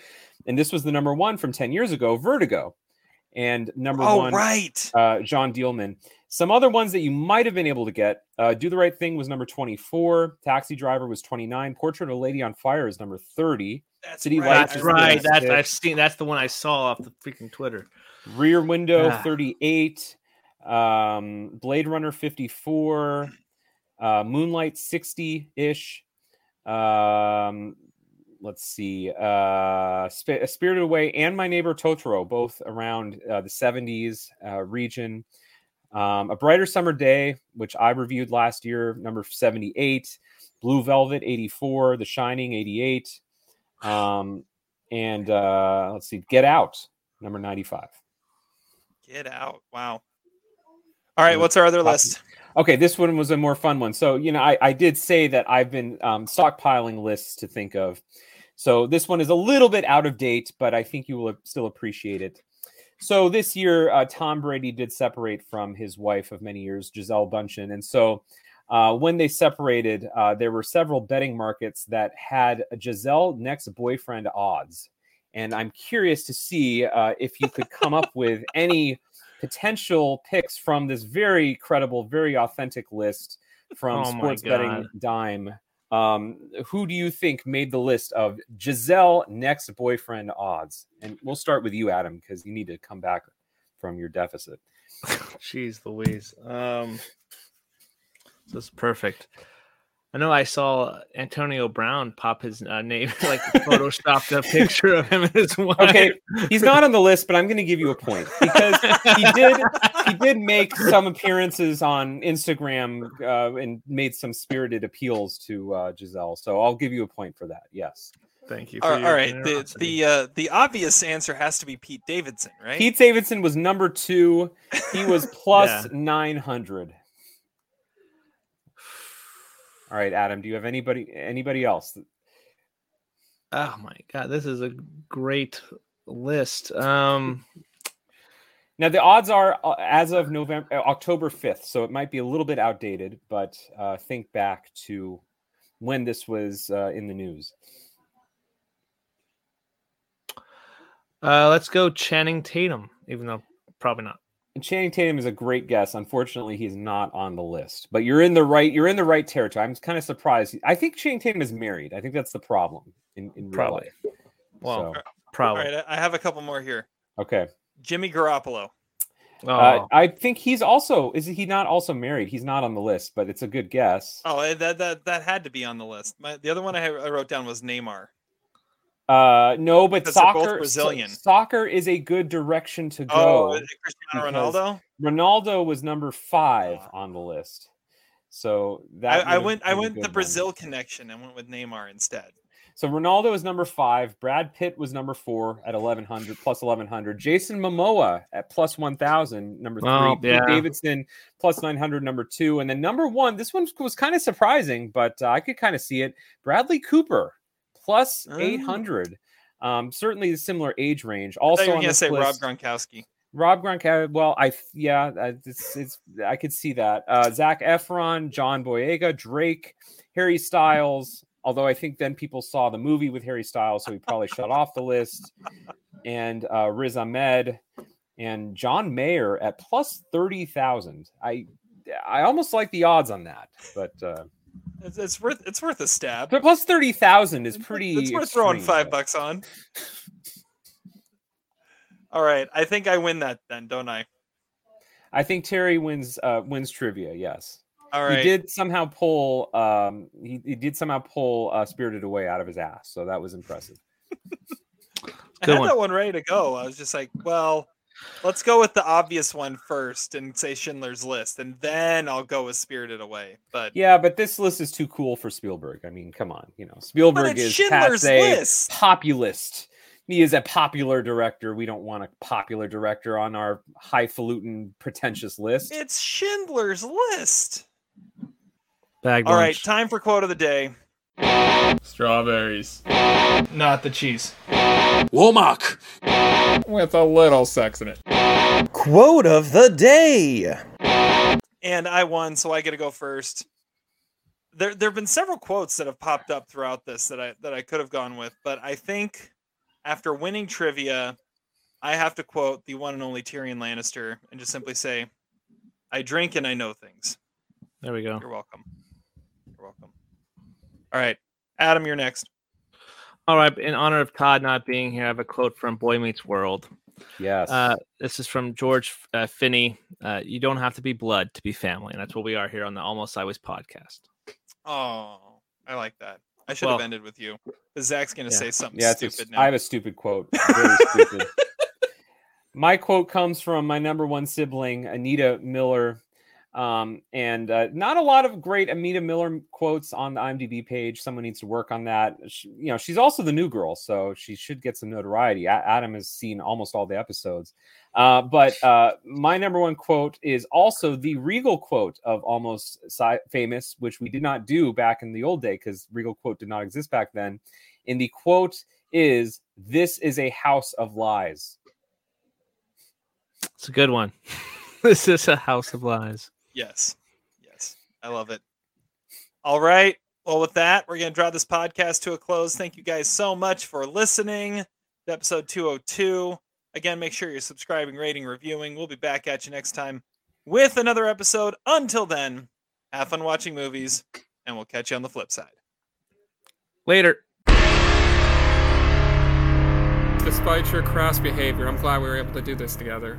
and this was the number one from 10 years ago, Vertigo. And number oh one, right. uh, John Dielman. Some other ones that you might have been able to get uh, Do the Right Thing was number 24. Taxi Driver was 29. Portrait of a Lady on Fire is number 30. That's City right. Lights that's is right. That's I've seen. That's the one I saw off the freaking Twitter. Rear Window Ah. 38, um, Blade Runner 54, uh, Moonlight 60 ish. Um, let's see, uh, Sp- Spirited Away and My Neighbor Totoro, both around uh, the 70s uh, region. Um, A Brighter Summer Day, which I reviewed last year, number 78. Blue Velvet 84, The Shining 88. Um, and uh, let's see, Get Out, number 95. Get out. Wow. All right, what's our other list? Okay, this one was a more fun one. So, you know, I, I did say that I've been um, stockpiling lists to think of. So, this one is a little bit out of date, but I think you will still appreciate it. So, this year, uh, Tom Brady did separate from his wife of many years, Gisele Bündchen. And so, uh, when they separated, uh, there were several betting markets that had Gisele next boyfriend odds. And I'm curious to see uh, if you could come up with any potential picks from this very credible, very authentic list from Oh Sports Betting Dime. Um, who do you think made the list of Gisele next boyfriend odds? And we'll start with you, Adam, because you need to come back from your deficit. Jeez Louise. Um, this is perfect. I know I saw Antonio Brown pop his uh, name, like photoshopped a picture of him and his wife. Okay, he's not on the list, but I'm going to give you a point because he did he did make some appearances on Instagram uh, and made some spirited appeals to uh, Gisele. So I'll give you a point for that. Yes. Thank you. All all right, the the uh, the obvious answer has to be Pete Davidson, right? Pete Davidson was number two. He was plus Yeah. 900. All right, Adam. Do you have anybody anybody else? Oh my god, this is a great list. Um, Now the odds are uh, as of November uh, October 5th, so it might be a little bit outdated, but uh, think back to when this was uh, in the news. uh, let's go Channing Tatum, even though probably not. And Channing Tatum is a great guess. Unfortunately, he's not on the list. But you're in the right. You're in the right territory. I'm kind of surprised. I think Channing Tatum is married. I think that's the problem in, in real Probably. life. Well, So, probably. All right, I I have a couple more here. okay. Jimmy Garoppolo. Oh, Uh, I think he's also. Is he not also married? He's not on the list, but it's a good guess. Oh, eh, that that that had to be on the list. My, the other one I, I wrote down was Neymar. Uh, no, but Because they're soccer. so- Brazilian. soccer is a good direction to Oh, go. uh, Cristiano Ronaldo. Ronaldo was number five on the list. So that I would've went I went good the one. Brazil connection and went with Neymar instead. So Ronaldo is number five. Brad Pitt was number four at eleven hundred plus eleven hundred. Jason Momoa at plus one thousand, number three. Oh, Pete yeah. Davidson plus nine hundred, number two, and then number one. This one was kind of surprising, but uh, I could kind of see it. Bradley Cooper plus Oh. eight hundred. Um, certainly a similar age range. Also, were on gonna this say Rob list- Gronkowski. Rob Gronkowski. Well, I yeah, it's, it's I could see that. Uh, Zac Efron, John Boyega, Drake, Harry Styles. Although I think then people saw the movie with Harry Styles, so he probably shut off the list. And uh, Riz Ahmed and John Mayer at plus thirty thousand. I I almost like the odds on that, but uh, It's, it's worth it's worth a stab. but plus thirty thousand is pretty. It's worth throwing five bucks on. All right, I think I win that then, don't I? I think Terry wins uh, wins trivia. Yes. All right. He did somehow pull um he, he did somehow pull uh spirited away out of his ass so that was impressive I had one. that one ready to go. I was just like, well, let's go with the obvious one first and say Schindler's List, and then I'll go with Spirited Away. But yeah but this list is too cool for spielberg i mean come on you know spielberg is Schindler's passe List. populist he is a popular director we don't want a popular director on our highfalutin pretentious list it's Schindler's List. bag All right, lunch. time for quote of the day. Strawberries Not the cheese. Womack. with a little sex in it. Quote of the day. and I won, so I get to go first. There, there have been several quotes that have popped up throughout this that I that I could have gone with, but I think after winning trivia, I have to quote the one and only Tyrion Lannister and just simply say, "I drink and I know things." There we go. You're welcome. You're welcome. All right, Adam, you're next. All right. In honor of Todd not being here, I have a quote from Boy Meets World. Yes. Uh, this is from George uh, Feeny. Uh, you don't have to be blood to be family, and that's what we are here on the Almost Sideways podcast. Oh, I like that. I should Well- have ended with you. 'cause Zach's gonna Yeah. say something yeah, it's a- stupid now. I have a stupid quote. Very stupid. My quote comes from my number one sibling, Anita Miller. Um, and uh, not a lot of great Anita Miller quotes on the IMDb page. Someone needs to work on that. She, you know, she's also the new girl, so she should get some notoriety. A- Adam has seen almost all the episodes. Uh, but uh, my number one quote is also the Regal quote of Almost Famous, which we did not do back in the old day because Regal quote did not exist back then. And the quote is, "This is a house of lies." It's a good one. this is a house of lies. Yes. Yes. I love it. All right. Well, with that, we're going to draw this podcast to a close. Thank you guys so much for listening to episode 202. Again, make sure you're subscribing, rating, reviewing. We'll be back at you next time with another episode. Until then, have fun watching movies, and we'll catch you on the flip side. Later. Despite your crass behavior, I'm glad we were able to do this together.